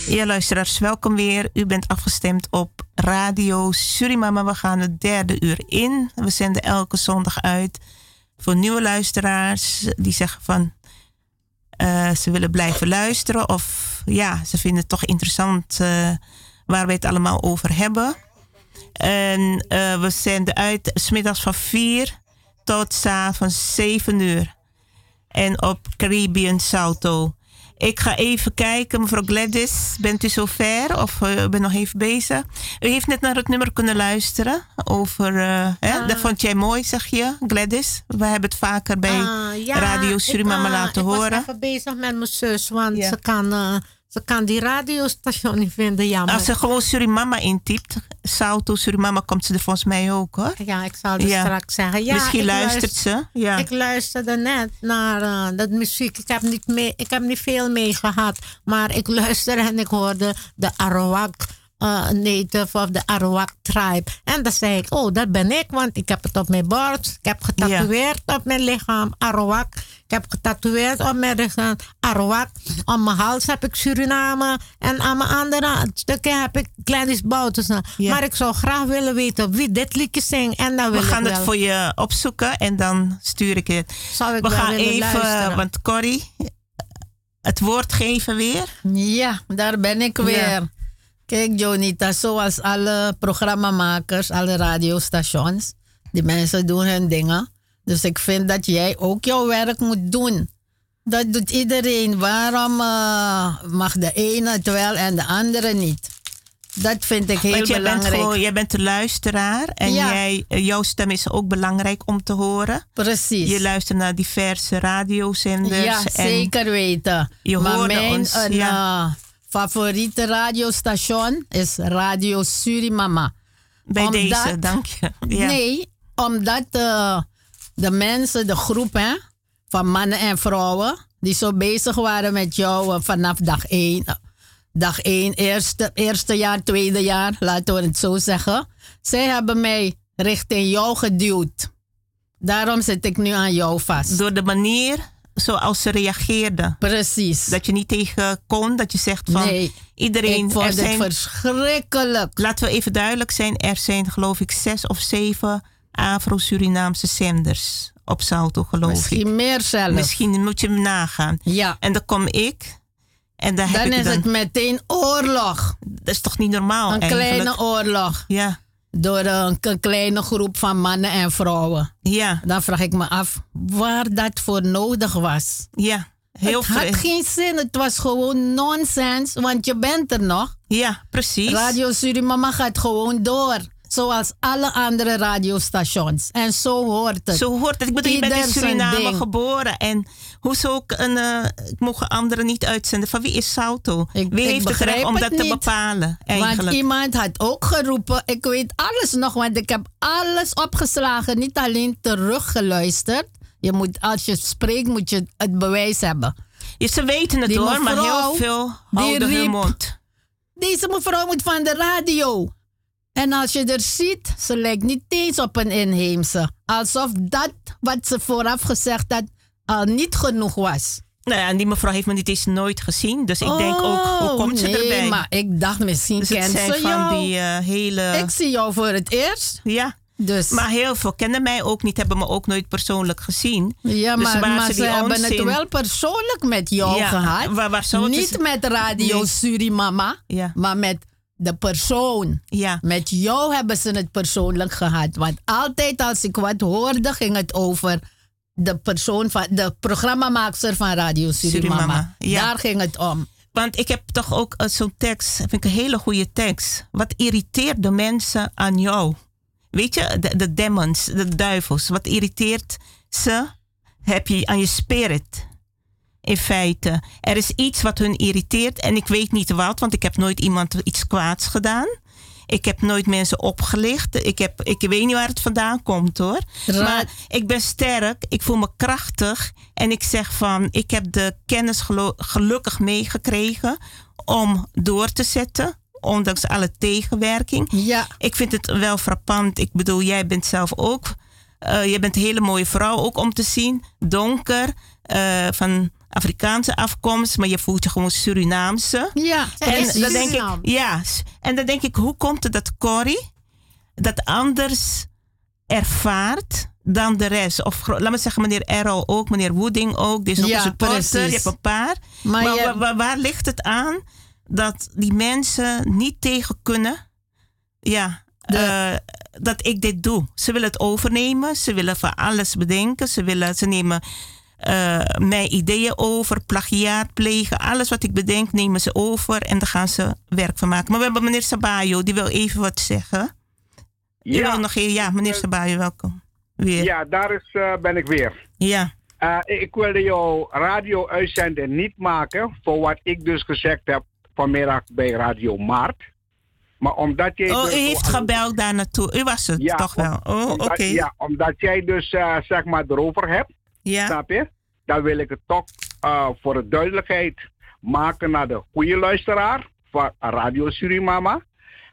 Ja, luisteraars, welkom weer. U bent afgestemd op Radio Surimama. We gaan het derde uur in. We zenden elke zondag uit voor nieuwe luisteraars die zeggen van eh, ze willen blijven luisteren of ja, ze vinden het toch interessant eh, waar we het allemaal over hebben. En eh, we zenden uit smiddags van 4 tot s avonds 7 uur. En op Caribbean Salto. Ik ga even kijken, mevrouw Gladys, bent u zover of uh, ben nog even bezig? U heeft net naar het nummer kunnen luisteren over, uh, hè? dat vond jij mooi, zeg je, Gladys. We hebben het vaker bij Ah, ja, Radio Suriname ik, ah, laten ik horen. was even bezig met mijn zus, want ze, kan, eh, ze kan die radiostation niet vinden, jammer. Als ze gewoon Surimama intypt, Salto Surimama, komt ze er volgens mij ook hoor. Ja, ik zal het straks zeggen. Ja, Misschien luistert luister- ze. Ja. Ik luisterde net naar eh, dat muziek. Ik heb, niet mee, ik heb niet veel mee gehad. Maar ik luisterde en ik hoorde de Arawak eh, Native of de Arawak Tribe. En dan zei ik, oh, dat ben ik. Want ik heb het op mijn borst. Ik heb getatoeëerd op mijn lichaam Arawak. Ik heb getatoeëerd op mijn lichaam Arawak. Op mijn hals heb ik Suriname. En aan mijn andere stukken heb ik Gladys Boutersen. Maar ik zou graag willen weten wie dit liedje zingt. En dan wil We gaan ik het voor je opzoeken en dan stuur ik het. Zal ik We gaan even, luisteren. want Corrie, het woord geven weer. Ja, daar ben ik weer. Ja. Kijk, Jonita, zoals alle programmamakers, alle radiostations, die mensen doen hun dingen. Dus ik vind dat jij ook jouw werk moet doen. Dat doet iedereen. Waarom eh, mag de ene het wel en de andere niet? Dat vind ik heel Want jij bent, belangrijk. gewoon, jij bent de luisteraar en Ja. jij, eh, jouw stem is ook belangrijk om te horen. Precies. Je luistert naar diverse radiozenders. Ja, en zeker weten. Je maar hoorde mijn ons, ja. eh, favoriete radiostation is Radio Surimama. Bij deze, dank je. Ja. Nee, omdat eh, de mensen, de groep hè, van mannen en vrouwen, die zo bezig waren met jou eh, vanaf dag één. eh, Dag één, eerste, eerste jaar, tweede jaar, laten we het zo zeggen. Zij hebben mij richting jou geduwd. Daarom zit ik nu aan jou vast. Door de manier zoals ze reageerden. Precies. Dat je niet tegen kon, dat je zegt van Nee, iedereen. er het zijn, verschrikkelijk. Laten we even duidelijk zijn, er zijn geloof ik zes of zeven Afro-Surinaamse zenders op Salto, geloof Misschien ik. meer zelfs. Misschien moet je hem nagaan. Ja. En dan kom ik. En Dan ik is dan, het meteen oorlog. Dat is toch niet normaal Een eigenlijk? kleine oorlog. Ja. Door een, een kleine groep van mannen en vrouwen. Ja. Dan vraag ik me af waar dat voor nodig was. Ja. Heel het had geen zin. Het was gewoon nonsens. Want je bent er nog. Ja, precies. Radio Surimama gaat gewoon door. Zoals alle andere radiostations. En zo hoort het. Zo hoort het. Ik bedoel, je bent in Suriname geboren. En hoezo een, eh, mogen anderen niet uitzenden? Van wie is Salto? wie ik heeft het recht om dat te bepalen? Eigenlijk? Want iemand had ook geroepen, ik weet alles nog, want ik heb alles opgeslagen, niet alleen teruggeluisterd. Je moet, als je spreekt, moet je het bewijs hebben. Ja, ze weten het Die hoor, maar heel veel houden hun riep, mond. Deze mevrouw moet van de radio. En als je er ziet, ze lijkt niet eens op een inheemse. Alsof dat wat ze vooraf gezegd had al niet genoeg was. Nou ja, en die mevrouw heeft me niet eens nooit gezien. Dus ik denk ook, hoe komt ze Oh, nee, erbij? maar ik dacht misschien Dus kent ze van jou. die eh, hele... Ik zie jou voor het eerst. Ja. Dus. Maar heel veel kennen mij ook niet, hebben me ook nooit persoonlijk gezien. Ja, Dus maar, maar ze ze hebben het wel persoonlijk met jou Ja, gehad. waar- waar zou het Niet dus- met Radio Nee. Surimama, Ja. maar met de persoon. Ja. Met jou hebben ze het persoonlijk gehad. Want altijd als ik wat hoorde, ging het over de persoon van de programmamaakster van Radio Surimama. Surimama, ja. Daar ging het om. Want ik heb toch ook eh, zo'n tekst, vind ik een hele goede tekst. Wat irriteert de mensen aan jou? Weet je, de, de demons, de duivels. Wat irriteert ze? Heb je aan je spirit. In feite. Er is iets wat hun irriteert en ik weet niet wat, want ik heb nooit iemand iets kwaads gedaan. Ik heb nooit mensen opgelicht. Ik, heb, ik weet niet waar het vandaan komt hoor. Maar ik ben sterk, ik voel me krachtig. En ik zeg van, ik heb de kennis gelukkig meegekregen om door te zetten ondanks alle tegenwerking. Ja. Ik vind het wel frappant. Ik bedoel, jij bent zelf ook. Uh, je bent een hele mooie vrouw ook om te zien. Donker, uh, van Afrikaanse afkomst, maar je voelt je gewoon Surinaamse. Ja, en dan denk ik, ja, en dan denk ik, hoe komt het dat Corrie dat anders ervaart dan de rest? Of laat me zeggen, meneer Errol ook, meneer Wooding ook, dit is ook ja, een supporter, je hebt een paar. Maar, maar waar, waar ligt het aan? dat die mensen niet tegen kunnen. Ja, uh, dat ik dit doe. Ze willen het overnemen. Ze willen van alles bedenken. Ze, willen, ze nemen uh, mijn ideeën over, plagiaat plegen. Alles wat ik bedenk nemen ze over en daar gaan ze werk van maken. Maar we hebben meneer Sabayo, die wil even wat zeggen. Ja, wil nog ja meneer Sabayo, welkom. Weer. Ja, daar is, uh, ben ik weer. Ja. Uh, ik wilde jouw radio-uitzending niet maken voor wat ik dus gezegd heb vanmiddag bij Radio Maart. Maar omdat jij. Oh, dus u heeft gebeld daar naartoe. U was het toch wel? Oh, oké. Ja, omdat jij dus uh, zeg maar erover hebt. Ja. Snap je? Dan wil ik het toch uh, voor de duidelijkheid maken naar de goede luisteraar van Radio Surimama.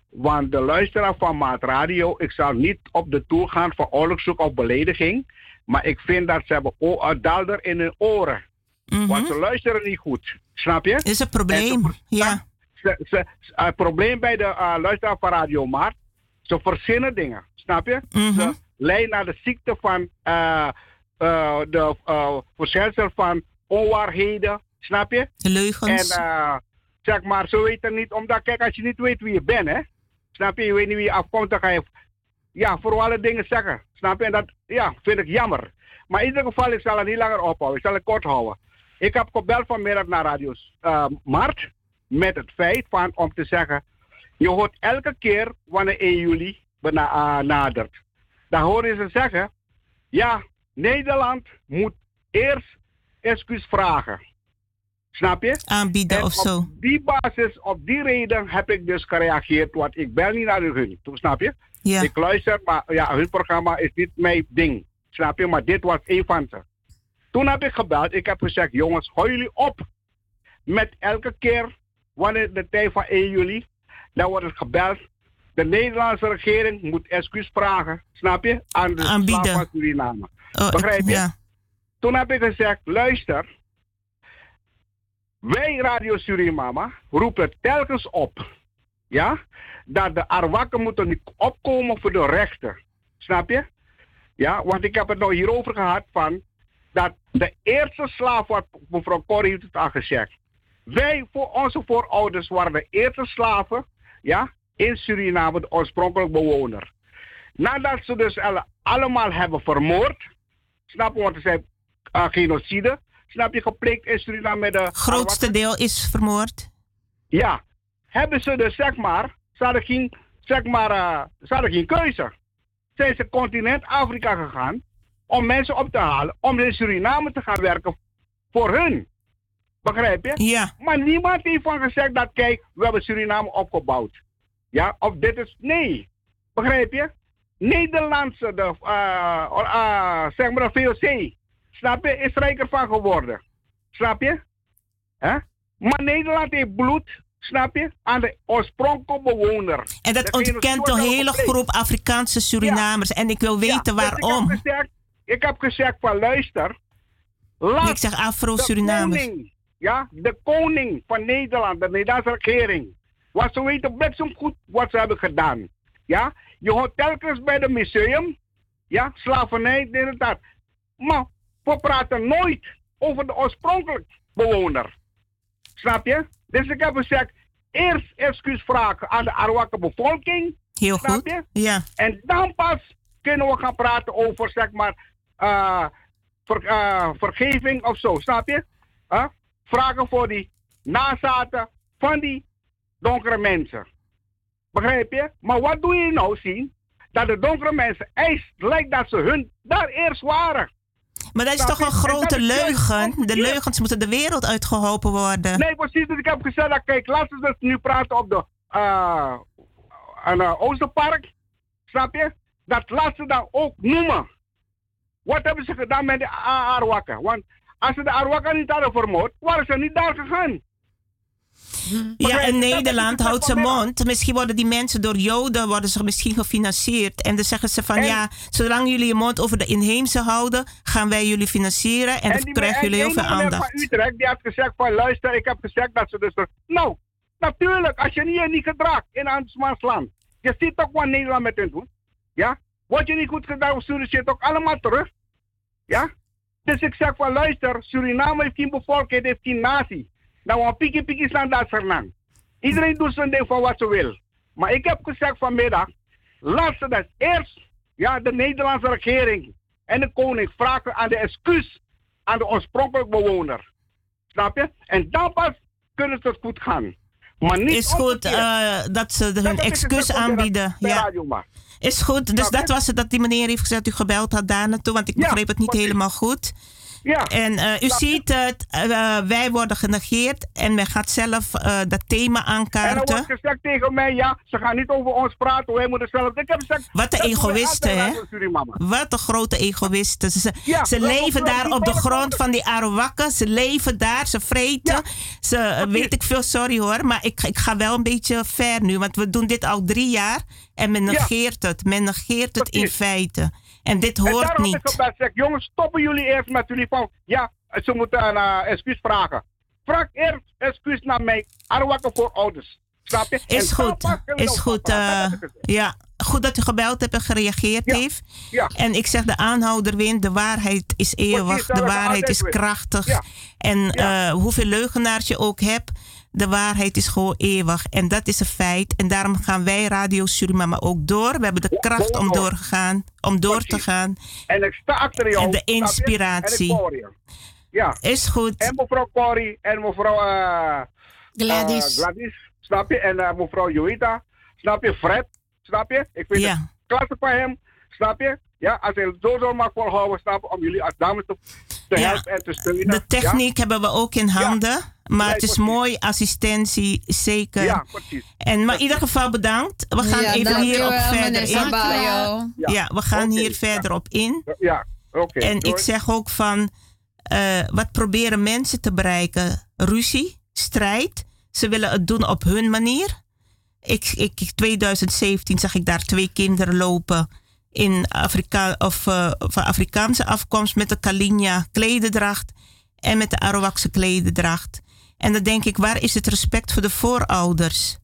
Want de luisteraar van Maat Radio, ik zal niet op de toer gaan voor oorlogszoek of belediging. Maar ik vind dat ze hebben dalder in hun oren. Mm Want ze luisteren niet goed. Snap je? Is een probleem, ja. Het probleem bij de uh, luisteraar van Radio Maart, ze verzinnen dingen. Snap je? Mm Ze leiden naar de ziekte van uh, uh, de uh, verschijnsel van onwaarheden. Snap je? Leugens. En zeg maar, ze weten niet, omdat kijk, als je niet weet wie je bent, hè. Snap je? Je weet niet wie je afkomt, dan ga je ja, voor alle dingen zeggen. Snap je? En dat ja, vind ik jammer. Maar in ieder geval, ik zal het niet langer ophouden. Ik zal het kort houden. Ik heb gebeld vanmiddag naar Radio Mart met het feit van om te zeggen, je hoort elke keer wanneer 1 juli bena- uh, nadert, dan hoor je ze zeggen, ja, Nederland moet eerst excuus vragen. Snap je? Aanbieden of zo. Op die basis, op die reden heb ik dus gereageerd, want ik bel niet naar hun. Snap je? Ja. Ik luister, maar ja, hun programma is niet mijn ding. Snap je? Maar dit was een van ze. Toen heb ik gebeld. Ik heb gezegd, jongens, gooi jullie op. Met elke keer, wanneer de tijd van 1 juli, dan wordt het gebeld. De Nederlandse regering moet excuus vragen, snap je? Aan de Aanbieden. van Suriname. Oh, Begrijp je? Ja. Toen heb ik gezegd, luister. Wij Radio Suriname roepen telkens op. Ja? Dat de Arwakken moeten opkomen voor de rechten. Snap je? Ja, want ik heb het nou hierover gehad van dat de eerste slaaf, wat mevrouw Corrie heeft het al gezegd. Wij, voor onze voorouders, waren de eerste slaven ja, in Suriname, de oorspronkelijke bewoner. Nadat ze dus allemaal hebben vermoord, snap je, want er zijn uh, genocide, snap je, gepleegd in Suriname met de... Grootste deel is vermoord. Ja, hebben ze dus, zeg maar, ze hadden geen, zeg maar, uh, ze hadden geen keuze. Zijn ze continent Afrika gegaan, om mensen op te halen, om in Suriname te gaan werken voor hun. Begrijp je? Ja. Maar niemand heeft van gezegd dat, kijk, we hebben Suriname opgebouwd. Ja, of dit is, nee. Begrijp je? Nederlandse, de, uh, uh, zeg maar de VOC, snap je, is rijker van geworden. Snap je? Huh? Maar Nederland heeft bloed, snap je, aan de oorspronkelijke bewoner. En dat ontkent een hele groep Afrikaanse Surinamers. En ik wil weten ja, waarom. Dus ik heb gezegd, ik heb gezegd van luister. Laat ik zeg Afro-Surinamers. Ja, de koning van Nederland, de Nederlandse regering. Wat ze weten best goed wat ze hebben gedaan. Ja, je hoort telkens bij de museum. Ja, slavernij, inderdaad. Maar we praten nooit over de oorspronkelijke bewoner. Snap je? Dus ik heb gezegd, eerst excuus vragen aan de Arawaka bevolking. Heel snap goed. Je? Ja. En dan pas kunnen we gaan praten over, zeg maar, uh, ver, uh, vergeving of zo, snap je? Vragen voor die nazaten van die donkere mensen. Begrijp je? Maar wat doe je nou zien? Dat de donkere mensen, eist lijkt dat ze hun daar eerst waren. Maar dat is toch een grote leugen? De leugens moeten de wereld uitgeholpen worden. Nee, precies. Dus ik heb gezegd, dat, kijk, laten we dus nu praten op de, uh, aan uh, Oosterpark. Snap je? Dat laat ze dan ook noemen. Wat hebben ze gedaan met de Arwaka? Want als ze de Arwaka niet hadden vermoord, waren ze niet daar gegaan. Ja, en Nederland houdt zijn mond. Misschien worden die mensen door Joden worden ze misschien gefinancierd. En dan zeggen ze van ja, zolang jullie je mond over de inheemse houden, gaan wij jullie financieren en, dan krijgen jullie heel veel aandacht. van Utrecht, die had gezegd van luister, ik heb gezegd dat ze dus... Nou, natuurlijk, als je niet, niet gedraagt in andersmans land. Je ziet toch wat Nederland met hen doet. Ja? Word je niet goed gedaan, sturen ze het ook allemaal terug. Ja? Dus ik zeg van luister, Suriname heeft geen bevolking, heeft geen natie. Nou, een piki piki staan dat vernang. Iedereen doet zijn ding van wat ze wil. Maar ik heb gezegd vanmiddag, laat ze dat eerst, ja, de Nederlandse regering en de koning vragen aan de excuus aan de oorspronkelijke bewoner. Snap je? En dan pas kunnen ze het goed gaan. Maar niet is goed uh, dat ze hun excuus aanbieden. Ja. Is goed. Dus dat was het dat die meneer heeft gezegd. U gebeld had daar naartoe, want ik begreep het niet helemaal goed. Ja. En uh, u ziet het, uh, wij worden genegeerd en men gaat zelf uh, dat thema aankaarten. En er wordt gezegd tegen mij, ja, ze gaan niet over ons praten, wij moeten zelf... Ik heb gezegd, Wat een egoïsten, hè? Wat een grote egoïsten. Ze, ja, ze leven daar op de grond van die Arawakken, ze leven daar, ze vreten. Ze, weet ik veel, sorry hoor, maar ik, ik ga wel een beetje ver nu, want we doen dit al drie jaar en men negeert het. Men negeert het in feite. En dit hoort en niet. Ik zeg, jongens, stoppen jullie eerst met jullie van, ja, ze moeten een uh, excuus vragen. Vraag eerst excuus naar mij, Arwakken voor ouders. Snap je? Is goed, is goed. Uh, ja, goed dat u gebeld hebt en gereageerd ja. heeft. Ja. En ik zeg, de aanhouder wint, de waarheid is eeuwig, de waarheid is krachtig. Ja. En uh, hoeveel leugenaars je ook hebt, de waarheid is gewoon eeuwig. En dat is een feit. En daarom gaan wij Radio Suriname ook door. We hebben de kracht om, doorgaan, om door te gaan. En ik sta achter jou. En de inspiratie. Ja. Is goed. En mevrouw Corrie en mevrouw uh, Gladys. Uh, Gladys. Snap je? En uh, mevrouw Joita. Snap je? Fred. Snap je? Ik vind ja. het klasse van hem. Snap je? Ja, als hij zo zo mag volhouden, snap je, om jullie als dames te, te Ja. helpen en te steunen. De techniek ja? hebben we ook in handen. Maar Ja, het is precies. mooi, assistentie, zeker. Ja, precies. En, maar in ieder geval bedankt. We gaan Ja, even hierop verder in. Ja, we gaan hier ja. verder op in. Ja, oké. En Doei. ik zeg ook van, eh, wat proberen mensen te bereiken? Ruzie, strijd. Ze willen het doen op hun manier. Ik, ik, 2017 zag ik daar twee kinderen lopen in Afrika, of, eh, van Afrikaanse afkomst met de Kalinja klededracht en met de Arawakse klededracht. En dan denk ik, waar is het respect voor de voorouders?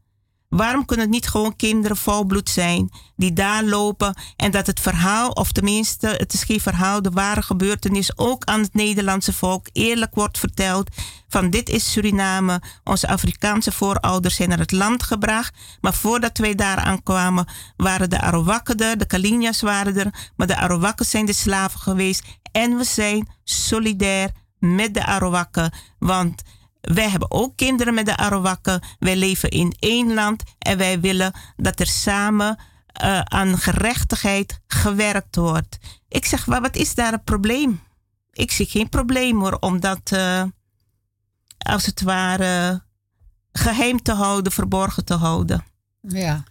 Waarom kunnen het niet gewoon kinderen volbloed zijn die daar lopen en dat het verhaal, of tenminste, het is geen verhaal, de ware gebeurtenis ook aan het Nederlandse volk eerlijk wordt verteld van dit is Suriname, onze Afrikaanse voorouders zijn naar het land gebracht, maar voordat wij daar aankwamen waren de Arawakken er, de Kalinja's waren er, maar de Arawakken zijn de slaven geweest en we zijn solidair met de Arawakken, want wij hebben ook kinderen met de Arawakken. Wij leven in één land en wij willen dat er samen uh, aan gerechtigheid gewerkt wordt. Ik zeg, maar wat is daar het probleem? Ik zie geen probleem hoor, om dat uh, als het ware geheim te houden, verborgen te houden. Ja.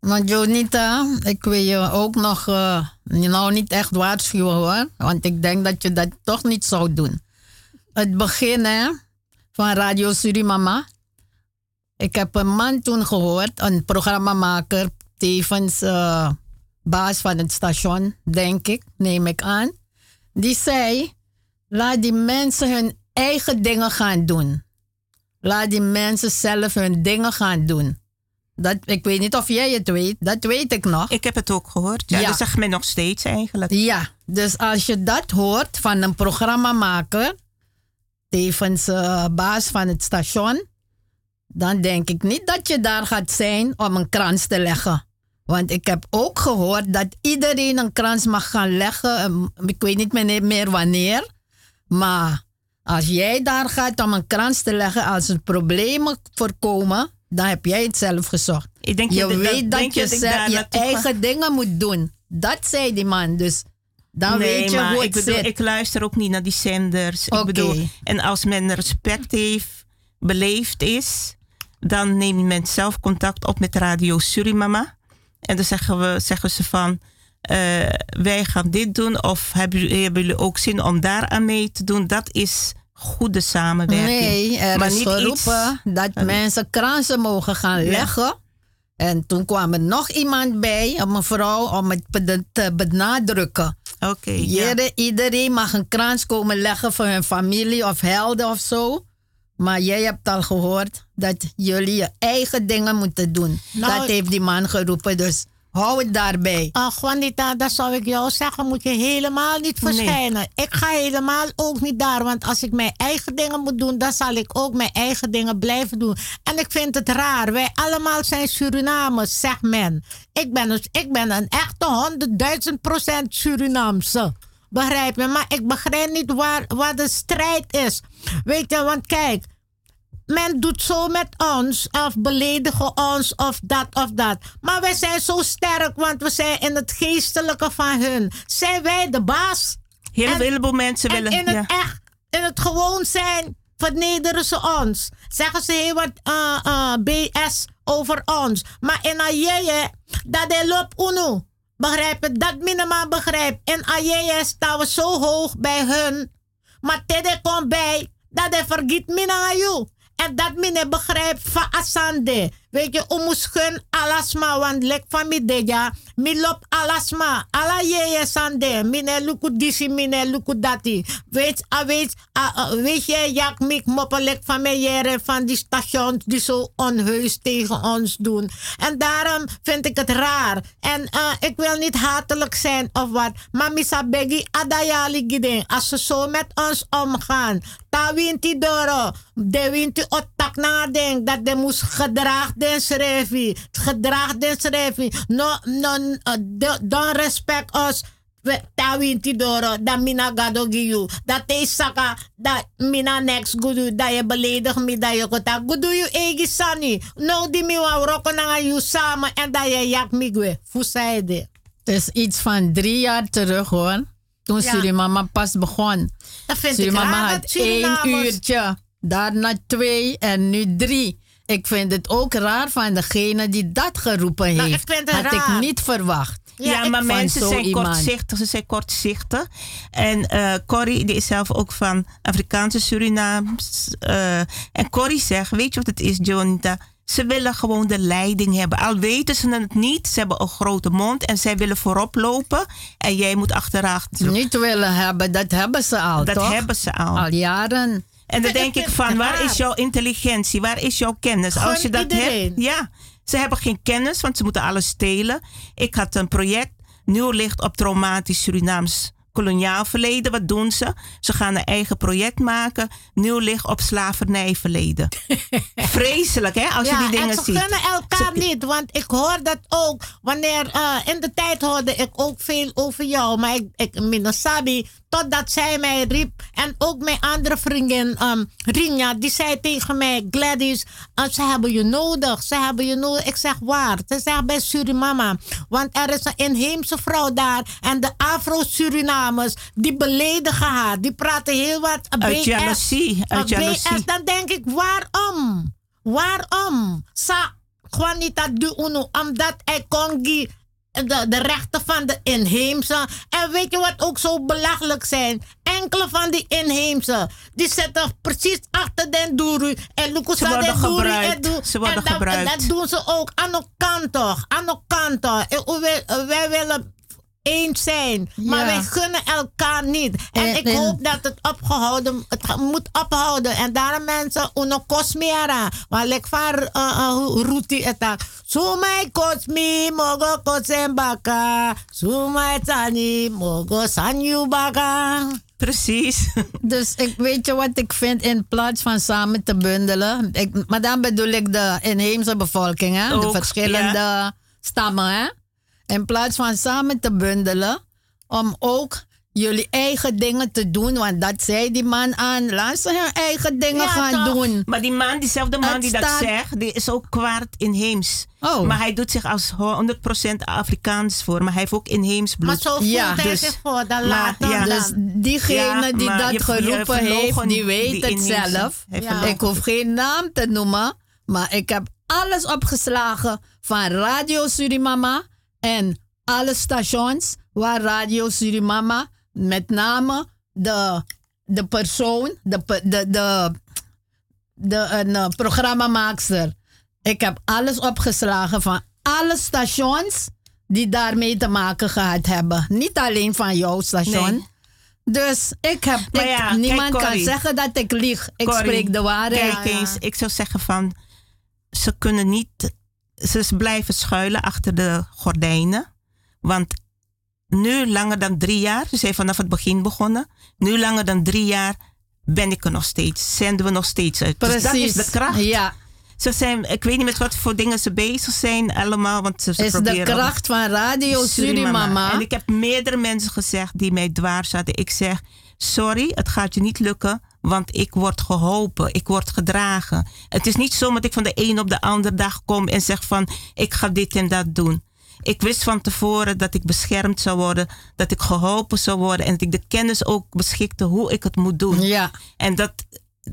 Want Jonita, ik wil je ook nog, uh, nou niet echt waarschuwen hoor. Want ik denk dat je dat toch niet zou doen. Het begin hè, van Radio Surimama. Ik heb een man toen gehoord, een programmamaker, tevens uh, baas van het station, denk ik, neem ik aan. Die zei, laat die mensen hun eigen dingen gaan doen. Laat die mensen zelf hun dingen gaan doen. Dat, ik weet niet of jij het weet, dat weet ik nog. Ik heb het ook gehoord. Ja, ja. dat zegt men nog steeds eigenlijk. Ja, dus als je dat hoort van een programmamaker, tevens uh, baas van het station, dan denk ik niet dat je daar gaat zijn om een krans te leggen. Want ik heb ook gehoord dat iedereen een krans mag gaan leggen. Ik weet niet meer, wanneer. Maar als jij daar gaat om een krans te leggen, als er problemen voorkomen, dan heb jij het zelf gezocht. Ik denk je je weet dat, je, dat zelf, je eigen dingen moet doen. Dat zei die man. Dus dan nee, weet je maar hoe ik bedoel, zit. Ik luister ook niet naar die zenders. Okay. Ik bedoel, en als men respect heeft, beleefd is, dan neemt men zelf contact op met Radio Surimama. En dan zeggen, we, zeggen ze van, eh, wij gaan dit doen of hebben, jullie- hebben jullie ook zin om daar aan mee te doen? Dat is goede samenwerking. Nee, er maar is niet geroepen iets, dat mensen kransen mogen gaan leggen. En toen kwam er nog iemand bij, een mevrouw, om het te benadrukken. Oké. Iedereen, iedereen mag een krans komen leggen voor hun familie of helden of zo. Maar jij hebt al gehoord dat jullie je eigen dingen moeten doen. Nou, dat heeft die man geroepen, dus hou het daarbij. Ah, Juanita, dat zou ik jou zeggen, moet je helemaal niet Nee. verschijnen. Ik ga helemaal ook niet daar, want als ik mijn eigen dingen moet doen, dan zal ik ook mijn eigen dingen blijven doen. En ik vind het raar, wij allemaal zijn Surinamers, zegt men. Ik ben, dus, ik ben een echte honderdduizend procent Surinaamse. Begrijp je? Maar ik begrijp niet waar, waar de strijd is. Weet je, want kijk, men doet zo met ons of beledigen ons of dat of dat. Maar wij zijn zo sterk, want we zijn in het geestelijke van hun. Zijn wij de baas? Heel En- heleboel mensen en willen. in het ja. echt, in het gewoon zijn, vernederen ze ons. Zeggen ze heel wat eh, eh, BS over ons. Maar in Ajeje, dat de loopt uno. Begrijp? Dat minima begrijpt. In Ajeje staan we zo hoog bij hun. Maar tede komt bij dat hij vergiet mina you. En dat mine begrijpt van asande. Weet je, omuskun alasma, want lek van mi deja, mi lop alasma. Ala yeye sande, mine luku disi, mine luku dati. Weet, a weet, a, a, weet je, jak mik moppelek van mij jaren van die stations die zo onheus tegen ons doen. En daarom vind ik het raar. En eh, ik wil niet hatelijk zijn of wat, maar misa begi adayali giding. Als ze zo met ons omgaan, ta winti doro, de winti otak na denk dat de moest gedrag den schrijven. Gedrag den schrijven. No, no, uh, don't respect us. We- Ta winti doro, dat mina gado giyu. Dat is saka, dat mina next gudu, dat je beledigt me, dat je kota. Gudu you egi sani. No di mi wa roken na you samen en dat je jak migwe. Fusaide. Het is iets van drie jaar terug hoor. Toen Ja. Surimama pas begon. Dat vind ik Surimama raar had één uurtje, daarna twee en nu drie. Ik vind het ook raar van degene die dat geroepen heeft. Nou, ik vind het Had ik niet verwacht. Ja, maar mensen zijn iemand. kortzichtig. Ze zijn kortzichtig. En eh Corrie, die is zelf ook van Afrikaanse Surinaams. eh, en Corrie zegt, weet je wat het is, Jonita? Ze willen gewoon de leiding hebben. Al weten ze het niet, ze hebben een grote mond en zij willen voorop lopen. En jij moet achteraan. Niet willen hebben, dat hebben ze al, Dat toch? hebben ze al. Al jaren. En dan denk ik van, waar is jouw intelligentie? Waar is jouw kennis? Als je dat hebt, ja. Ze hebben geen kennis, want ze moeten alles stelen. Ik had een project, Nieuw Licht op Traumatisch Surinaams koloniaal verleden. Wat doen ze? Ze gaan een eigen project maken. Nieuw licht op slavernijverleden. Vreselijk, hè? Als ja, je die dingen en ze ziet. gunnen elkaar niet. Want ik hoor dat ook. Wanneer eh, in de tijd hoorde ik ook veel over jou. Maar ik, ik minasabi. Totdat zij mij riep. En ook mijn andere vriendin, um, Rinja, die zei tegen mij: Gladys, eh, ze hebben je nodig. Ze hebben je nodig. Ik zeg waar? Ze zegt bij Surimama. Want er is een inheemse vrouw daar. En de Afro-Surinamers, die beledigen haar. Die praten heel wat. Uit BS. jaloezie, uit. BS, dan denk ik, waarom? Waarom? Sa Juanita du Uno, omdat hij kon gi- de, de rechten van de inheemse. En weet je wat ook zo belachelijk zijn? Enkele van die inheemse, die zitten precies achter den doeru. En Lukusa Ze worden gebruikt. en doe- Ze worden en dat, gebruikt. En dat doen ze ook aan de kant toch? Aan de kant toch? Wij willen eens zijn. Maar wij gunnen elkaar niet. En, En- ik en- hoop dat het opgehouden het moet ophouden. En daarom mensen, uno kosmera. Maar lek van uh, uh, ruti etak. Sumai kosmi, mogo kosen baka. Sumai tani, mogo sanyu baka. Precies. Dus ik weet je wat ik vind in plaats van samen te bundelen. Ik, maar dan bedoel ik de inheemse bevolking, hè? de verschillende stammen. Hè? In plaats van samen te bundelen, om ook jullie eigen dingen te doen. Want dat zei die man aan. Laat ze hun eigen dingen Ja, gaan toch? doen. Maar die man, diezelfde man Het die dat zegt, die is ook kwaad inheems. Oh. Maar hij doet zich als 100% Afrikaans voor. Maar hij heeft ook inheems bloed. Maar zo voelt hij zich voor, dan dan. Dus diegene die dat je- je geroepen heeft, die weet die het zelf. Ik hoef geen naam te noemen. Maar ik heb alles opgeslagen van Radio Surimama en alle stations waar Radio Surimama, met name de, de persoon, de, de, de, de een, eh, programmamaakster. Ik heb alles opgeslagen van alle stations die daarmee te maken gehad hebben. Niet alleen van jouw station. Nee. Dus ik heb. Maar ik- ja, kijk, niemand kan zeggen dat ik lieg. Ik Corrie, spreek de waarheid. Kijk eens, ik zou zeggen van... Ze kunnen niet... Ze blijven schuilen achter de gordijnen. Want nu langer dan drie jaar... Ze zijn vanaf het begin begonnen. Nu langer dan drie jaar ben ik er nog steeds. Zenden we nog steeds uit. Dus dat is Precies, de kracht. ja. Ze zijn, ik weet niet met wat voor dingen ze bezig zijn allemaal. Want ze, ze Is de kracht van Radio Surimama. En ik heb meerdere mensen gezegd die mij dwars hadden. Ik zeg, sorry, het gaat je niet lukken. Want ik word geholpen, ik word gedragen. Het is niet zo dat ik van de een op de andere dag kom en zeg van ik ga dit en dat doen. Ik wist van tevoren dat ik beschermd zou worden, dat ik geholpen zou worden en dat ik de kennis ook beschikte hoe ik het moet doen. Ja. En dat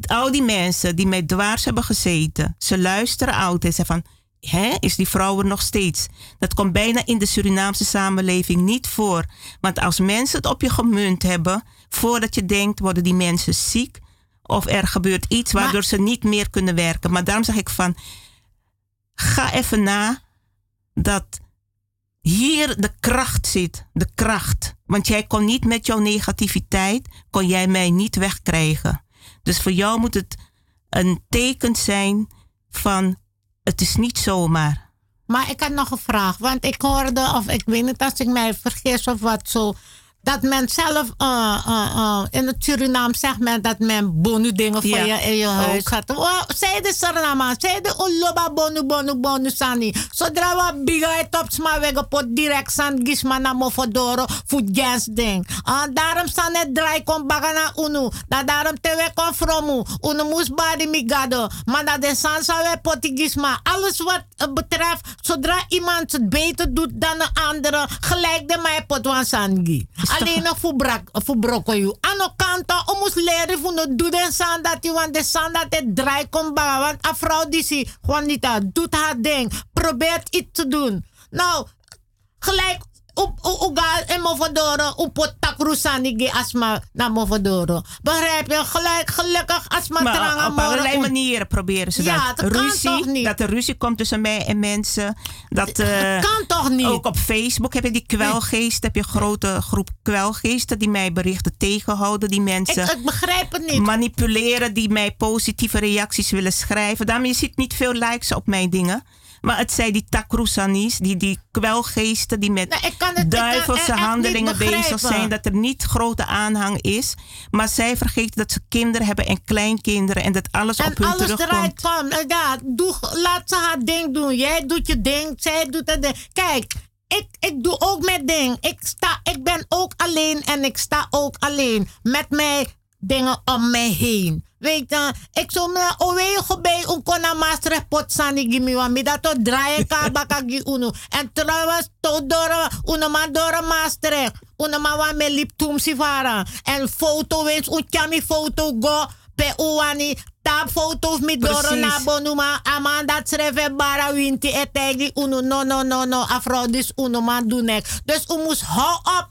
al die mensen die mij dwars hebben gezeten, ze luisteren altijd en zeggen van, hè, is die vrouw er nog steeds? Dat komt bijna in de Surinaamse samenleving niet voor. Want als mensen het op je gemunt hebben, voordat je denkt, worden die mensen ziek of er gebeurt iets waardoor ze niet meer kunnen werken. Maar daarom zeg ik van, ga even na dat hier de kracht zit. De kracht. Want jij kon niet met jouw negativiteit, kon jij mij niet wegkrijgen. Dus voor jou moet het een teken zijn van het is niet zomaar. Maar ik had nog een vraag. Want ik hoorde, of ik weet niet als ik mij vergis of wat zo. Dat men zelf uh, uh, uh, in het Surinaam zegt men dat men bonu dingen voor Ja, je in je huis ook. had. Oh, zij de Suriname, zij de Oloba bonu bonu bonu sani. Zodra we biga op sma wegen pot direct san gisma na mofodoro voor gens ding. Ah, daarom staan het draai kon bagana unu. Dat daarom te we kon fromu. Unu moest badi migado. Maar dat de san sa we poti gisma. Alles wat betreft, zodra iemand het beter doet dan een andere, gelijk de mij pot wan sangi. Alleen nog voor, voor brokkoju. Ano kanto, o moest leren voor no doen den san dat je, want de dat het draai kon baga. Want een vrouw die Juanita, doet haar ding. Probeert iets te doen. Nou, gelijk uga en mofodoro op pot takrusani ge asma na mofodoro. Begrijp je? Gelijk, gelukkig asma Maar tranga op allerlei manieren proberen ze Ja, dat. ruzie, toch niet? dat er ruzie komt tussen mij en mensen. Dat, eh, kan toch niet? Ook op Facebook heb je die kwelgeest. Heb je een grote groep kwelgeesten die mij berichten tegenhouden. Die mensen Ik, ik begrijp het niet. manipuleren. Die mij positieve reacties willen schrijven. Daarom je ziet niet veel likes op mijn dingen. Maar het zijn die takroesanis, die, die kwelgeesten die met ik kan het- ik kan duivelse handelingen bezig zijn. Dat er niet grote aanhang is. Maar zij vergeten dat ze kinderen hebben en kleinkinderen. En dat alles En op hun alles terugkomt. draait van. eh, Ja, doe, laat ze haar ding doen. Jij doet je ding, zij doet het ding. Kijk, ik, ik doe ook mijn ding. Ik, sta, ik ben ook alleen en ik sta ook alleen. Met mijn dingen om mij heen. Weet je, ik zou me owego bij un kona master pot sani gimi wa mi dat to draaien ka baka gi unu. En trouwens to dora unu ma dora master. Unu ma wa me lip tum si vara. En foto wens foto go pe uwani tap foto's mi doro Precies. na bonuma amanda treve bara winti etegi unu no no no no afrodis unu man doen nek. Dus u moest hou op.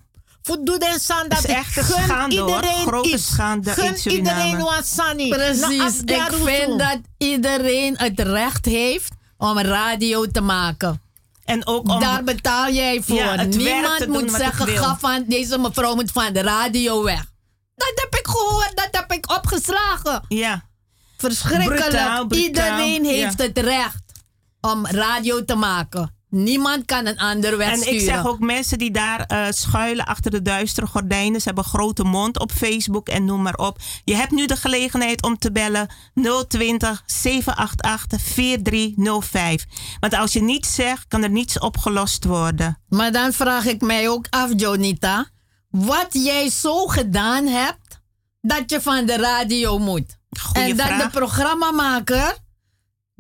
Doe den san dat is echt een schande, hoor. iedereen Grote iets. schande in gun Suriname. iedereen wat sani. Nou, Precies. als Ik vind dat iedereen het recht heeft om radio te maken. En ook om... Daar betaal jij voor. Ja, het werk Niemand moet zeggen, ga van, deze mevrouw moet van de radio weg. Dat heb ik gehoord, dat heb ik opgeslagen. Ja. Verschrikkelijk. Brutaal, brutaal, Iedereen heeft ja. het recht om radio te maken. Niemand kan een ander weg En ik zeg ook mensen die daar eh, schuilen achter de duistere gordijnen. Ze hebben grote mond op Facebook en noem maar op. Je hebt nu de gelegenheid om te bellen 020 788 4305. Want als je niets zegt, kan er niets opgelost worden. Maar dan vraag ik mij ook af, Jonita. Wat jij zo gedaan hebt, dat je van de radio moet. Goeie en dat vraag. de programmamaker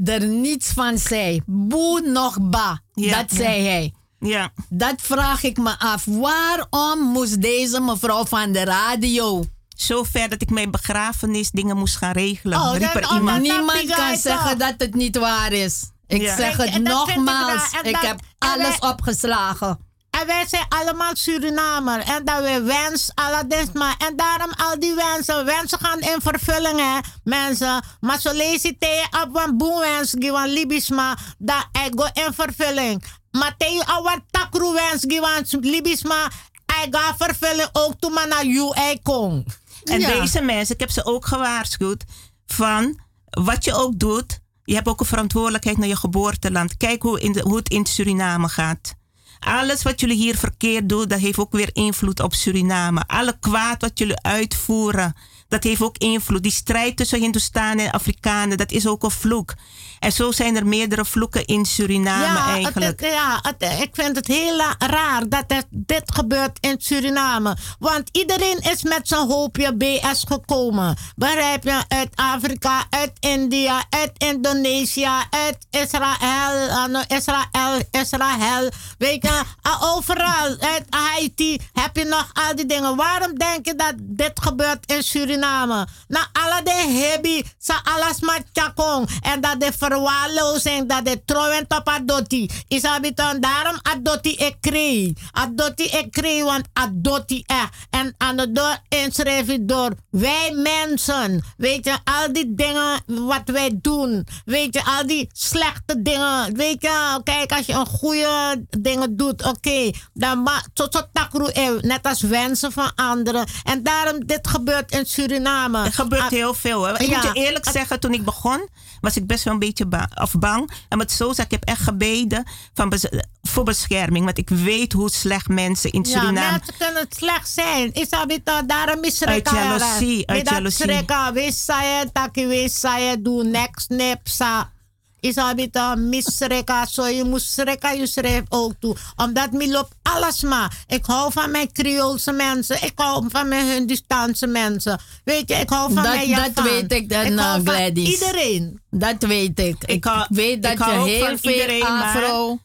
er niets van zei. Boe nog ba. Ja, dat ja. zei hij. Ja. Dat vraag ik me af. Waarom moest deze mevrouw van de radio zo ver dat ik mijn begrafenis dingen moest gaan regelen. Oh, Riep er dan- iemand. Niemand kan zeggen dat het niet waar is. Ik Ja. zeg het ik nogmaals. Ik heb alles opgeslagen. En wij zijn allemaal Surinamer. En dat we wens, Aladisma. En daarom al die wensen. Wensen gaan in vervulling, hè, mensen. Maar zo lees je tegen op een boewens, gewoon Libisma. Dat hij go in vervulling. Maar tegen takru wens, gewoon Libisma. Hij gaat vervulling ook toen maar naar UI komt. En deze mensen, ik heb ze ook gewaarschuwd van wat je ook doet, je hebt ook een verantwoordelijkheid naar je geboorteland. Kijk hoe, in de, hoe het in Suriname gaat. Alles wat jullie hier verkeerd doen, dat heeft ook weer invloed op Suriname. Alle kwaad wat jullie uitvoeren, dat heeft ook invloed. Die strijd tussen Hindustanen en Afrikanen, dat is ook een vloek. En zo zijn er meerdere vloeken in Suriname ja, eigenlijk. Het, ja het- ik vind het heel raar dat het, dit gebeurt in Suriname. Want iedereen is met zijn hoopje BS gekomen. Begrijp je? Uit Afrika, uit India, uit Indonesië, uit Israël, ah, nou, Israël, Israël. Weet je, ah, overal. Uit Haiti heb je nog al die dingen. Waarom denk je dat dit gebeurt in Suriname? Nou, alle de hebi, sa alles maar chakong. En dat de verwaarlozing, dat de trouwen op adoti. Is abiton, daarom adoti ik kreeg. Adoti ik kreeg, want adoti echt. En aan de door inschrijf je door wij mensen. Weet je, al die dingen wat wij doen. Weet je, al die slechte dingen. Weet je, kijk, als je een goede dingen doet, oké. dan ma tot takru net als wensen van anderen. En daarom, dit gebeurt in Suriname. Er gebeurt heel veel. Hè. Ik moet je eerlijk het- zeggen, toen ik begon, was ik best wel een beetje ba of bang. En met zo ik heb echt gebeden van bes- voor bescherming. Want ik weet hoe slecht mensen in Ja, Suriname. mensen kunnen slecht zijn. Is dat niet, daarom is Uit jaloezie, uit jaloezie. Schrikken, wees zij, taki wees zij, doe niks, nipsa. Is dat niet misschrikken, zo je moet schrikken, je schrijft ook toe. Omdat me loopt alles maar. Ik hou van mijn Creoolse mensen, ik hou van mijn Hindustaanse mensen. Weet je, ik hou van Dat, mijn dat Javaan. weet ik dan, Ik hou van Gladys. Iedereen. Dat weet ik. Ik, hou- weet dat ik je heel veel iedereen, maar- Afro,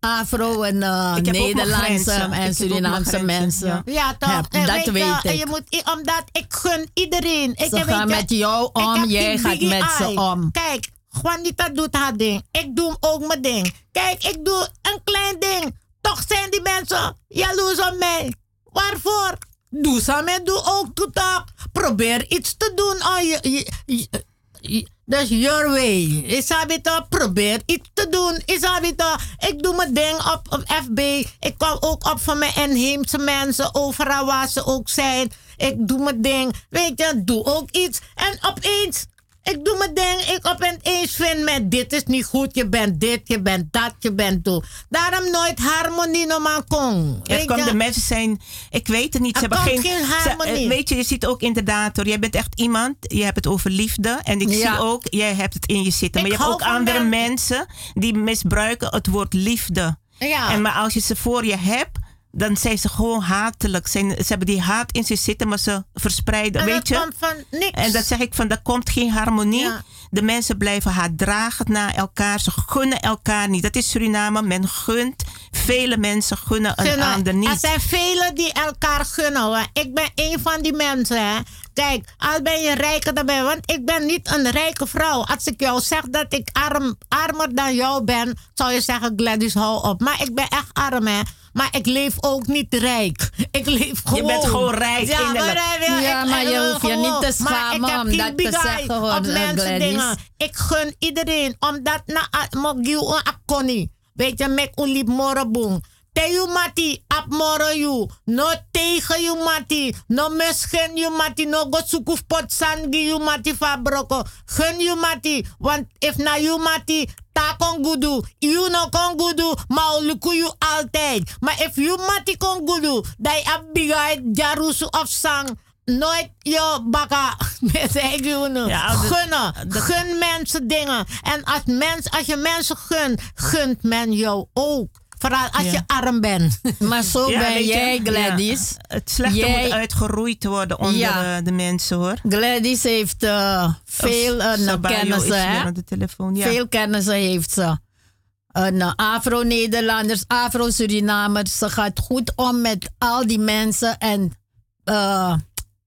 Afro en uh, Ik heb Nederlandse. Ik heb en Surinaamse mensen. Ja, toch? hebt. En Dat weet weet ik. Je moet, omdat ik gun iedereen. Ik, Ze weet gaan je, met jou ik om, heb jij gaat met ze om. Kijk, Juanita doet haar ding. Ik doe ook mijn ding. Kijk, ik doe een klein ding. Toch zijn die mensen jaloers op mij. Waarvoor? Doe samen, doe ook toe toch. Probeer iets te doen. aan je, je, je- je- is your way. Is dat toch? Probeer iets te doen. Is dat toch? Ik doe mijn ding op, op FB. Ik kwam ook op van mijn inheemse mensen. Overal waar ze ook zijn. Ik doe mijn ding. Weet je, doe ook iets. En opeens, ik doe mijn ding. Ik opeens vind met dit is niet goed. Je bent dit, je bent dat, je bent dat. Daarom nooit harmonie normaal kon. Kan, de mensen zijn, ik weet het niet. Ze Er hebben geen, geen ze- harmonie. eh, weet je, je ziet ook inderdaad hoor. Jij bent echt iemand, je hebt het over liefde. En ik Ja. zie ook, jij hebt het in je zitten. Maar Ik je hebt ook andere men- mensen die misbruiken het woord liefde. Ja. En maar als je ze voor je hebt, dan zijn ze gewoon hatelijk. Zijn, ze hebben die haat in zich zitten, maar ze verspreiden. En weet dat je? komt van niks. En dat zeg ik van, er komt geen harmonie. Ja. De mensen blijven haatdragend naar elkaar. Ze gunnen elkaar niet. Dat is Suriname. Men gunt. Vele mensen gunnen een ander niet. Er zijn velen die elkaar gunnen. Hoor. Ik ben een van die mensen. Hè. Kijk, al ben je rijker dan ben Want ik ben niet een rijke vrouw. Als ik jou zeg dat ik arm, armer dan jou ben, zou je zeggen Gladys, hou op. Maar ik ben echt arm, hè. Maar ik leef ook niet rijk. Ik leef gewoon. bent gewoon rijk, Ja, innerlijk. maar, eh, Ja, ik- maar je hoeft je niet te gewoon. Maar ik schamen heb om dat te zeggen, hoor, op mensen dingen. Ik gun iedereen, omdat na mogiu een akoni. Weet je, mek ulip morabung. Te you mati, ap moro you. No tegen you mati. No misgen you mati. No go sukuf pot sangi you mati fabroko. Gun you mati. Want if na you mati, ta kon gudu. You no kon gudu, ma uluku you altijd. Maar if you mati kon gudu, dai ap bigay jarusu of sang. Nooit je. Zeg je nu. Ja, Gunnen. Gun mensen dingen. En als, mens, als je mensen gunt, gunt men jou ook. Vooral als Ja. je arm bent. Maar zo Ja, ben jij, ja. Gladys. Het slechte Jij- moet uitgeroeid worden onder Ja. de mensen hoor. Gladys heeft eh, veel uh, kennissen. hè? aan de telefoon. Ja. Veel kennissen heeft ze. Een eh, Afro-Nederlanders, Afro-Surinamers. Ze gaat goed om met al die mensen. En eh,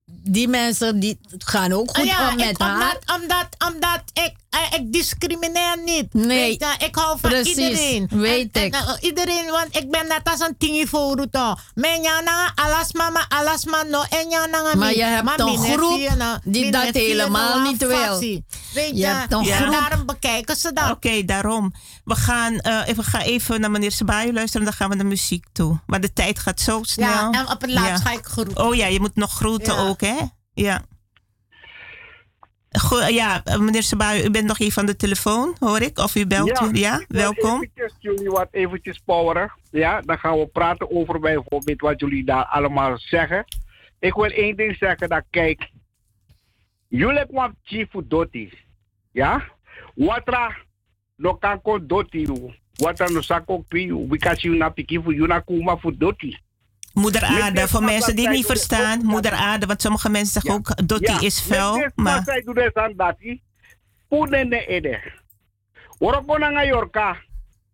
die mensen die gaan ook goed ja, om met ik, haar. omdat, omdat, omdat ik, ik discrimineer niet. Nee, Weet je, ik hou van precies, iedereen. weet En- ik. en, eh, iedereen, want ik ben net als een tingie voor. Mijn jana, alas mama, alas man, no, en jana Maar je hebt een groep die dat helemaal niet wil. Weet je, Je hebt een ja, groep- daarom bekijken ze dat. Oké, daarom. We gaan, eh, even, gaan even naar meneer Sebayo luisteren en dan gaan we naar muziek toe. Maar de tijd gaat zo snel. Ja, en op het laatst ga ik groeten. Oh ja, je moet nog groeten Ja. ook, hè? Ja. Goed, ja, eh, meneer Sebayo, u bent nog even aan de telefoon, hoor ik. Of u belt u? Ja, ik wil welkom. Eventjes jullie wat eventjes poweren. Ja, dan gaan we praten over bijvoorbeeld wat jullie daar allemaal zeggen. Ik wil één ding zeggen, dat kijk, jullie kwam chief doti. Ja? Watra, no kan kon doti. Watra no sako pi, because you na piki fu, you na kuma fu doti. Moeder aarde, voor mensen die het niet verstaan. Moeder aarde, want sommige mensen zeggen ook, Dotti is vuil. Maar Saya dulu san dati. Pune ne ede. Oroko nanga yorka.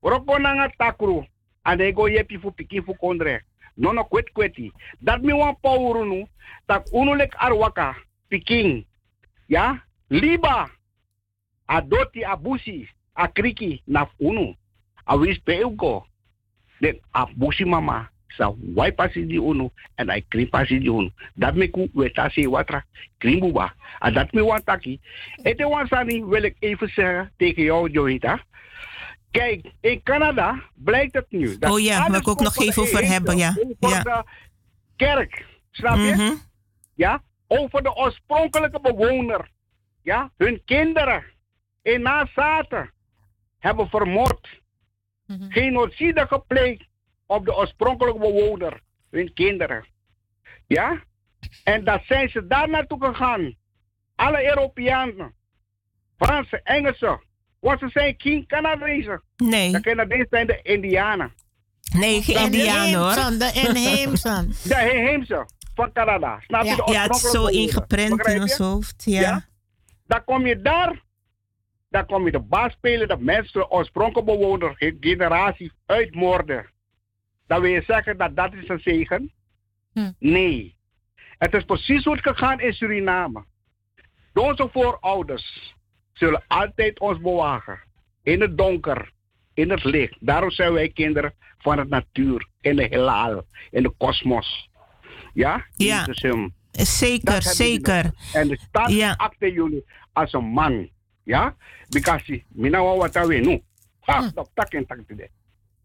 Oroko nanga takru. Ane go yepi fu piki fu kondre. Nono kwet kweti. Dat mi wan power nu. Tak unu lek arwaka. Piking. Ya. Liba. Adoti abusi. Akriki. Naf unu. Awis peuko. Den abusi mama. Sa wai pasi di unu. En ai krim pasi di unu. Dat me ku weta se watra. Krimbuba. En dat me wan taki. Ete wan sani wil ik even zeggen tegen jou, Joita. Kijk, in Canada blijkt het nu. dat Oh ja, wil ik ook nog even over hebben, ja. Over Ja. de kerk. Snap je? Mhm. Ja? Over de oorspronkelijke bewoner. Ja? Hun kinderen in nazaten hebben vermoord. Genocide gepleegd op de oorspronkelijke bewoner. Hun kinderen. Ja? En dat zijn ze daar naartoe gegaan. Alle Europeanen. Fransen, Engelsen. Want ze zijn geen Canadezen. Nee. De Canadezen zijn de Indianen. Nee, geen Indianen hoor. De inheemse. De inheemse van Canada. Snap je? Ja, De ja, het is zo ingeprent in ons hoofd. Ja. Dan kom je daar. Dan kom je de baas spelen, de mensen, de oorspronkelijke bewoner, ge- generaties uitmoorden. Dan wil je zeggen dat dat is een zegen? Nee. Het is precies hoe het gegaan in Suriname. Onze voorouders zullen altijd ons bewagen. In het donker, in het licht. Daarom zijn wij kinderen van het natuur, in de heelal, in de kosmos. Ja? Ja. Zeker, dat zeker. En de staat acte jullie als een man. Ja? Because mina wa wat we nu. Ha, dat tak en tak de.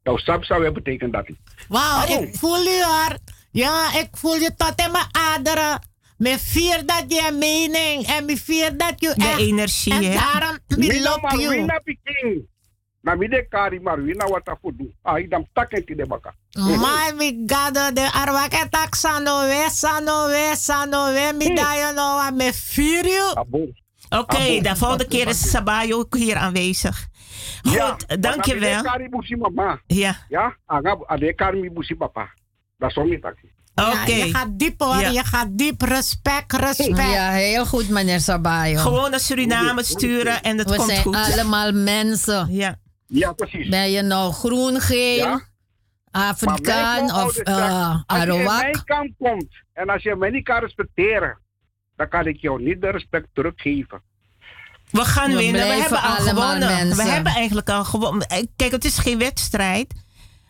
Nou, sap zou betekent dat. Wauw, ik voel je hoor. Ja, ik voel je tot in mijn aderen. Me vier dat je mening en me vier dat je De echt. energie, en hè? daarom me love maar you. wina piking. Na mide kari maar wina wat af doen. Ah, idam tak en tide baka. My mi gado de arwake tak sano we sano we sano we mi dayo no wa me vier you. Oké, de volgende keer is Sabayo ook hier aanwezig. Goed, dankjewel. Busi mama. Ja. Ja, aga ade kari mi busi papa. Dat is niet tak. Ja, je gaat diep hoor, Ja. je gaat diep. Respect, respect. Ja, heel goed, meneer Sabayo. Gewoon naar Suriname sturen en het We komt zijn goed. allemaal mensen. Ja. Ja, precies. Ben je nou groen, geel, Ja. Afrikaan of voorouders zeggen, uh, Als je in Arawak? mijn kamp komt en als je mij niet kan respecteren, dan kan ik jou niet de respect teruggeven. We gaan We winnen. We hebben al allemaal gewonnen. mensen. We hebben eigenlijk al gewonnen. Eh, Kijk, het is geen wedstrijd.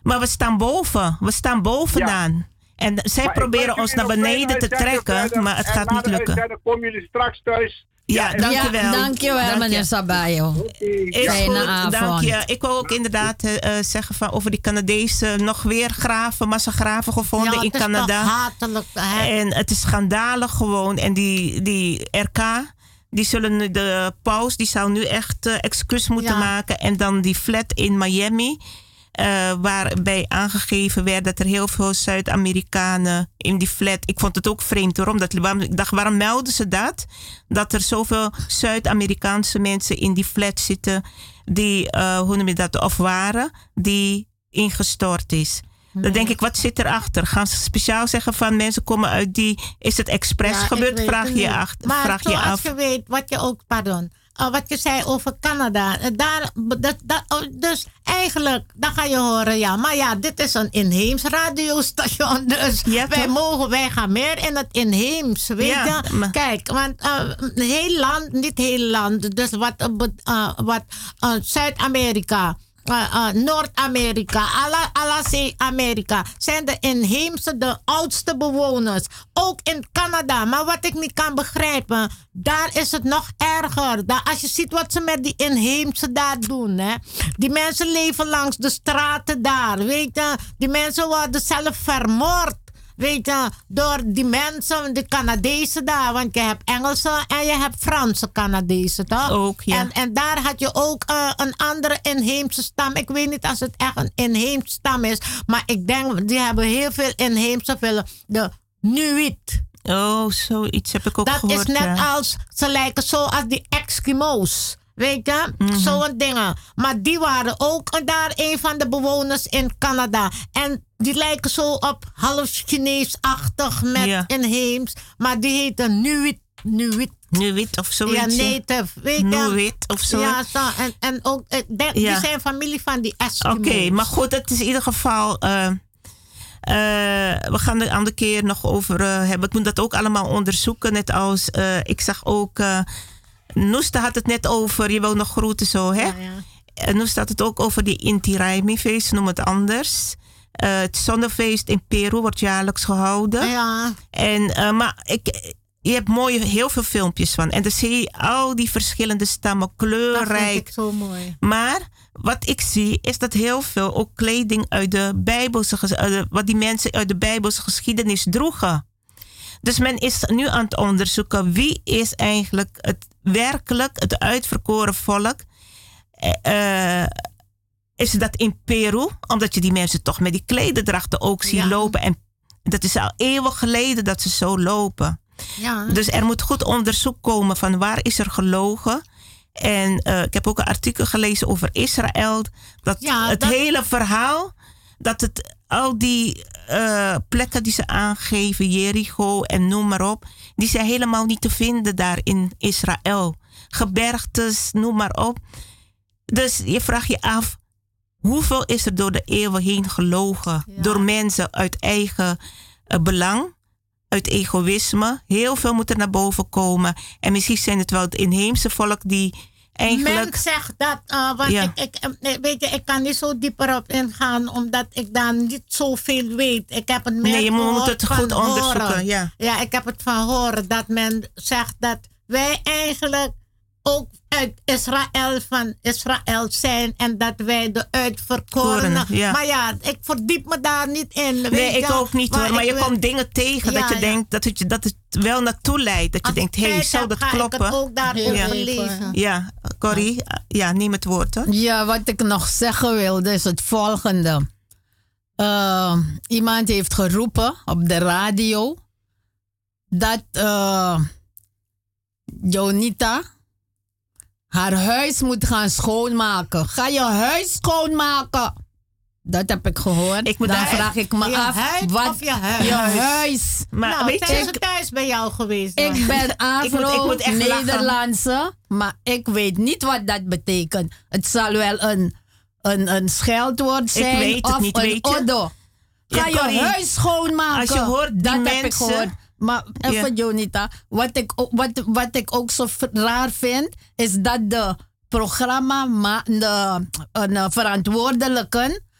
Maar we staan boven. We staan bovenaan. En zij Maar proberen ons naar beneden te trekken. verder. Maar het En gaat niet lukken. uitzending komen jullie straks thuis. Ja, dankjewel. Ja, dankjewel, Dank je. meneer Sabayo. Is Fijne goed, avond. dank je. Ik wil ook inderdaad eh, eh, zeggen van over die Canadezen nog weer graven, massagraven gevonden Ja, in het is Canada. toch hatelijk, hè? En het is schandalig gewoon. En die, die RK, die zullen de paus, die zou nu echt eh, excuus moeten Ja. maken. En dan die flat in Miami. eh, waarbij aangegeven werd dat er heel veel Zuid-Amerikanen in die flat. Ik vond het ook vreemd hoor. Omdat, waarom- ik dacht, waarom melden ze dat? Dat er zoveel Zuid-Amerikaanse mensen in die flat zitten. Die, eh, hoe noem je dat? Of waren. Die ingestort is. Dan denk ik, wat zit erachter? Gaan ze speciaal zeggen van mensen komen uit die. Is het expres Ja, gebeurd? Vraag je, niet. acht, maar vraag je af. je weet, wat je ook, pardon, eh, wat je zei over Canada. eh, Daar, dat, dat, oh, dus eigenlijk, dan ga je horen, ja, maar ja, dit is een inheems radiostation. Dus wij mogen, wij gaan meer in het inheems, weet Ja, je. maar- Kijk, want eh, heel land, niet heel land, dus wat, wat Zuid-Amerika. Eh, eh, Noord-Amerika, alla, Zee-Amerika zijn de inheemse, de oudste bewoners. Ook in Canada. Maar wat ik niet kan begrijpen, daar is het nog erger. Als je ziet wat ze met die inheemse daar doen. Hè? Die mensen leven langs de straten daar. Weet je? Die mensen worden zelf vermoord. Weet je, door die mensen, de Canadezen daar. Want je hebt Engelse en je hebt Franse Canadezen, toch? Ook, ja. En, en daar had je ook eh, een andere inheemse stam. Ik weet niet als het echt een inheemse stam is. Maar ik denk, die hebben heel veel inheemse, veel, de Nuit. Oh, zoiets heb ik ook Dat gehoord. is net ja. als, ze lijken zo als die Eskimo's. Weet je? Mhm. Zo'n dingen. Maar die waren ook daar een van de bewoners in Canada. En die lijken zo op half Chinees-achtig met Ja. inheems. Maar die heten Nuit. Nuit. Nuit of zoiets. Ja, native. Weet je? Nuit of zo. Ja, zo. En, en ook, eh, de- die zijn familie van die Oké, Eskimo's. maar goed, het is in ieder geval. eh, eh, we gaan er een andere keer nog over hebben. Ik moet dat ook allemaal onderzoeken. Net als ik zag ook. Noesta had het net over. Je wil nog groeten zo, hè? Eh, Noesta had het ook over die Inti Raimi feest, noem het anders. Eh, het zonnefeest in Peru wordt jaarlijks gehouden. Ja. En, eh, maar ik, je hebt mooie, heel veel filmpjes van. En dan zie je al die verschillende stammen, Dat kleurrijk. vind ik zo mooi. Maar wat ik zie is dat heel veel ook kleding uit de Bijbelse, wat die mensen uit de Bijbelse geschiedenis droegen. Dus men is nu aan het onderzoeken wie is eigenlijk het werkelijk het uitverkoren volk. Eh, eh, is dat in Peru? Omdat je die mensen toch met die klederdrachten ook ziet Ja. lopen. En dat is al eeuwen geleden dat ze zo lopen. Ja. Dus er moet goed onderzoek komen van waar is er gelogen. En eh, ik heb ook een artikel gelezen over Israël. Dat Ja, het dat- hele verhaal, dat het al die eh, plekken die ze aangeven, Jericho en noem maar op, die zijn helemaal niet te vinden daar in Israël. Gebergtes, noem maar op. Dus je vraagt je af, hoeveel is er door de eeuwen heen gelogen? Door mensen uit eigen eh, belang, uit egoïsme. Heel veel moet er naar boven komen. En misschien zijn het wel het inheemse volk die eigenlijk... Men zegt dat, eh, want Ja. ik, ik, eh, weet je, ik kan niet zo dieper op ingaan, omdat ik daar niet zoveel weet. Ik heb het meer Nee, je moet gehoord het goed onderzoeken, horen. ja. Ja, ik heb het van horen dat men zegt dat wij eigenlijk ook uit Israël van Israël zijn en dat wij de uitverkorenen. Ja. Maar ja, ik verdiep me daar niet in. weet Nee, ik ook niet hoor. Maar je wil- komt dingen tegen Ja, dat je ja. denkt dat het, dat het wel naartoe leidt. Dat je denkt, hé, hey, zou heb, dat ga ik het kloppen? ook daarover ja. Ja, Corrie, ja, neem het woord hoor. Ja, wat ik nog zeggen wilde is het volgende. Eh, iemand heeft geroepen op de radio dat eh, Jonita haar huis moet gaan schoonmaken. Ga je huis schoonmaken? Dat heb ik gehoord. Ik moet Dan daar- vraag ik me Je af, huid wat of je huis? Je huis. Maar nou, weet thuis bij jou geweest? dan? Ik ben Ik moet- ik Afro, moet echt lachen. Nederlandse, maar ik weet niet wat dat betekent. Het zal wel een, een, een scheldwoord zijn weet het of niet, een weet je. oddo. Ga Ja, je huis schoonmaken. als je hoort die dat heb ik gehoord. Maar even Ja. Jonita, wat ik, ook- wat, wat ik ook zo raar vind, is dat de programma, ma- de een,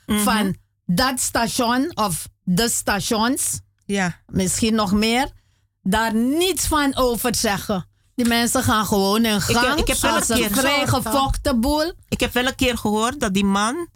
Mhm. van dat station of de stations, ja. misschien nog meer, daar niets van over zeggen. Die mensen gaan gewoon in gang. ik heb wel een keer- vrijgevochten boel. Ik heb wel een keer gehoord dat die man,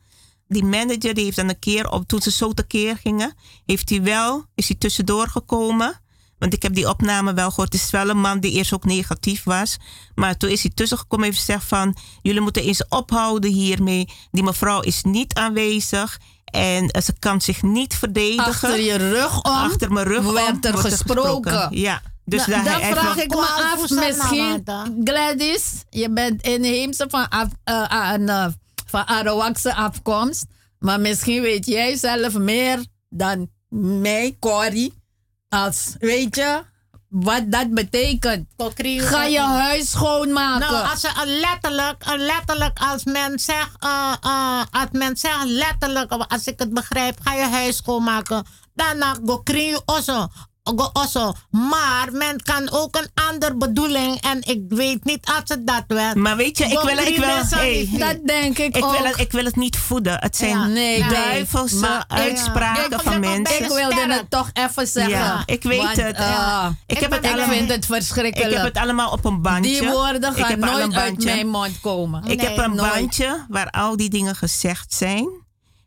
die manager, die heeft dan een keer, op, toen ze zo tekeer gingen, heeft hij wel, is hij tussendoor gekomen. Want ik heb die opname wel gehoord. Het is wel een man die eerst ook negatief was. Maar toen is hij tussengekomen en heeft gezegd van... jullie moeten eens ophouden hiermee. Die mevrouw is niet aanwezig. En eh, ze kan zich niet verdedigen. Achter je rug om Achter mijn rug om werd er gesproken. Ja. Dus Nou, daar dan vraag ik me af, misschien, Gladys, je bent inheemse van, af, eh, aan, eh, van Arawakse afkomst. Maar misschien weet jij zelf meer dan mij, Corrie. Als, weet je, wat dat betekent. Ga je huis schoonmaken. Nou, als je letterlijk, eh, letterlijk als men zegt, uh, uh, als men zegt letterlijk, als ik het begrijp, ga je huis schoonmaken. Daarna go kri also. Also. Maar men kan ook een andere bedoeling en ik weet niet als het dat werd. Maar weet je, ik wil, ik wil, hey, dat denk ik, ik ook. Wil het, ik wil het niet voeden. Het zijn Ja, nee, duivelse nee. Maar ik- uitspraken ik- van mensen. Ik wilde het toch even zeggen. Ja, ik weet Want, het. ik, heb het ik allemaal, vind het verschrikkelijk. Ik heb het allemaal op een bandje. Die woorden Ik gaan nooit een uit mijn mond komen. Ik heb een nooit. bandje waar al die dingen gezegd zijn.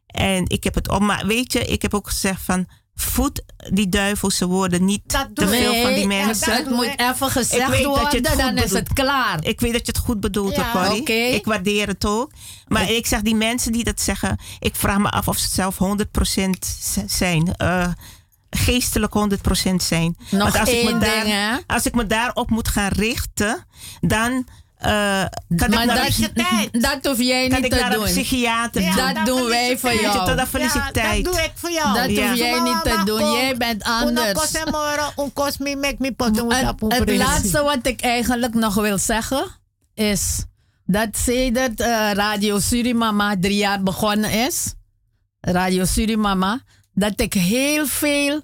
En ik heb het op. Maar weet je, ik heb ook gezegd van. Voed die duivelse woorden niet te veel van die mensen. het moet even gezegd worden, dan is het klaar. Ik weet dat je het goed bedoelt, Ja, Corrie. oké. Ik waardeer het ook. Maar ik zeg, die mensen die dat zeggen, ik vraag me af of ze zelf 100% z- zijn. Eh, geestelijk 100% zijn. Nog Want als ik, me daar, ding, hè? als ik me daarop moet gaan richten, dan kan Maar ik dat- dat hoef jij niet te naar een doen. psychiater. Ja, doen. dat doen wij voor jou. Ja. Dat doe ik voor jou. Dat hoef jij niet te doen. Jij bent anders. Het, het laatste wat ik eigenlijk nog wil zeggen is dat sedert eh, Radio Surimama drie jaar begonnen is, Radio Surimama, dat ik heel veel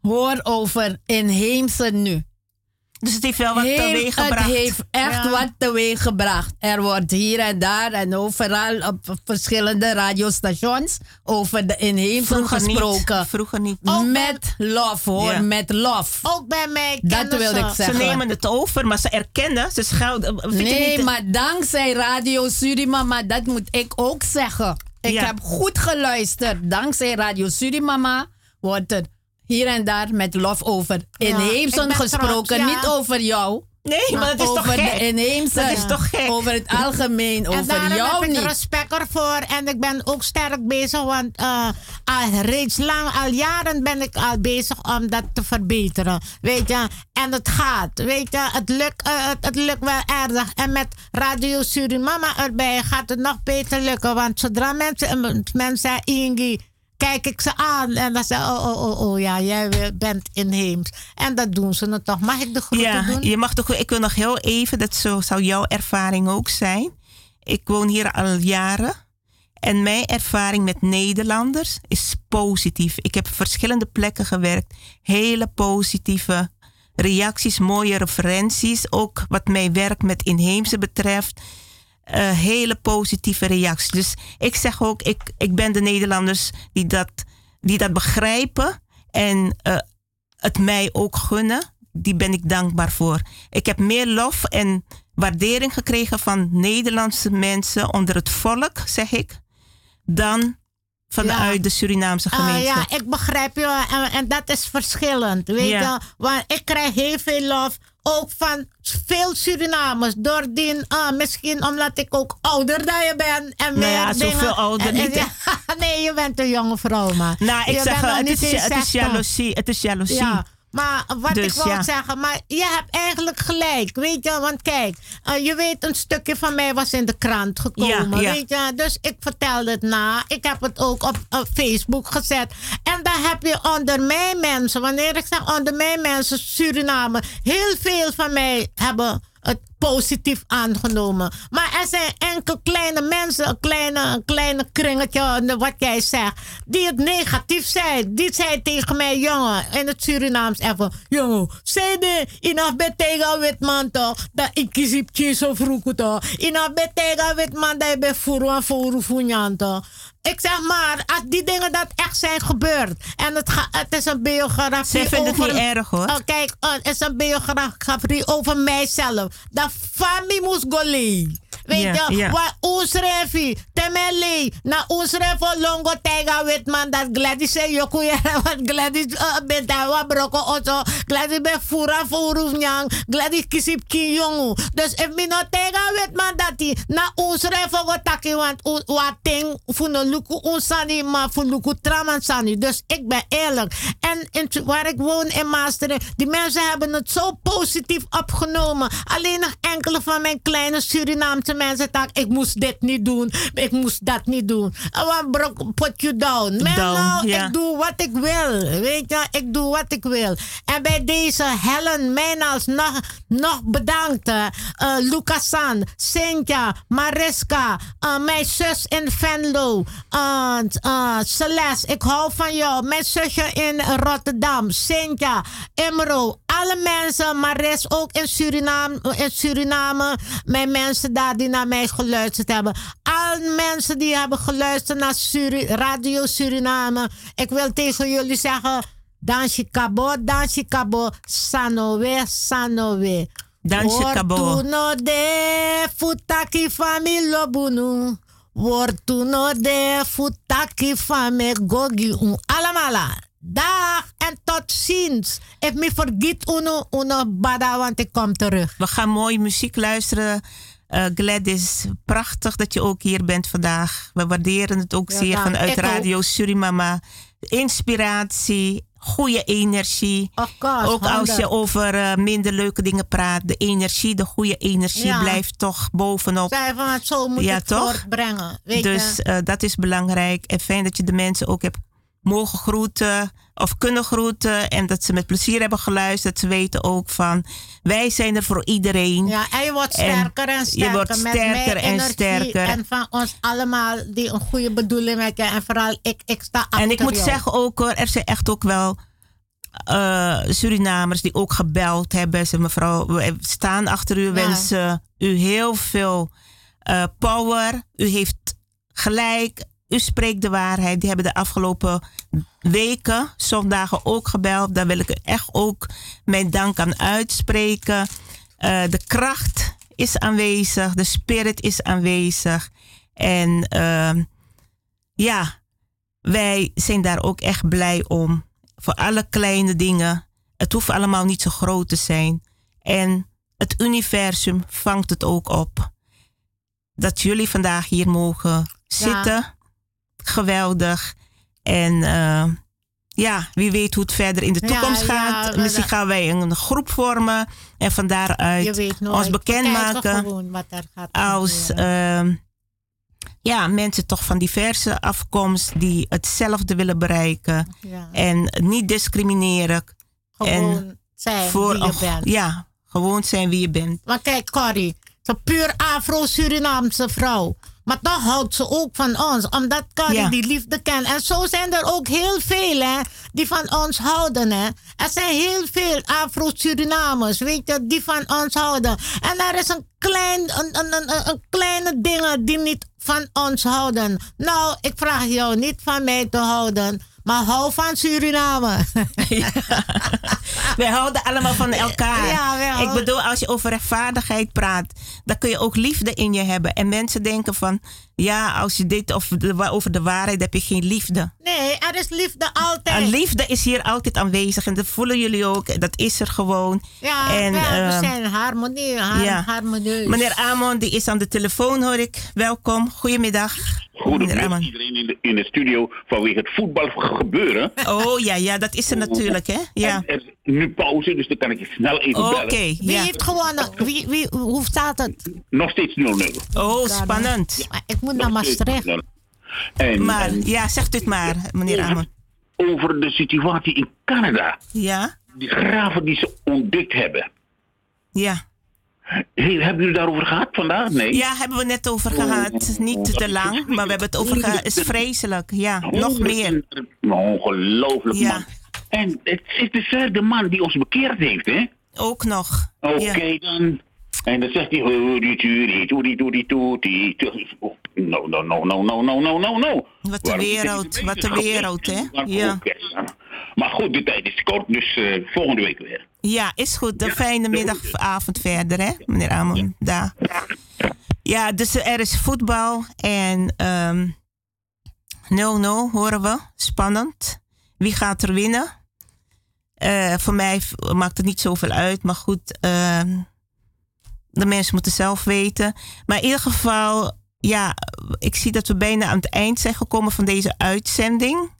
hoor over inheemse nu. Dus het heeft wel wat Heel- teweeg gebracht. Het heeft echt Ja. wat teweeg gebracht. Er wordt hier en daar en overal op verschillende radiostations over de inheemse niet. gesproken. Vroeger niet. Met love hoor, Ja. met love. Ook bij mij Dat wilde ze. ik zeggen. Ze nemen het over, maar ze erkennen, ze schelden. Nee, niet- maar dankzij Radio Surimama, dat moet ik ook zeggen. Ik Ja. heb goed geluisterd. Dankzij Radio Surimama wordt er hier en daar met lof over inheemsen ik gesproken. trots, ja. Niet over jou. Nee, maar dat is toch gek? de inheemse. Dat is toch gek? Over het algemeen, En over jou heb ik niet. respect ervoor. En ik ben ook sterk bezig. Want eh, al reeds lang, al jaren ben ik al bezig om dat te verbeteren. Weet je. En het gaat. Weet je. Het lukt, eh, het, het lukt wel aardig. En met Radio Surimama erbij gaat het nog beter lukken. Want zodra mensen, mensen zeggen Ingi kijk ik ze aan en dan zeggen oh, oh, oh, oh, ja, jij bent inheems. En dat doen ze dan toch. Mag ik de groeten Ja, doen? je mag toch. Ik wil nog heel even, dat zo zou jouw ervaring ook zijn. Ik woon hier al jaren. En mijn ervaring met Nederlanders is positief. Ik heb op verschillende plekken gewerkt. Hele positieve reacties, mooie referenties. Ook wat mijn werk met inheemse betreft. Eh, hele positieve reacties. Dus ik zeg ook, ik, ik ben de Nederlanders die dat, die dat begrijpen. En eh, het mij ook gunnen. Die ben ik dankbaar voor. Ik heb meer lof en waardering gekregen van Nederlandse mensen onder het volk, zeg ik, dan vanuit de Surinaamse Ah, gemeente. ja, ik begrijp je. En, en dat is verschillend. Weet Ja. je? Want ik krijg heel veel lof. Ook van veel Surinamers. Doordien, ah, misschien omdat ik ook ouder dan je ben. En Nou ja, dingen. zoveel ouder En- niet, ja, nee, je bent een jonge vrouw, maar. Nou, ik je zeg, het is, het is 60. jaloezie. Het is jaloezie. Ja, maar wat Dus, ik wil ja. zeggen, maar je hebt eigenlijk gelijk, weet je, want kijk, eh, je weet een stukje van mij was in de krant gekomen, Ja, ja. weet je, dus ik vertelde het na, ik heb het ook op, op Facebook gezet en dan heb je onder mij mensen, wanneer ik zeg onder mij mensen, Suriname, heel veel van mij hebben het positief aangenomen. Maar er zijn enkel kleine mensen, een kleine, een kleine kringetje, wat jij zegt, die het negatief zijn. Die zei tegen mij, jongen, in het Surinaams even, jongen, zei de, inaf betega witman toch, dat ik kies op kiezen vroeg toch, inaf betega witman dat je bij voor voeren toch. Ik zeg maar, als die dingen dat echt zijn gebeurd. En het, ga, het is een biografie Zij vindt het niet erg, hoor. Oh, kijk, oh, het is een biografie over mijzelf. Dat go lee. Weet Ja, je, ja. waar ons refi, temeli, na ons refo longo tega wit man dat Gladys zei joku ya wat Gladys uh, benta wa broko oso, Gladys be fura furu nyang, Gladys kisip ki jongu. Dus if mi no tega wit man dati, na ons refo go taki want u- wa ting funo luku unsani ma fu luku traman sani. Dus ik ben eerlijk. En in, waar ik woon in Maasteren, die mensen hebben het zo positief opgenomen. Alleen nog enkele van mijn kleine Surinaamse mensen zeggen, ik moest dit niet doen, ik moest dat niet doen. I want put you down. Down, nou, ik doe wat ik wil. Weet je, ik doe wat ik wil. En bij deze Helen Mijnals nog, nog bedankt. eh uh, Lucasan, Cynthia, Mariska, eh, mijn zus in Venlo, uh, uh, Celeste, ik hou van jou. Mijn zusje in Rotterdam, Cynthia, Imro, alle mensen, Maris ook in Suriname, in Suriname, mijn mensen daar die naar mij geluisterd hebben. Alle mensen die hebben geluisterd naar Suri Radio Suriname. Ik wil tegen jullie zeggen, Danshi Kabo, Danshi Kabo, Sanowe, Sanowe. Danshi Kabo. De futaki fami lobunu. Wortuno de futaki fami gogi un. Allemaal. Dag en tot ziens. Ik me vergiet uno, uno bada, want ik kom terug. We gaan mooi muziek luisteren. Eh, Gladys, prachtig dat je ook hier bent vandaag. We waarderen het ook Ja, zeer vanuit. Radio Surimama. Inspiratie, goede energie. course, ook als je over eh, minder leuke dingen praat. De energie, de goede energie Ja. blijft toch bovenop. Zij van het zo moet Ja, het toch? Weet dus eh, dat is belangrijk. En fijn dat je de mensen ook hebt mogen groeten of kunnen groeten. En dat ze met plezier hebben geluisterd. Ze weten ook van, wij zijn er voor iedereen. Ja, en je wordt sterker en, sterker. Je wordt sterker en energie sterker. En van ons allemaal die een goede bedoeling hebben. En vooral ik, ik sta achter En ik moet jou. zeggen ook hoor, er zijn echt ook wel eh, Surinamers die ook gebeld hebben. Ze mevrouw, we staan achter u, wensen u heel veel eh, power. U heeft gelijk, u spreekt de waarheid. Die hebben de afgelopen weken, zondagen ook gebeld. Daar wil ik echt ook mijn dank aan uitspreken. Eh, de kracht is aanwezig, de spirit is aanwezig. En ehm, ja, wij zijn daar ook echt blij om. Voor alle kleine dingen. Het hoeft allemaal niet zo groot te zijn. En het universum vangt het ook op. Dat jullie vandaag hier mogen zitten. Geweldig. En eh, ja, wie weet hoe het verder in de toekomst ja, gaat. Misschien gaan wij een groep vormen. En van daaruit ons bekendmaken als ehm, ja, mensen toch van diverse afkomst die hetzelfde willen bereiken. Ja. En niet discrimineren. Gewoon en zijn voor wie je bent. Ja, gewoon zijn wie je bent. Maar kijk, Corrie, zo'n puur Afro-Surinaamse vrouw. Maar toch houdt ze ook van ons, omdat Corrie Ja. die liefde kent. En zo zijn er ook heel veel hè, die van ons houden. Hè. Er zijn heel veel Afro-Surinamers, weet je, die van ons houden. En er is een, klein, een, een, een, een kleine dingen die niet van ons houden. Nou, ik vraag jou niet van mij te houden, maar hou van Suriname. Wij houden allemaal van elkaar. Ja, Ik bedoel, als je over rechtvaardigheid praat, dan kun je ook liefde in je hebben. En mensen denken van, ja, als je dit of de, over de waarheid heb je geen liefde. Nee, er is liefde altijd. En liefde is hier altijd aanwezig en dat voelen jullie ook. Dat is er gewoon. Ja, en, ja, we ehm, zijn harmonie, har ja. harmonieus. Meneer Amon, die is aan de telefoon, hoor ik. Welkom, goedemiddag. Goedemiddag Amon. iedereen in de, in de studio vanwege het voetbal gebeuren. Oh ja, ja, dat is er natuurlijk, hè? Ja. En er nu pauze, dus dan kan ik je snel even Oké, bellen. Wie heeft gewonnen? Wie, wie, hoe staat het? Nog steeds 0-0. Oh, spannend. Maar ik moet naar Maastricht. En, Maar, en ja, zegt u het maar, meneer Amon. over de situatie in Canada. Ja? Die graven die ze ontdekt hebben. Ja. Hey, hebben jullie daarover gehad vandaag? Nee? Ja, hebben we net over gehad. Niet te lang, maar we hebben het over gehad. Het is vreselijk. Ja, nog meer. Ongelooflijk, Ja. man. En het is dezelfde man die ons bekeerd heeft, hè? Ook nog. Oké Ja. dan. En dan zegt hij. Oh, No, no, no, no, no, no, no, no, no. Wat de wereld, wat de wereld, hè? Ja. ja. Maar goed, de tijd is kort, dus eh, volgende week weer. Ja, is goed. Een fijne middag avond verder, hè, meneer Amon? Daar. Ja, dus er is voetbal en ehm 0-0 horen we. Spannend. Wie gaat er winnen? Eh, voor mij maakt het niet zoveel uit, maar goed, ehm, de mensen moeten zelf weten. Maar in ieder geval, ja, ik zie dat we bijna aan het eind zijn gekomen van deze uitzending.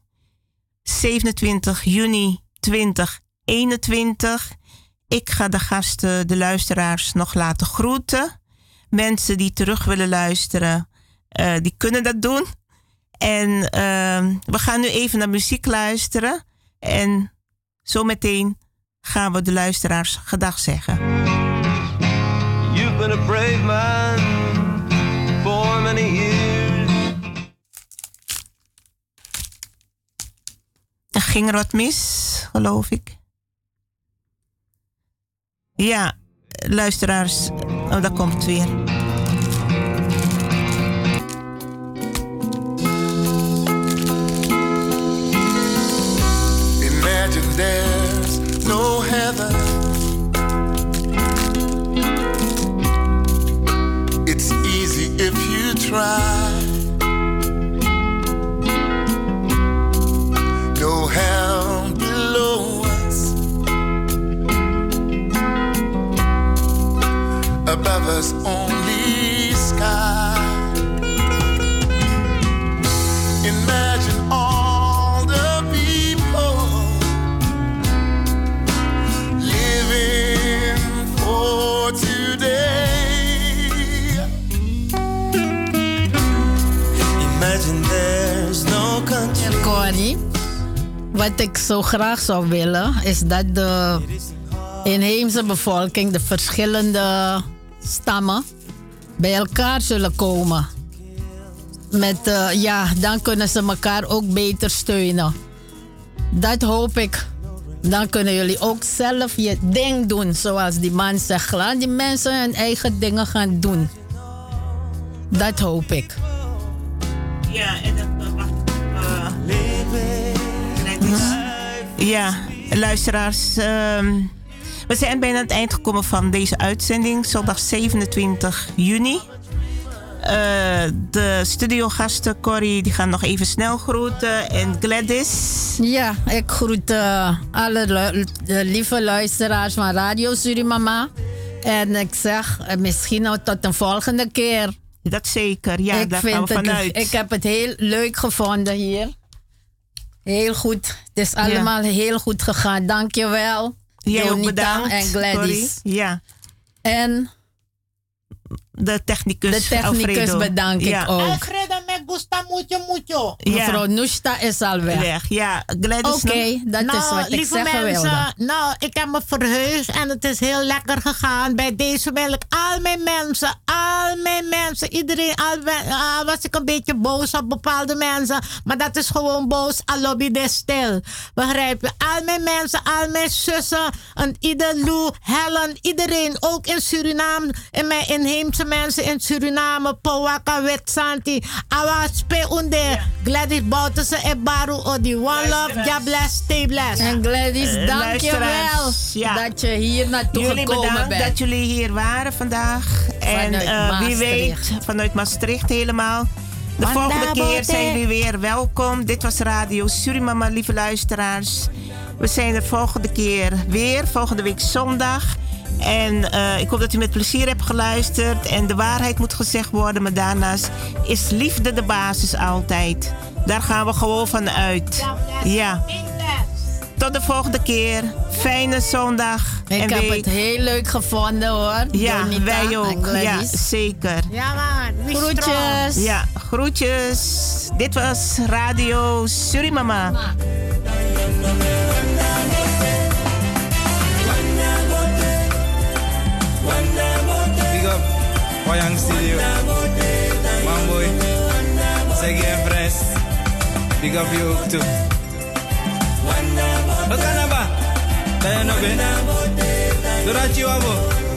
27 juni 2021. Ik ga de gasten, de luisteraars, nog laten groeten. mensen die terug willen luisteren, eh, die kunnen dat doen. En ehm, we gaan nu even naar muziek luisteren. En zometeen gaan we de luisteraars gedag zeggen. You've been a brave man for many years. Er ging er wat mis, geloof ik. Ja, luisteraars. Oh, daar komt het weer. There's no heaven. It's easy if you try. No hell below us. Above us only wat ik zo graag zou willen is dat de inheemse bevolking, de verschillende stammen, bij elkaar zullen komen. Met, eh, ja, dan kunnen ze elkaar ook beter steunen. Dat hoop ik. Dan kunnen jullie ook zelf je ding doen, zoals die man zegt. Laat die mensen hun eigen dingen gaan doen. Dat hoop ik. Ja, en Ja, luisteraars. ehm, we zijn bijna aan het eind gekomen van deze uitzending. Zondag 27 juni. Eh, de studiogasten, Corrie, die gaan nog even snel groeten. En Gladys. Ja, ik groet eh, alle lu- de lieve luisteraars van Radio Surimama. En ik zeg eh, misschien nou tot een volgende keer. Dat zeker, ja, ik daar gaan we het, vanuit. Ik heb het heel leuk gevonden hier. Heel goed. Het is Ja. allemaal heel goed gegaan. Dankjewel. Jij ook bedankt, en Gladys. Corrie. Ja. En de technicus, de technicus Alfredo. bedank Ja. ik ook. Gusta mucho, mucho. Mevrouw Nushta is al weg. Weg, ja. Gladys Oké, nog? dat is nou, wat ik lieve zeggen mensen, wilde. nou, ik heb me verheugd en het is heel lekker gegaan. Bij deze wil ik al mijn mensen, al mijn mensen, iedereen, al, al was ik een beetje boos op bepaalde mensen, maar dat is gewoon boos, al lobby de stil. Begrijp je? Al mijn mensen, al mijn zussen, en ieder Lou, Helen, iedereen, ook in Suriname, en mijn inheemse mensen in Suriname, Powaka, Wetsanti, Unde, Gladys Bouterse en Baru, Odi, One Love, ja bless, stay blessed. En Gladys, dank je wel ja. dat je hier naartoe Jullie gekomen bedankt bent. dat jullie hier waren vandaag. En eh, wie weet, vanuit Maastricht helemaal. De volgende keer zijn jullie weer welkom. Dit was Radio Surimama, lieve luisteraars. We zijn er volgende keer weer, volgende week zondag. En eh, ik hoop dat u met plezier hebt geluisterd. En de waarheid moet gezegd worden. Maar daarnaast is liefde de basis altijd. Daar gaan we gewoon van uit. Ja. Tot de volgende keer. Fijne zondag. Ik en heb week. het heel leuk gevonden hoor. Ja, Donita wij ook. Ja, zeker. Ja man, Groetjes. Ja, groetjes. Dit was Radio Surimama. Big up, Wayang Studio. Mamboy, Segi en Fres. Big up you kan er ba? Nog bent? Doordat je wabo.